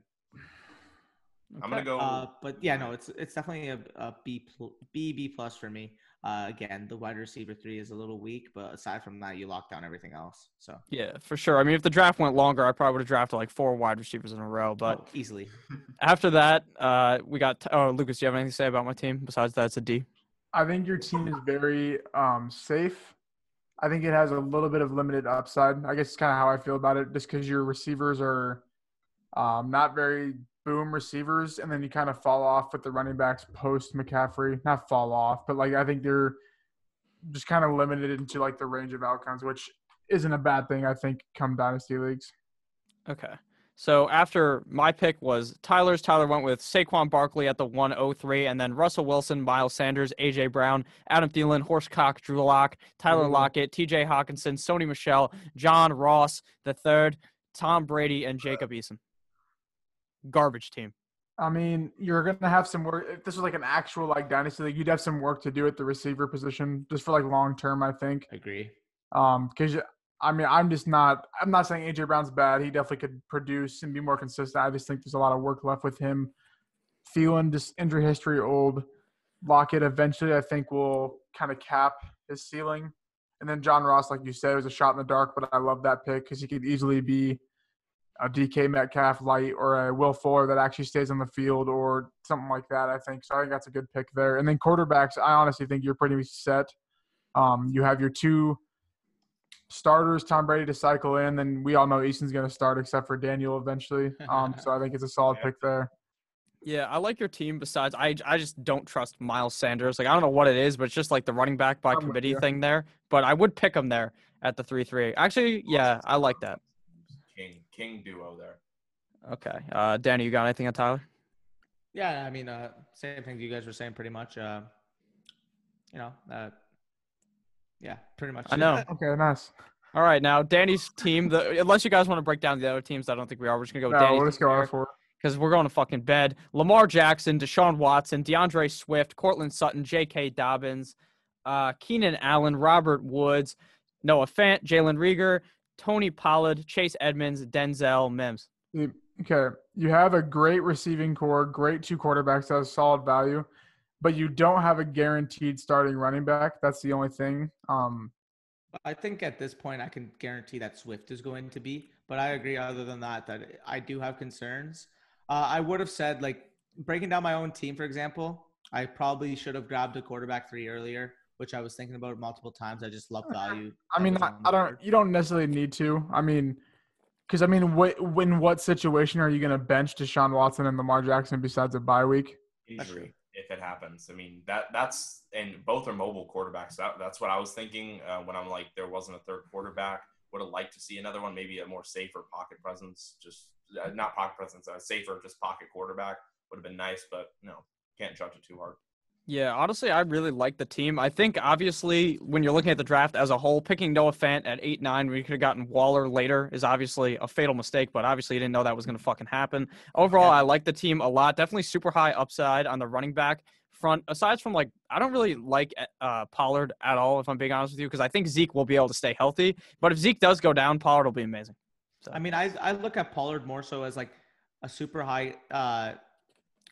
I'm gonna go. Uh, but yeah, no, it's it's definitely a, a B pl- B B plus for me. Uh, again, the wide receiver three is a little weak, but aside from that, you lock down everything else. So Yeah, for sure. I mean, if the draft went longer, I probably would have drafted like four wide receivers in a row. But oh, easily, after that, uh, we got. Oh, Lucas, do you have anything to say about my team besides that it's a D? I think your team is very um, safe. I think it has a little bit of limited upside. I guess it's kind of how I feel about it, just because your receivers are um, not very boom receivers, and then you kind of fall off with the running backs post McCaffrey. Not fall off, but like I think they're just kind of limited into like the range of outcomes, which isn't a bad thing. I think come dynasty leagues. Okay. So after my pick was Tyler's, Tyler went with Saquon Barkley at the 103, and then Russell Wilson, Miles Sanders, AJ Brown, Adam Thielen, Horsecock, Drew Lock, Tyler Ooh. Lockett, TJ Hockenson, Sony Michel, John Ross the third, Tom Brady, and Jacob Eason. Garbage team. I mean, you're gonna have some work. If this was like an actual like dynasty league, you'd have some work to do at the receiver position, just for like long term. I think. agree. Um, because I mean, I'm just not. I'm not saying AJ Brown's bad. He definitely could produce and be more consistent. I just think there's a lot of work left with him. Feeling just injury history old. Lockett eventually, I think, will kind of cap his ceiling. And then John Ross, like you said, was a shot in the dark, but I love that pick because he could easily be a DK Metcalf light or a Will Fuller that actually stays on the field or something like that. I think so. I think that's a good pick there. And then quarterbacks, I honestly think you're pretty set. Um, you have your two starters, Tom Brady to cycle in, then we all know Eason's going to start except for Daniel eventually. Um, so I think it's a solid pick there. Yeah, I like your team. Besides, I I just don't trust Miles Sanders. Like I don't know what it is, but it's just like the running back by I'm committee you. thing there. But I would pick him there at the three three. Actually, yeah, I like that. King King duo there. Okay, uh, Danny, you got anything on Tyler? Yeah, I mean, uh, same thing you guys were saying, pretty much. Uh, you know, uh, yeah, pretty much. I know. Okay, nice. All right, now Danny's team. The unless you guys want to break down the other teams, I don't think we are. We're just gonna go with No, Danny's we'll just go team R here. four. because we're going to fucking bed. Lamar Jackson, Deshaun Watson, D'Andre Swift, Courtland Sutton, J.K. Dobbins, uh, Keenan Allen, Robert Woods, Noah Fant, Jalen Reagor, Tony Pollard, Chase Edmonds, Denzel Mims. Okay, you have a great receiving corps, great two quarterbacks that has solid value, but you don't have a guaranteed starting running back. That's the only thing. Um, I think at this point I can guarantee that Swift is going to be, but I agree. Other than that, that I do have concerns. Uh, I would have said like breaking down my own team, for example. I probably should have grabbed a quarterback three earlier, which I was thinking about multiple times. I just love value. I mean, I, I don't. You don't necessarily need to. I mean, because I mean, what, in what situation are you going to bench Deshaun Watson and Lamar Jackson besides a bye week? That's true. Easily, if it happens. I mean, that that's and both are mobile quarterbacks. That, that's what I was thinking uh, when I'm like, there wasn't a third quarterback. Would have liked to see another one, maybe a more safer pocket presence. Just uh, not pocket presence, a safer just pocket quarterback would have been nice. But no, can't judge it too hard. Yeah, honestly, I really like the team. I think obviously when you're looking at the draft as a whole, picking Noah Fant at eight nine, we could have gotten Waller later, is obviously a fatal mistake. But obviously, you didn't know that was going to fucking happen. Overall, Yeah. I like the team a lot. Definitely super high upside on the running back front. Aside from like, I don't really like uh, Pollard at all, if I'm being honest with you, because I think Zeke will be able to stay healthy. But if Zeke does go down, Pollard will be amazing. So I mean, I I look at Pollard more so as like a super high uh,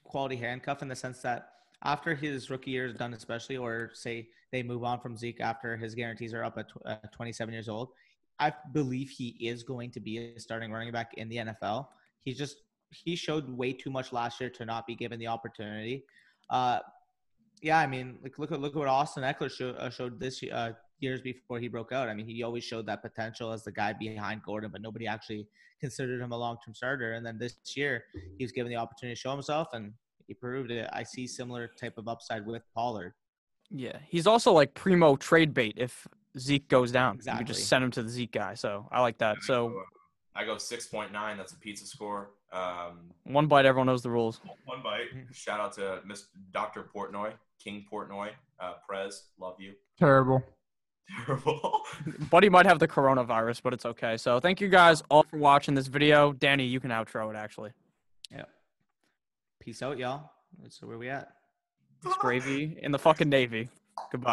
quality handcuff in the sense that after his rookie year is done, especially, or say they move on from Zeke after his guarantees are up at tw- uh, 27 years old, I believe he is going to be a starting running back in the NFL. He's just he showed way too much last year to not be given the opportunity. Uh, yeah, I mean, like look at look at what Austin Ekeler show, uh, showed this uh, years before he broke out. I mean, he always showed that potential as the guy behind Gordon, but nobody actually considered him a long term starter. And then this year, he was given the opportunity to show himself, and he proved it. I see similar type of upside with Pollard. yeah, he's also like primo trade bait if Zeke goes down. You Exactly. just send him to the Zeke guy. So I like that. So I go 6.9. That's a pizza score. Um, One bite, everyone knows the rules. one bite. Shout out to Miss Dr. Portnoy, King Portnoy, uh, Prez. Love you. Terrible. Terrible. Buddy might have the coronavirus, but it's okay. So thank you guys all for watching this video. Danny, you can outro it actually. Yeah. Peace out, y'all. So where we at? It's gravy in the fucking Navy. Goodbye.